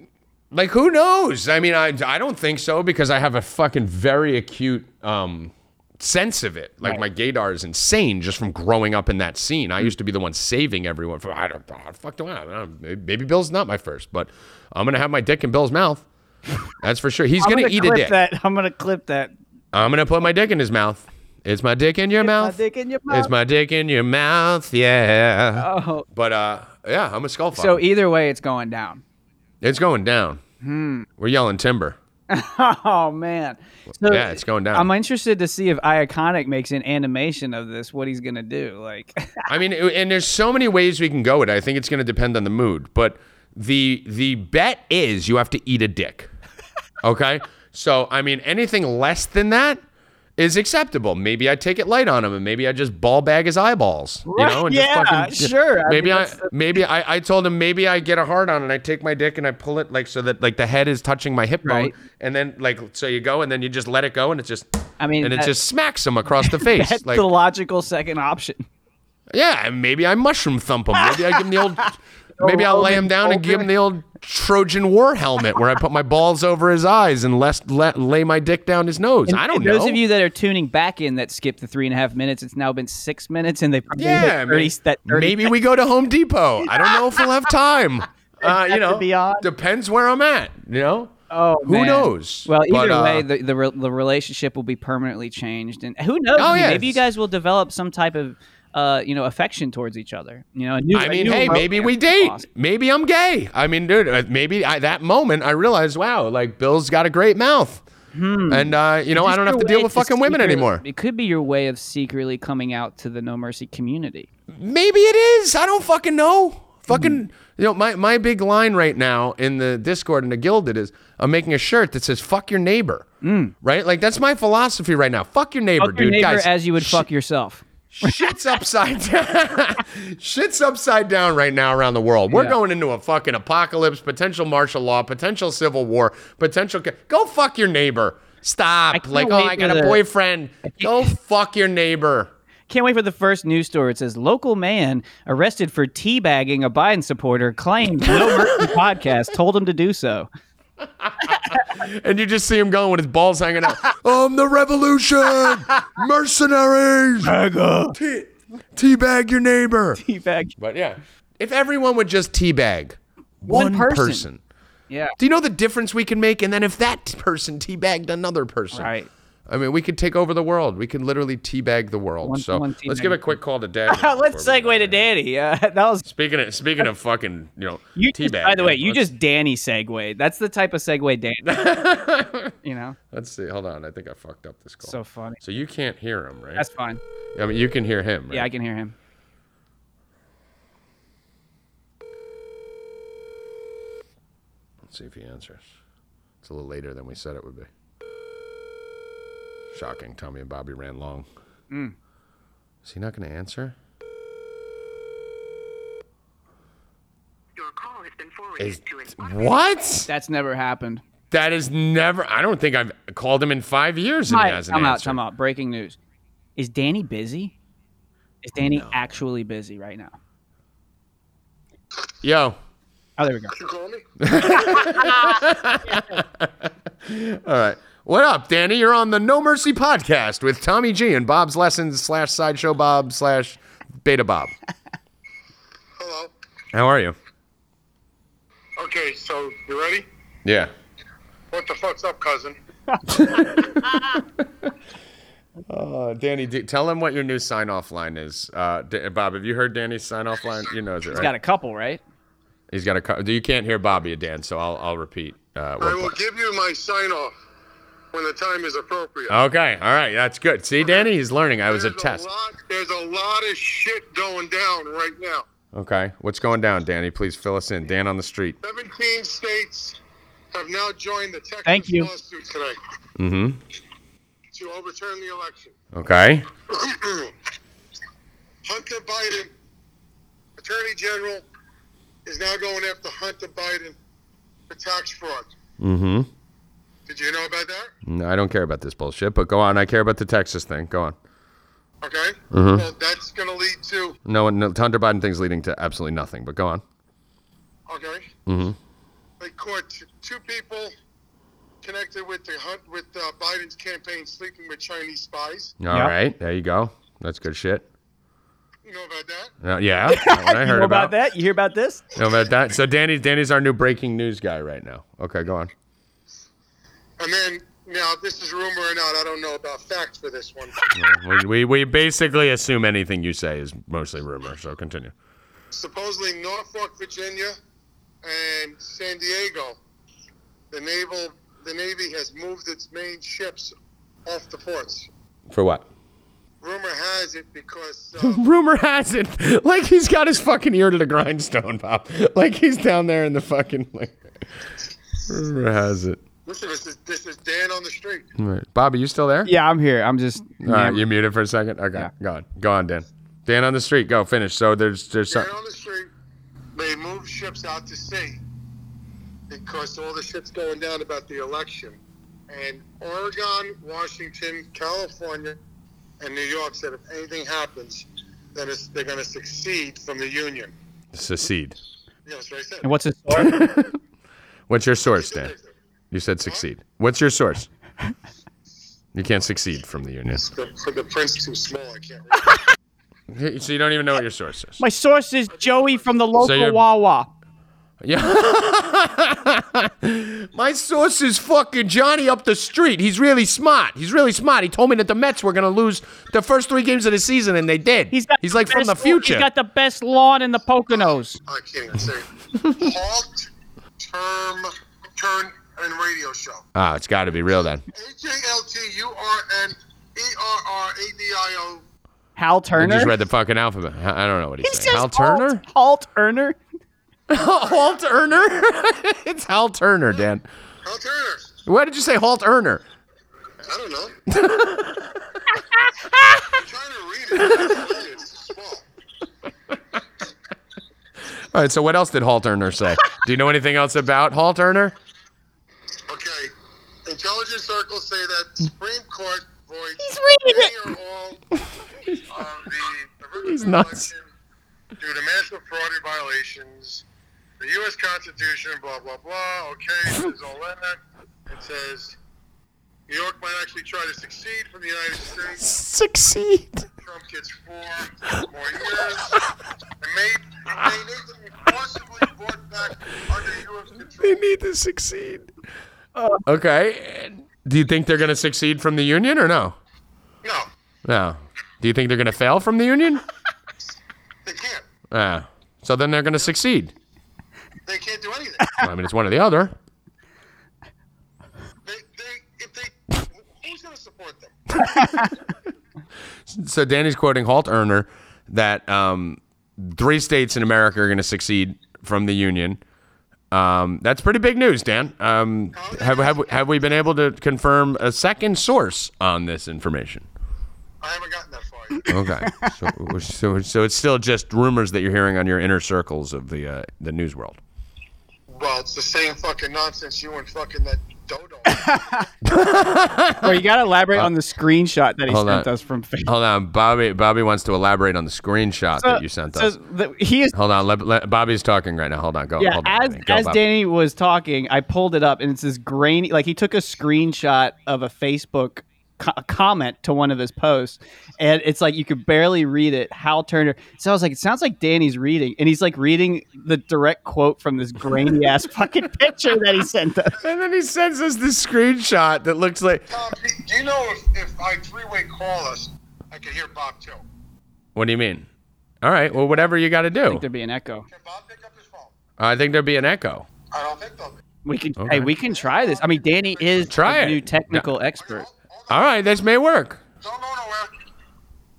Like who knows? I mean, I I don't think so because I have a fucking very acute um sense of it. Like my gaydar is insane just from growing up in that scene. I used to be the one saving everyone from I don't the fuck do I, I don't know. Baby Bill's not my first, but I'm gonna have my dick in Bill's mouth. That's for sure. He's gonna, gonna eat a dick. That I'm gonna clip that. I'm gonna put my dick in his mouth. It's my dick in your mouth. My dick in your mouth. It's my dick in your mouth, yeah. Oh, But uh, yeah, I'm a skull fucker. so either way, it's going down. It's going down. Hmm. We're yelling timber. Oh man. So Yeah, it's going down. I'm interested to see if Iconic makes an animation of this. What he's gonna do? Like, I mean, and there's so many ways we can go with it. I think it's going to depend on the mood, but the the bet is you have to eat a dick. Okay, so I mean, anything less than that is acceptable. Maybe I take it light on him, and maybe I just ball bag his eyeballs. You know, and Yeah, just sure. I Maybe mean, I, the- maybe I, I told him maybe I get a hard on and I take my dick and I pull it like so that like the head is touching my hip Right. bone, and then like so you go and then you just let it go and it's just. I mean, and it just smacks him across the face. that's like, the logical second option. yeah, maybe I mushroom thump him. Maybe I give him the old. Maybe I'll lay him down and give him the old Trojan War helmet where I put my balls over his eyes and let, let lay my dick down his nose. I don't And know. Those of you that are tuning back in that skipped the three and a half minutes, it's now been six minutes, and they probably hit yeah, 30, may- that 30 maybe we go to Home Depot. I don't know if we'll have time. Uh, you know, depends where I'm at. You know, Oh, Who man. knows? Well, either But, uh, way, the, the re- the relationship will be permanently changed, and who knows? Oh, yeah, maybe you guys will develop some type of, uh, you know, affection towards each other. You know, new, I mean, hey, maybe we date. awesome. Maybe I'm gay. I mean, dude, uh, maybe I, that moment I realized, wow, like Bill's got a great mouth, and uh, you know, I don't have to deal with fucking women anymore. It could be your way of secretly coming out to the No Mercy community. Maybe it is. I don't fucking know. Fucking, Mm-hmm. you know, my, my big line right now in the Discord and the Guilded is I'm making a shirt that says "fuck your neighbor." Right? Like that's my philosophy right now. Fuck your neighbor. Fuck your dude. neighbor Guys, as you would sh- fuck yourself. Shit's upside down. shit's upside down right now around the world. We're Yeah. going into a fucking apocalypse, potential martial law, potential civil war, potential. Go fuck your neighbor. Stop. Like, oh, I got for a the- boyfriend. Go fuck your neighbor. Can't wait for the first news story. It says local man arrested for teabagging a Biden supporter claimed No podcast told him to do so. And you just see him going with his balls hanging out. um, the revolution, mercenaries, Tea- teabag your neighbor. Teabag. But yeah, if everyone would just teabag one, One person. person. Yeah. do you know the difference we can make? And then if that person teabagged another person, Right. I mean, we could take over the world. We can literally teabag the world. One- so one let's give a quick call to Dad. Let's segue to Danny. Uh, that was Speaking of speaking of fucking, you know, you. Just, teabag. by the way, you let's- just Danny segue. That's the type of segue Danny. you know, let's see. Hold on, I think I fucked up this call. so funny. So you can't hear him, right? That's fine. I mean, you can hear him. Right? Yeah, I can hear him. Let's see if he answers. It's a little later than we said it would be. Shocking. Tommy and Bobby ran long. Mm. Is he not going to answer? Your call has been forwarded Is, to an what? That's never happened. That is never. I don't think I've called him in five years and he Mike, hasn't time out. answered. Time out. Breaking news. Is Danny busy? Is Danny actually busy right now? Yo. Oh, there we go. You call me? All right. What up, Danny? You're on the No Mercy podcast with Tommy G and Bob's Lessons slash Sideshow Bob slash Beta Bob. Hello. How are you? Okay, so you ready? Yeah. What the fuck's up, cousin? Uh, Danny, d- tell him what your new sign off line is. Uh, D- Bob, have you heard Danny's sign off line? You knows it, right? He's got a couple, right? He's got a. co- You can't hear Bobby, Dan, so I'll I'll repeat. Uh, I what- will give you my sign off when the time is appropriate. okay, all right, that's good. See, Danny, he's learning. I was a There's test. lot, there's a lot of shit going down right now. Okay, what's going down, Danny? Please fill us in. Dan on the street. 17 states have now joined the Texas Thank you. lawsuit today Mm-hmm. to overturn the election. Okay. Hunter Biden, Attorney General, is now going after Hunter Biden for tax fraud. Mm-hmm. Did you know about that? No, I don't care about this bullshit, but go on. I care about the Texas thing. Go on. Okay. Mm-hmm. Well, that's going to lead to No, no, Hunter Biden thing's leading to absolutely nothing. But go on. okay. Mm-hmm. They caught two people connected with the hunt with uh, Biden's campaign sleeping with Chinese spies. All Yep. right, there you go. That's good shit. You know about that? Uh, yeah, that one I heard know about. about that? You hear about this? Know about that. So Danny, Danny's our new breaking news guy right now. Okay, go on. And then now, if this is rumor or not, I don't know about facts for this one. We, we, we basically assume anything you say is mostly rumor. So continue. Supposedly, Norfolk, Virginia, and San Diego, the naval, the Navy has moved its main ships off the ports. For what? Rumor has it because uh, Rumor has it, like he's got his fucking ear to the grindstone, Bob. Like he's down there in the fucking. Like, rumor has it. Listen, this is this is Dan on the street. All right. Bobby, you still there? Yeah, I'm here. I'm just. All right, you muted for a second. Okay, Yeah. go on. Go on, Dan. Dan on the street. Go finish. So there's there's some. On the street. They moved ships out to sea because all the shit's going down about the election. And Oregon, Washington, California, and New York said if anything happens, then it's, they're going to succeed from the union. Secede. Yeah, that's what I said. And what's his source? What's your source, Dan? You said succeed. What's your source? You can't succeed from the union. The, for the print's too small, I can't read. So you don't even know what your source is. My source is Joey from the local you're- Wawa. Yeah. My source is fucking Johnny up the street. He's really smart. He's really smart. He told me that the Mets were going to lose the first three games of the season, and they did. He's got He's like from the future. He's got the best lawn in the Poconos. I can't even say. Halt, term, turn, and radio show. Ah, it's got to be real then. H A L T U R N E R R A D I O. Hal I Turner. just read the fucking alphabet. I I don't know what he's He saying. says Hal Turner? Halt, Halt Turner. Halt Turner? it's Hal Turner, Dan. Hal Turner. Why did you say Halt Turner? I don't know. I'm trying to read it. I can't read it. It's small. All right, so what else did Halt Turner say? Do you know anything else about Halt Turner? Okay. Intelligence circles say that Supreme Court void He's reading it. any or all of the original He's nuts. due to massive fraud and violations. The U.S. Constitution, blah blah blah. Okay, says all that. It says New York might actually try to succeed from the United States. Succeed. Trump gets four more years. And may, may need to be forcibly brought back under U.S. They need to succeed. Okay. Do you think they're going to succeed from the union or no? No, No. Do you think they're going to fail from the union? they can't. Yeah. So then they're going to succeed. They can't do anything. I mean, it's one or the other. They, they, if they, who's going to support them? So Danny's quoting Halt Erner that um, three states in America are going to succeed from the union. Um, that's pretty big news, Dan. Um, have, have, have we been able to confirm a second source on this information? I haven't gotten that far yet. Okay, so, so so it's still just rumors that you're hearing on your inner circles of the uh, the news world. Well, it's the same fucking nonsense you and fucking that dodo. Or you got to elaborate on the screenshot that he Uh, sent on. us from Facebook. Hold on, Bobby. Bobby wants to elaborate on the screenshot that you sent so us. the- he is Hold on, let, let- Bobby's talking right now. Hold on, go. Yeah, hold on, as Danny. Go, as Bob. Danny was talking, I pulled it up, and it's this grainy. Like he took a screenshot of a Facebook co- comment to one of his posts, and it's like you could barely read it. Hal Turner. So I was like, it sounds like Danny's reading, and he's like reading the direct quote from this grainy ass fucking picture that he sent us. And then he sends us this screenshot that looks like. Tom, do do you know if, if I three-way call us, I can hear Bob too? What do you mean? All right, well, whatever you got to do. I do. think there'd be an echo. Can Bob pick up his phone? I think there'd be an echo. I don't think they'll be. We can. Okay. Hey, we can try this. I mean, Danny is Try a it. new technical expert. Hold, hold on. All right, this may work. Don't go nowhere.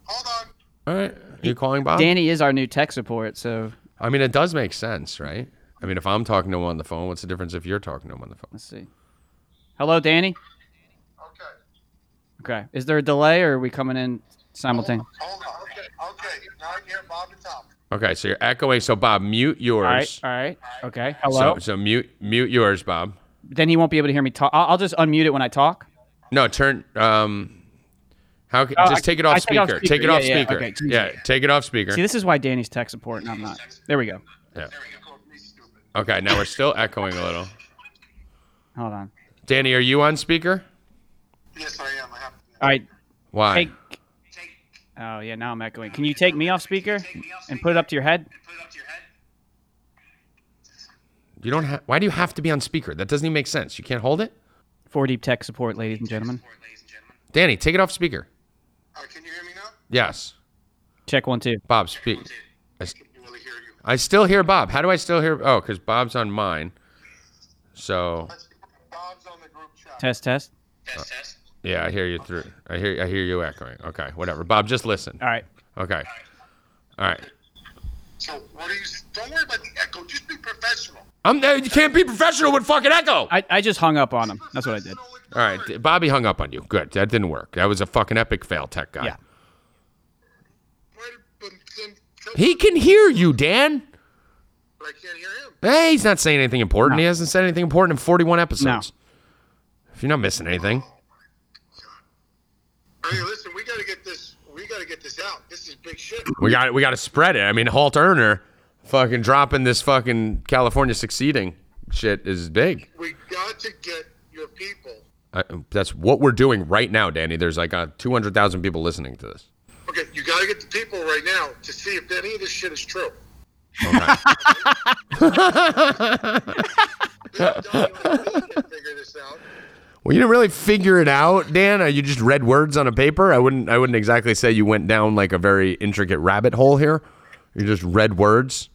Hold on. All right, you calling Bob? Danny is our new tech support, so I mean, it does make sense, right? I mean, if I'm talking to him on the phone, what's the difference if you're talking to him on the phone? let's see. Hello, Danny. Okay. Okay. Is there a delay, or are we coming in simultaneously? Hold on. Okay. Okay. Now I can hear Bob and Tom. Okay, so you're echoing. So Bob, mute yours. All right. All right. Okay. Hello. So, so mute mute yours, Bob. then he won't be able to hear me talk. I'll, I'll just unmute it when I talk. No, turn. Um, how? ca- Oh, just I- take it off I take off speaker. speaker. Take it off Yeah, yeah, speaker. okay. Yeah, take it off speaker. See, this is why Danny's tech support and I'm not. There we go. Yeah. There you go. Me stupid. Okay, now we're still echoing a little. Hold on. Danny, are you on speaker? Yes, I am. I have to. All right. Why? Take. Oh yeah, now I'm echoing. Can you take me off speaker and put it up to your head? You don't have. Why do you have to be on speaker? That doesn't even make sense. You can't hold it. Four deep tech support, ladies and gentlemen. Danny, take it off speaker. Uh, can you hear me now? Yes. Check one two. Bob, speak. I, s- I can really. I still hear Bob. How do I still hear? Oh, because Bob's on mine. So Let's- Bob's on the group chat. Test test. yeah, I hear you through. I hear. I hear you echoing. Okay, whatever. Bob, just listen. All right. Okay. All right. So what do you? Don't worry about the echo. Just be professional. I'm. uh, You can't be professional with fucking echo. I, I just hung up on him. That's what I did. All right, Bobby hung up on you. Good. That didn't work. That was a fucking epic fail, tech guy. Yeah. Why did- but then- He can hear you, Dan. But I can't hear him. Hey, he's not saying anything important. No. He hasn't said anything important in 41 episodes. If you're not missing anything. Hey, listen, we gotta get this. We gotta get this out. This is big shit. We got we got to spread it. I mean, Halt Earner fucking dropping this fucking California succeeding shit is big. We got to get your people. I, that's what we're doing right now, Danny. There's like uh, 200,000 people listening to this. Okay, you gotta get the people right now to see if any of this shit is true. Donnie like me can figure this out. Well, you didn't really figure it out, Dan. Uh, You just read words on a paper. I wouldn't. I wouldn't exactly say you went down like a very intricate rabbit hole here. You just read words.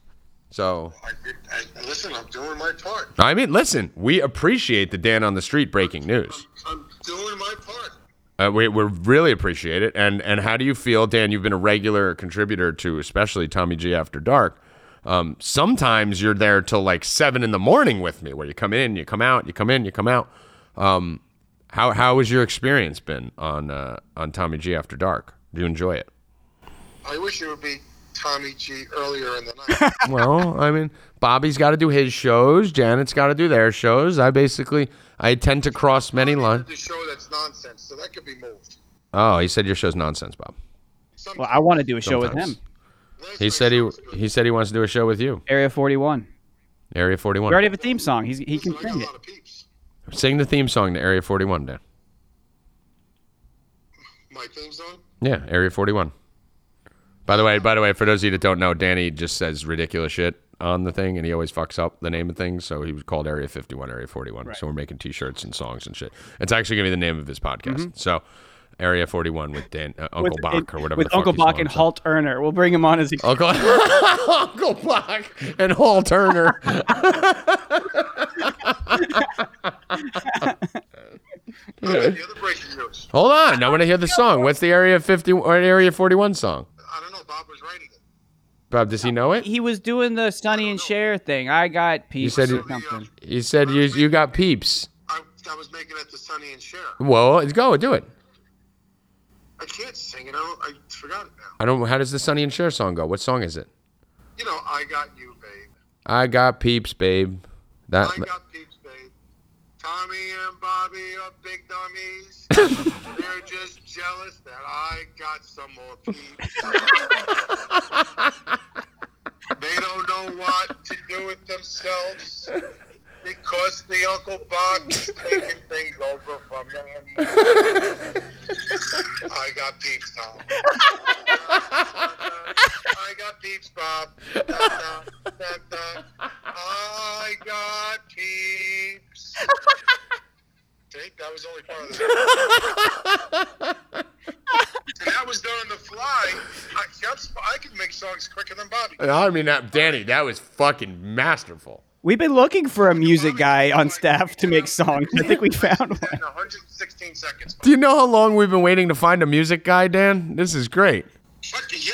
So I, I, listen, I'm doing my part. I mean, listen, we appreciate the Dan on the street breaking news. I'm doing my part. Uh, we we really appreciate it. And and how do you feel, Dan? You've been a regular contributor to especially Tommy G After Dark. Um, sometimes you're there till like seven in the morning with me, where you come in, you come out, you come in, you come out. Um, how how has your experience been on uh, on Tommy G After Dark? Do you enjoy it? I wish it would be Tommy G earlier in the night. well, I mean, Bobby's got to do his shows. Janet's got to do their shows. I basically I tend to cross many lines. the show that's nonsense, so that could be moved. Oh, he said your show's nonsense, Bob. Some- Well, I want to do a show with him. He said he show was good. he said he wants to do a show with you. Area 41. Area 41. We already have a theme song. He's, he can Listen, I sing it. lot of peeps. Sing the theme song to Area 41, Dan. My theme song? Yeah, Area 41. By the way, by the way, for those of you that don't know, Danny just says ridiculous shit on the thing, and he always fucks up the name of things. So he was called Area 51, Area 41. So we're making T-shirts and songs and shit. It's actually gonna be the name of his podcast. So Area 41 with Dan, uh, Uncle With- Bach or whatever. With the Uncle he's Bach calling and himself. Halt Erner. We'll bring him on as a Uncle Uncle Buck and Hall Turner. The other breaking news. Hold on, I want to hear the song. What's the Area 50 or Area 41 song? I don't know. Bob was writing it. Bob, does he know it? He was doing the Sonny and Cher thing. I got peeps You said or he- something. He said you you got peeps. I, I was making it to Sonny and Cher. Well, let's go. Do it. I can't sing it. I, don't, I forgot it now. I don't. How does the Sonny and Cher song go? What song is it? You know, I got you, babe. I got peeps, babe. That. I got peeps, babe. Tommy and Bobby are big dummies. They're just jealous that I got some more peeps. they don't know what to do with themselves because the Uncle Bob's taking things over from them. I got peeps, Tom. I got peeps, Bob. I got peeps. See, that was only part of the And that was done on the fly. I, that's, I can make songs quicker than Bobby. I mean, that, Danny, that was fucking masterful. We've been looking for a music guy on staff to make songs. I think we found one. 116 seconds. Do you know how long we've been waiting to find a music guy, Dan? This is great. Fuck yeah.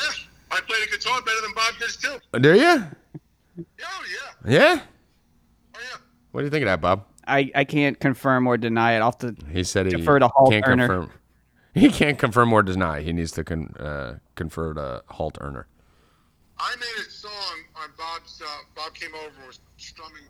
I played the guitar better than Bob does too. Do you? Oh yeah. Yeah. Oh yeah. What do you think of that, Bob? I, I can't confirm or deny it. I'll have to He said he Defer to Halt can't Earner. confirm. He can't confirm or deny. He needs to con, uh, confer to Halt Earner. I made a song on Bob's. Uh, Bob came over and was strumming.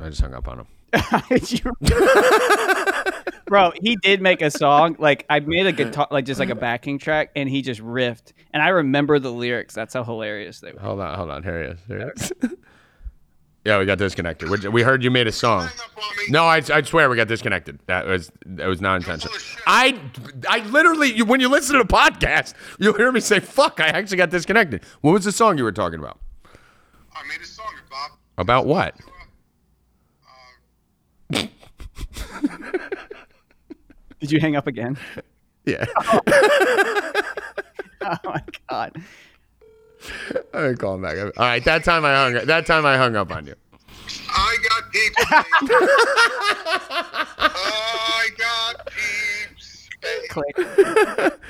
I just hung up on him. Bro, he did make a song. Like I made a guitar, like just like a backing track, and he just riffed. And I remember the lyrics. That's how hilarious they were. Hold on, hold on. Here he is. Here he is. yeah, we got disconnected. We, we heard you made a song. Hang up on me. No, I, I swear we got disconnected. That was that was not intentional. I I literally you, when you listen to the podcast, you'll hear me say "fuck." I actually got disconnected. What was the song you were talking about? I made a song, Bob. About what? Did you hang up again? Yeah. Oh, oh my god. All right, call him back. All right, that time I hung. That time I hung up on you. I got peeps. I got peeps. Click.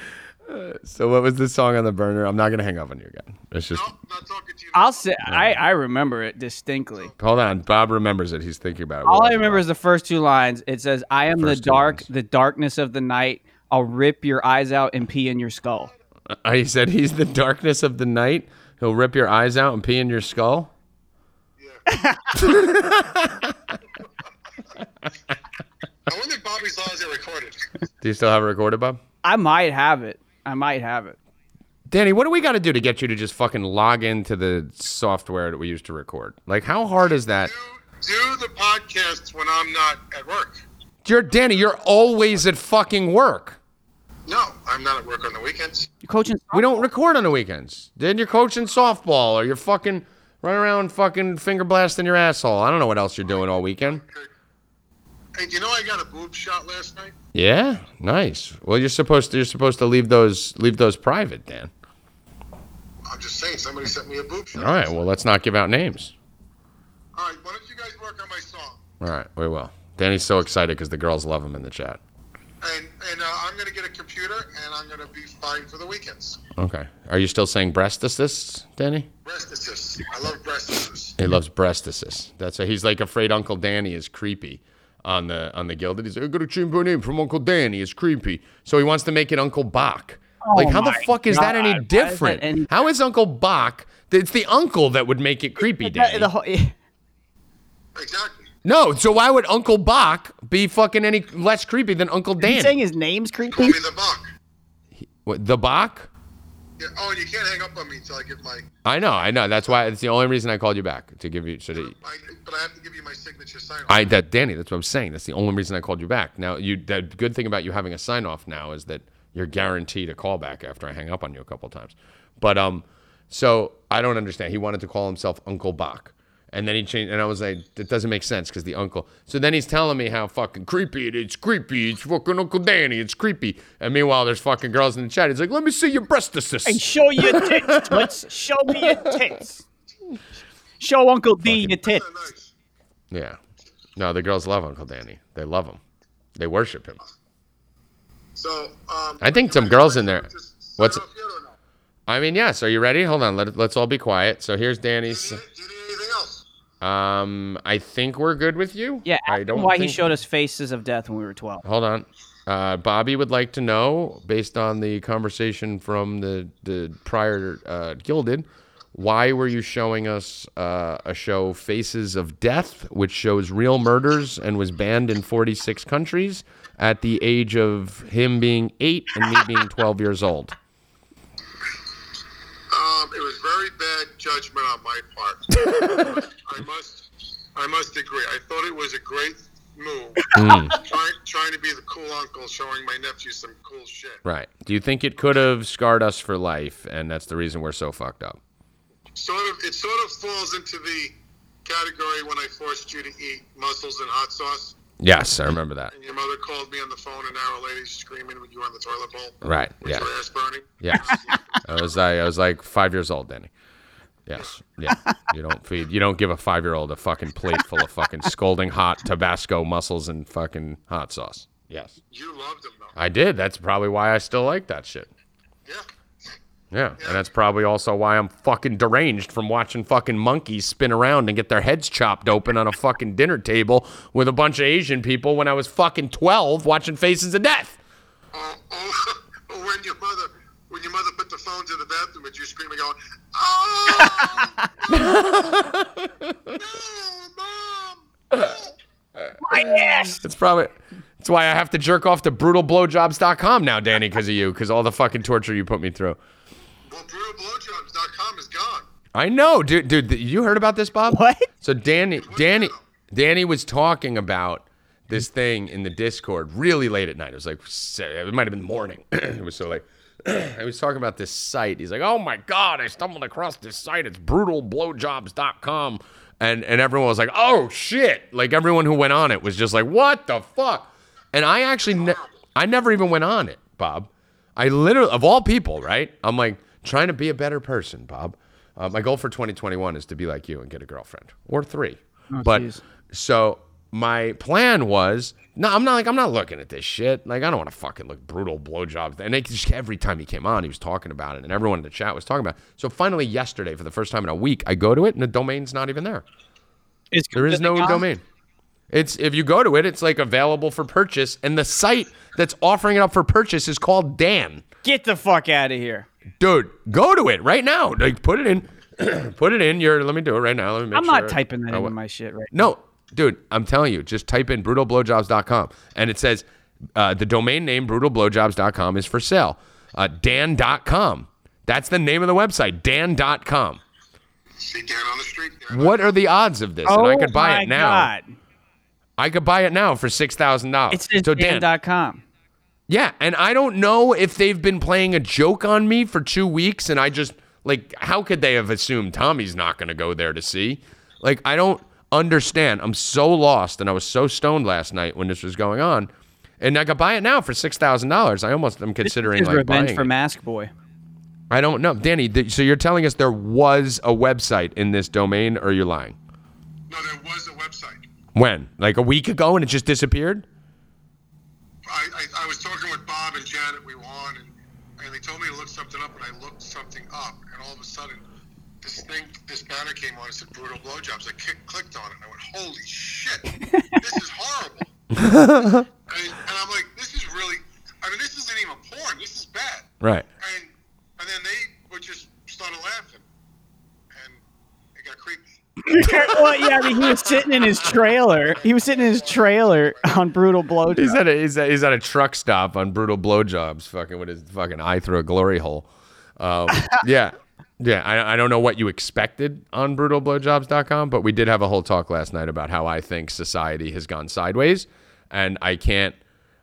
So what was the song on the burner? I'm not gonna hang up on you again. It's just Nope, not talking to you. I'll say I, I remember it distinctly. hold on. Bob remembers it. He's thinking about it. All I remember Bob? is the first two lines. It says, "I am the First two dark, the darkness of the night. I'll rip your eyes out and pee in your skull." Uh, he said he's the darkness of the night. He'll rip your eyes out and pee in your skull. I wonder if Bobby's laws are recorded. Do you still have it recorded, Bob? I might have it. I might have it. Danny, what do we got to do to get you to just fucking log into the software that we use to record? Like, how hard is that? Do, do the podcasts when I'm not at work. You're Danny. You're always at fucking work. No, I'm not at work on the weekends. You're coaching. We don't record on the weekends. Then you're coaching softball or you're fucking Run around fucking finger blasting your asshole. I don't know what else you're doing all weekend. Hey, do you know I got a boob shot last night? Yeah, nice. Well, you're supposed to you're supposed to leave those leave those private, Dan. I'm just saying, somebody sent me a boob shot. All right. Well, let's not give out names. All right, why don't you guys work on my song? All right, we will. Danny's so excited because the girls love him in the chat. And and uh, I'm gonna get a computer, and I'm gonna be fine for the weekends. Okay. Are you still saying breast assist, Danny? Breast assists. I love breast assists. He loves breast assist. That's why he's like afraid Uncle Danny is creepy on the on the guilded. He's like, I got to change my name from Uncle Danny. It's creepy. So he wants to make it Uncle Buck. like, how the fuck is that any Why is that different? any- How is Uncle Buck? It's the uncle that would make it creepy, Danny. the whole- Exactly. No, so why would Uncle Buck be fucking any less creepy than Uncle He's Danny? saying his name's Call creepy. me the buck. What, the Bach? Yeah. Oh, and you can't hang up on me until I give my. I know, I know. That's why it's the only reason I called you back to give you so that I, but I have to give you my signature sign. I that Danny, that's what I'm saying. That's the only reason I called you back. Now, you the good thing about you having a sign off now is that you're guaranteed a call back after I hang up on you a couple times. But um, so I don't understand. He wanted to call himself Uncle Buck, and then he changed, and I was like, "It doesn't make sense because the uncle. So then he's telling me how fucking creepy it is. It's creepy. It's fucking Uncle Danny. It's creepy. And meanwhile, there's fucking girls in the chat. He's like, let me see your breast assist. And show your tits, toots. Show me your tits. Show Uncle D your tits. Yeah. No, the girls love Uncle Danny. They love him. They worship him. So. Um, I think some girls in there. What's- sign off yet or no? I mean, yes. Are you ready? Hold on. Let, let's all be quiet. So here's Danny's. Do you, do you need anything else? Um, I think we're good with you. Yeah, I don't. why think- he showed us faces of death when we were 12. Hold on. Uh, Bobby would like to know, based on the conversation from the the prior uh, Guilded, why were you showing us uh, a show Faces of Death, which shows real murders and was banned in 46 countries at the age of him being eight and me being 12 years old? Um, it was very bad judgment on my part. I must, I must agree. I thought it was a great move, Hmm. trying, trying to be the cool uncle, showing my nephew some cool shit. Right. Do you think it could have scarred us for life, and that's the reason we're so fucked up? Sort of, it sort of falls into the category when I forced you to eat mussels and hot sauce, Yes, I remember that. and your mother called me on the phone an hour later, screaming when you were on the toilet bowl Right. Yeah. your ass burning. Yeah. I was I, I was like five years old, Danny. Yes. Yeah. You don't feed you don't give a five year old a fucking plate full of fucking scalding hot Tabasco mussels and fucking hot sauce. Yes. You loved them though. I did. That's probably why I still like that shit. Yeah. Yeah. And that's probably also why I'm fucking deranged from watching fucking monkeys spin around and get their heads chopped open on a fucking dinner table with a bunch of Asian people when I was fucking 12 watching Faces of Death. Oh, oh, when your mother, when your mother put the phones in the bathroom, and you screaming, going, "Oh, no, mom!" My ass! It's probably that's why I have to jerk off to brutalblowjobs.com now, Danny, because of you, because all the fucking torture you put me through. Well, brutalblowjobs.com is gone. I know, dude. Dude, you heard about this, Bob? What? So Danny, Danny, Danny was talking about this thing in the Discord really late at night. It was like it might have been morning. it was so late. I was talking about this site. He's like, "Oh my god, I stumbled across this site. It's brutalblowjobs.com." And and everyone was like, "Oh shit!" Like everyone who went on it was just like, "What the fuck?" And I actually, ne- I never even went on it, Bob. I literally, of all people, right? I'm like trying to be a better person, Bob. Uh, my goal for 2021 is to be like you and get a girlfriend or three. but jeez. so my plan was no, I'm not like I'm not looking at this shit. Like I don't want to fucking look brutal blowjobs. And it just, every time he came on, he was talking about it, and everyone in the chat was talking about. it. So finally, yesterday, for the first time in a week, I go to it, and the domain's not even there. It's There is no domain. It's if you go to it, it's like available for purchase, and the site that's offering it up for purchase is called Dan. Get the fuck out of here. Dude, go to it right now. Like put it in, put it in. Your let me do it right now. Let me make I'm sure. not typing that Oh, into my shit right No, dude, I'm telling you, just type in brutalblowjobs.com and it says uh, the domain name brutalblowjobs.com is for sale. Uh, Dan.com. That's the name of the website, Dan.com. See Dan on the street. What are the odds of this? now. and I Oh could buy my it now. God. I could buy it now for six thousand dollars. It's says so Dan, Dan.com. yeah, and I don't know if they've been playing a joke on me for two weeks, and I just Like, how could they have assumed Tommy's not going to go there to see? Like, I don't understand. I'm so lost, and I was so stoned last night when this was going on, and I could buy it now for six thousand dollars. I almost am considering His like revenge buying for it. Mask Boy. I don't know, Danny. Th- so you're telling us there was a website in this domain, or you're lying? No, there was a website. When? Like a week ago, and it just disappeared? I, was talking with Bob and Janet. We were on, and, and they told me to look something up, and I looked something up, and all of a sudden, this thing, this banner came on. It said "brutal blowjobs." I kick, clicked on it, and I went, "Holy shit! this is horrible." and, and I'm like, "This is really. I mean, this isn't even porn. This is bad." Right. And and then they would just started laughing, and it got creepy. well, yeah, I mean, he was sitting in his trailer. He was sitting in his trailer on brutal blowjobs. He's at a he's at, he's at a truck stop on brutal blowjobs, fucking with his fucking eye through a glory hole. Um, yeah, yeah. I, I don't know what you expected on brutalblowjobs.com, but we did have a whole talk last night about how I think society has gone sideways, and I can't.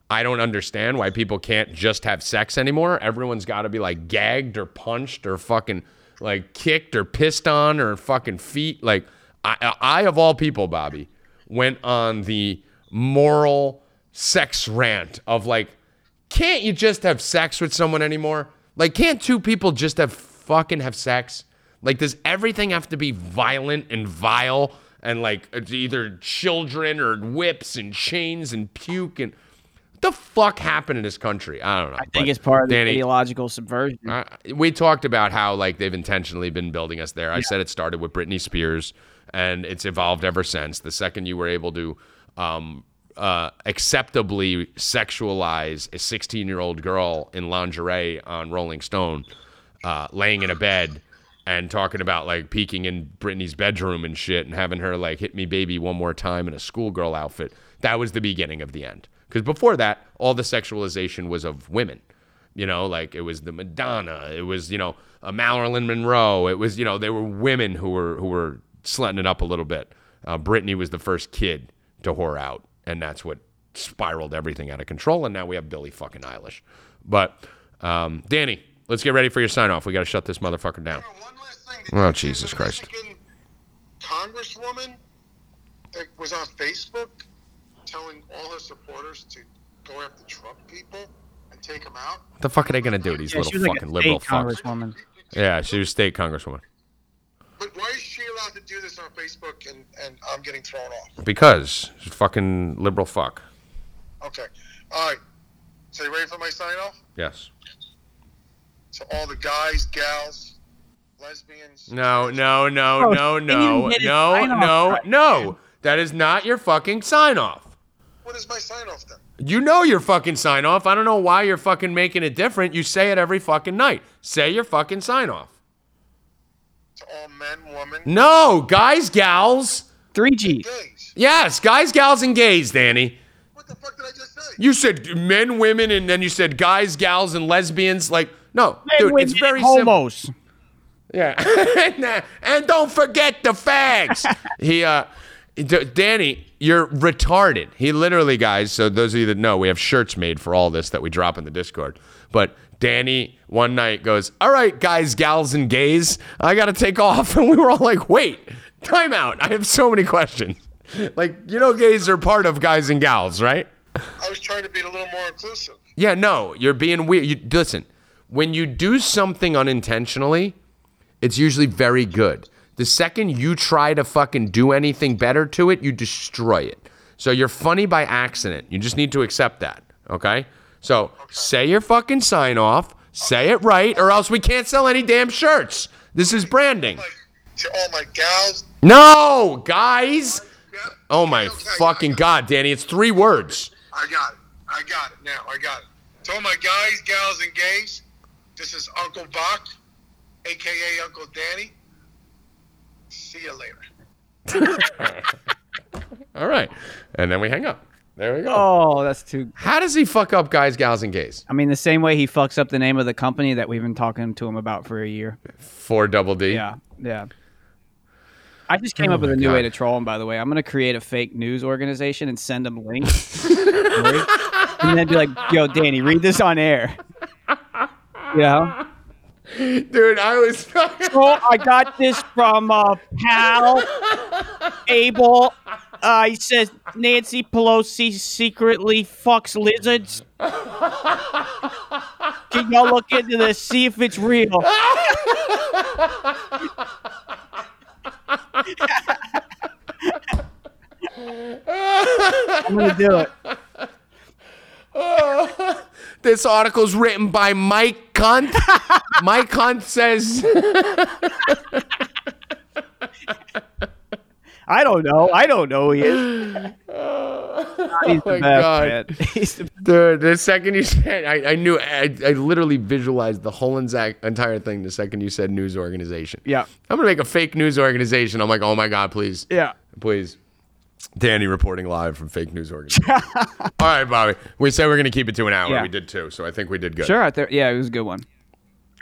I don't understand why people can't just have sex anymore. Everyone's got to be like gagged or punched or fucking like kicked or pissed on or fucking feet. Like I, I of all people, Bobby, went on the moral sex rant of like, can't you just have sex with someone anymore? Like, can't two people just have fucking have sex? Like, does everything have to be violent and vile and like it's either children or whips and chains and puke and what the fuck happened in this country? I don't know. I think it's part of the ideological subversion. uh, we talked about how like they've intentionally been building us there. I said it started with Britney Spears, and it's evolved ever since. The second you were able to um, uh, acceptably sexualize a 16 year old girl in lingerie on Rolling Stone, uh, laying in a bed and talking about like peeking in Britney's bedroom and shit and having her like hit me baby one more time in a schoolgirl outfit. That was the beginning of the end. Because before that, all the sexualization was of women. You know, like it was the Madonna, it was you know a Marilyn Monroe. It was you know they were women who were who were slutting it up a little bit. Uh, Britney was the first kid to whore out, and that's what spiraled everything out of control. And now we have Billie fucking Eilish. But um, Danny, let's get ready for your sign off. We got to shut this motherfucker down. Oh, One last thing. Oh, Jesus a Christ. Michigan Congresswoman was on Facebook telling all her supporters to go after Trump people and take them out. What the fuck are they gonna do? These yeah, little was like fucking liberal state fucks. Yeah, she was state congresswoman. But why is she allowed to do this on Facebook and, and I'm getting thrown off? Because she's fucking liberal fuck. Okay. All right. So you ready for my sign off? Yes. So all the guys, gals, lesbians. No, no, no, Bro, no, no, no, no, no. That is not your fucking sign off. What is my sign off then? You know your fucking sign off. I don't know why you're fucking making it different. You say it every fucking night. Say your fucking sign off. To all men, women, No, guys, gals. Three G. gays. Yes, guys, gals, and gays, Danny. What the fuck did I just say? You said men, women, and then you said guys, gals, and lesbians. Like, no, dude, it's very simple. homos. Yeah, and, uh, and don't forget the fags. he, uh, D- Danny, you're retarded. He literally, guys. So those of you that know, we have shirts made for all this that we drop in the Discord. But Danny one night goes, "All right, guys, gals, and gays, I got to take off," and we were all like, "Wait, time out. I have so many questions." Like, you know, gays are part of guys and gals, right? I was trying to be a little more inclusive. Yeah, no, you're being weird. You, listen, when you do something unintentionally, it's usually very good. The second you try to fucking do anything better to it, you destroy it. So you're funny by accident. You just need to accept that, okay? So say your fucking sign off, say it right, or else we can't sell any damn shirts. This is branding. To all my gals. No, guys. Oh my Okay, fucking god, Danny, it's three words. I got it. I got it now. I got it. To all my guys, gals, and gays, this is Uncle Buck, aka Uncle Danny. See you later. All right. And then we hang up. There we go. Oh, that's too. How does he fuck up guys, gals, and gays? I mean, the same way he fucks up the name of the company that we've been talking to him about for a year. Four double D. Yeah, yeah. I just came Oh up with a new way to troll him. By the way, I'm gonna create a fake news organization and send them links, right? and then be like, "Yo, Danny, read this on air." You know, Dude, I was. Oh, I got this from uh, pal Abel. Uh, he says Nancy Pelosi secretly fucks lizards. Can y'all look into this? See if it's real. I'm gonna do it. this article's written by Mike Cunt. Mike Cunt says. I don't know. I don't know who he is. He's Oh my the best, God. He's the Dude, the second you said, I, I knew, I, I literally visualized the whole entire thing the second you said news organization. Yeah. I'm going to make a fake news organization. I'm like, oh my God, please. yeah. Please. Danny reporting live from fake news organization. All right, Bobby. We said we're going to keep it to an hour. Yeah. We did too. So I think we did good. Sure. I th- yeah, it was a good one.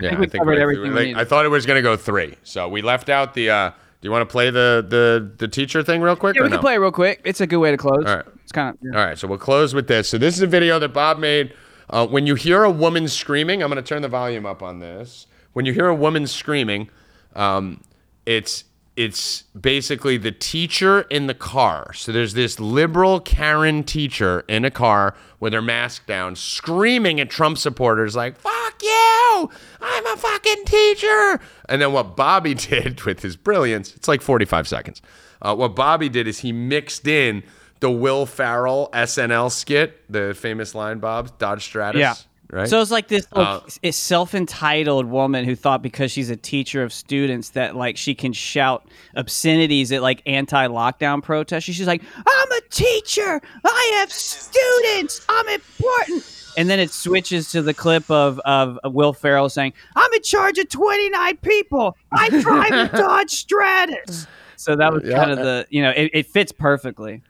Yeah, think we covered everything we like, needed. I thought it was going to go three. So we left out the, uh, do you want to play the, the, the teacher thing real quick Yeah, we no? can play it real quick. It's a good way to close. All right. It's kind of. All right, so we'll close with this. So this is a video that Bob made. Uh, when you hear a woman screaming, I'm going to turn the volume up on this. When you hear a woman screaming, um, it's it's basically the teacher in the car. So there's this liberal Karen teacher in a car with her mask down, screaming at Trump supporters like "Fuck you! I'm a fucking teacher!" And then what Bobby did with his brilliance, it's like 45 seconds. Uh, what Bobby did is he mixed in the Will Ferrell SNL skit, the famous line, Bob Dodge Stratus. Yeah. Right. So it's like this like, Uh, self-entitled woman who thought because she's a teacher of students that like she can shout obscenities at like anti-lockdown protests. She's like, "I'm a teacher. I have students. I'm important." And then it switches to the clip of of Will Ferrell saying, "I'm in charge of 29 people. I drive a Dodge Stratus." So that was Yeah. kind of the you know it, it fits perfectly.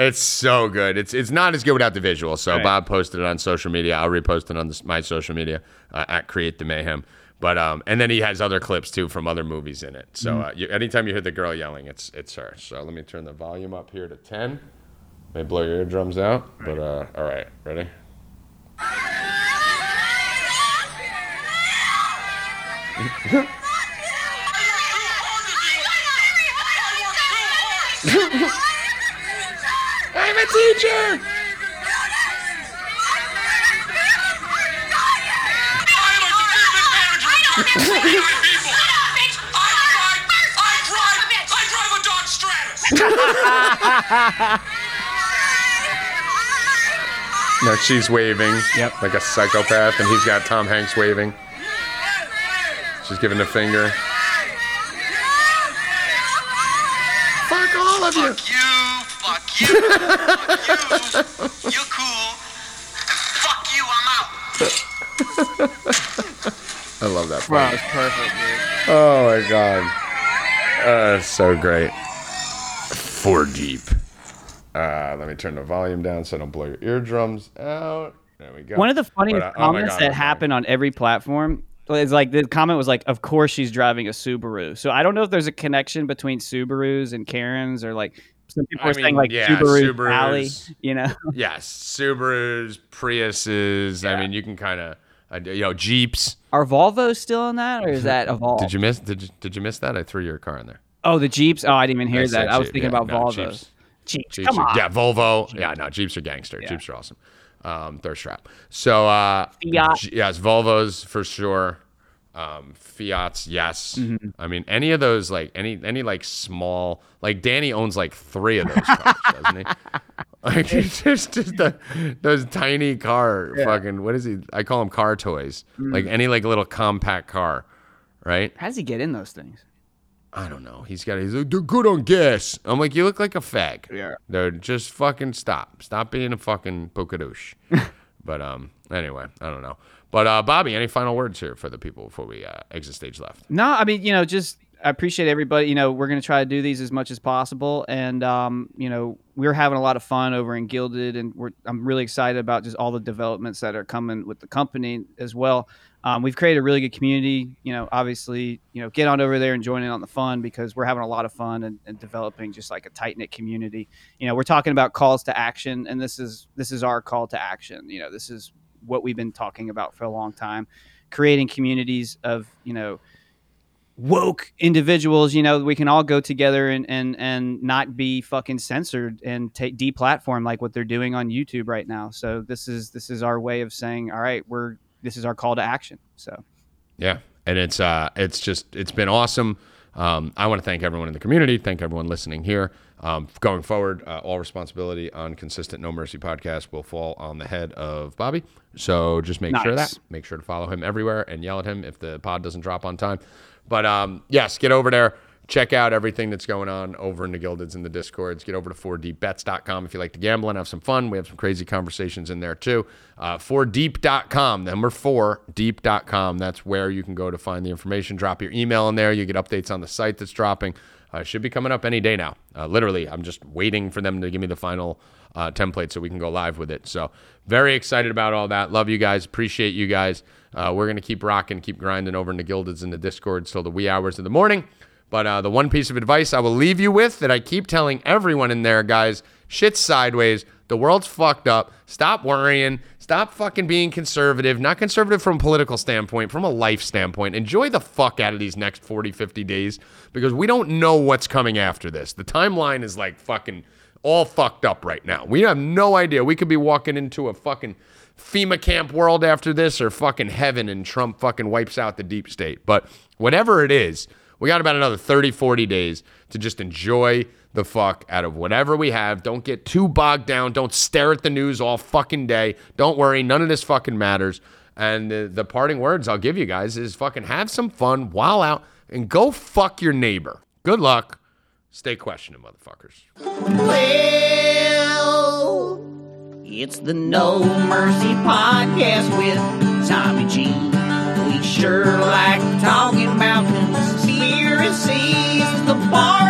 It's so good. It's it's not as good without the visual. So Right. Bob posted it on social media. I'll repost it on this, my social media uh, at Create the Mayhem. But um, and then he has other clips too from other movies in it. So Mm-hmm. uh, you, anytime you hear the girl yelling, it's it's her. So let me turn the volume up here to ten. May blow your eardrums out, but uh, all right, ready? I'm a teacher. I drive a Dodge Stratus. No, she's waving. Yep. Like a psychopath, and he's got Tom Hanks waving. She's giving the finger. Fuck all of you. Fuck you, you, fuck you. You're cool. Fuck you, I'm out. I love that. Wow, part. it's perfect, dude. Oh my god. Uh, so great. Four deep. Uh, let me turn the volume down so I don't blow your eardrums out. There we go. One of the funniest But, uh, oh comments God, that I'm happened on every platform is like the comment was like, "Of course she's driving a Subaru." So I don't know if there's a connection between Subarus and Karens, or like some people I are saying like yeah, Subaru Subarus. Alley. You know, Yes, Subarus, Priuses. I mean, you can kind of, uh, you know, Jeeps. are Volvos still in that, or is that evolved? Did you miss? Did you, did you miss that? I threw your car in there. Oh, the Jeeps. Oh, I didn't even hear I that. I was thinking yeah, about no, Volvos. Jeeps. Jeeps. Jeeps Come on. Yeah, Volvo. Yeah, no, Jeeps are gangster. Jeeps are awesome. Um, thirst trap. So, uh, Fiat. Yes, Volvos for sure. Um, Fiats, yes. Mm-hmm. I mean, any of those, like any any like small, like Danny owns like three of those cars, doesn't he? Like just, just the, those tiny car fucking. What is he? I call them car toys. Mm. Like any like little compact car, right? How does he get in those things? I don't know. He's got. He's like, they're good on gas. I'm like, you look like a fag. Yeah. Dude, just fucking stop. Stop being a fucking pokadoosh. but um, anyway, I don't know. But uh, Bobby, any final words here for the people before we uh, exit stage left? No, I mean, you know, just I appreciate everybody. You know, we're going to try to do these as much as possible, and um, you know, we're having a lot of fun over in Guilded, and we're I'm really excited about just all the developments that are coming with the company as well. Um, we've created a really good community. You know, obviously, you know, get on over there and join in on the fun because we're having a lot of fun and, and developing just like a tight knit community. You know, we're talking about calls to action, and this is this is our call to action. You know, this is what we've been talking about for a long time. Creating communities of you know woke individuals you know we can all go together and and and not be fucking censored and take deplatform like what they're doing on youtube right now. So this is this is our way of saying all right we're this is our call to action. So. Yeah, and it's uh, it's just it's been awesome. Um, I want to thank everyone in the community, thank everyone listening here. Um, going forward, uh, all responsibility on consistent No Mercy podcast will fall on the head of Bobby. So just make sure of that. Make sure to follow him everywhere and yell at him if the pod doesn't drop on time. But um, yes, get over there. Check out everything that's going on over in the Guildeds and the Discords. Get over to 4deepbets.com if you like to gamble and have some fun. We have some crazy conversations in there too. Uh, 4deep.com, number 4, deep.com. That's where you can go to find the information. Drop your email in there. You get updates on the site that's dropping. Uh, should be coming up any day now. Uh, literally, I'm just waiting for them to give me the final uh, template so we can go live with it. So, very excited about all that. Love you guys. Appreciate you guys. Uh, we're going to keep rocking, keep grinding over in the Guildeds and the Discords till the wee hours of the morning. But uh, the one piece of advice I will leave you with that I keep telling everyone in there, guys shit's sideways. The world's fucked up. Stop worrying. Stop fucking being conservative. Not conservative from a political standpoint, from a life standpoint. Enjoy the fuck out of these next 40, 50 days because we don't know what's coming after this. The timeline is like fucking all fucked up right now. We have no idea. We could be walking into a fucking FEMA camp world after this or fucking heaven and Trump fucking wipes out the deep state. But whatever it is, we got about another 30, 40 days to just enjoy the fuck out of whatever we have. Don't get too bogged down. Don't stare at the news all fucking day. Don't worry. None of this fucking matters. And the, the parting words I'll give you guys is fucking have some fun while out and go fuck your neighbor. Good luck. Stay questioning, motherfuckers. Well, it's the No Mercy Podcast with Tommy G. We sure like talking about conspiracies. The we're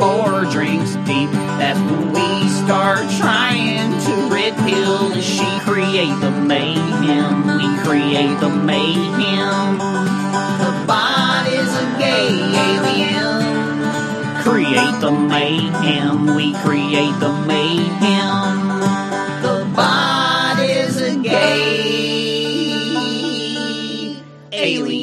four drinks deep. That's when we start trying to red pill and she create the mayhem. We create the mayhem. The bot is a gay alien. Create the mayhem. We create the mayhem. The bot is a gay alien.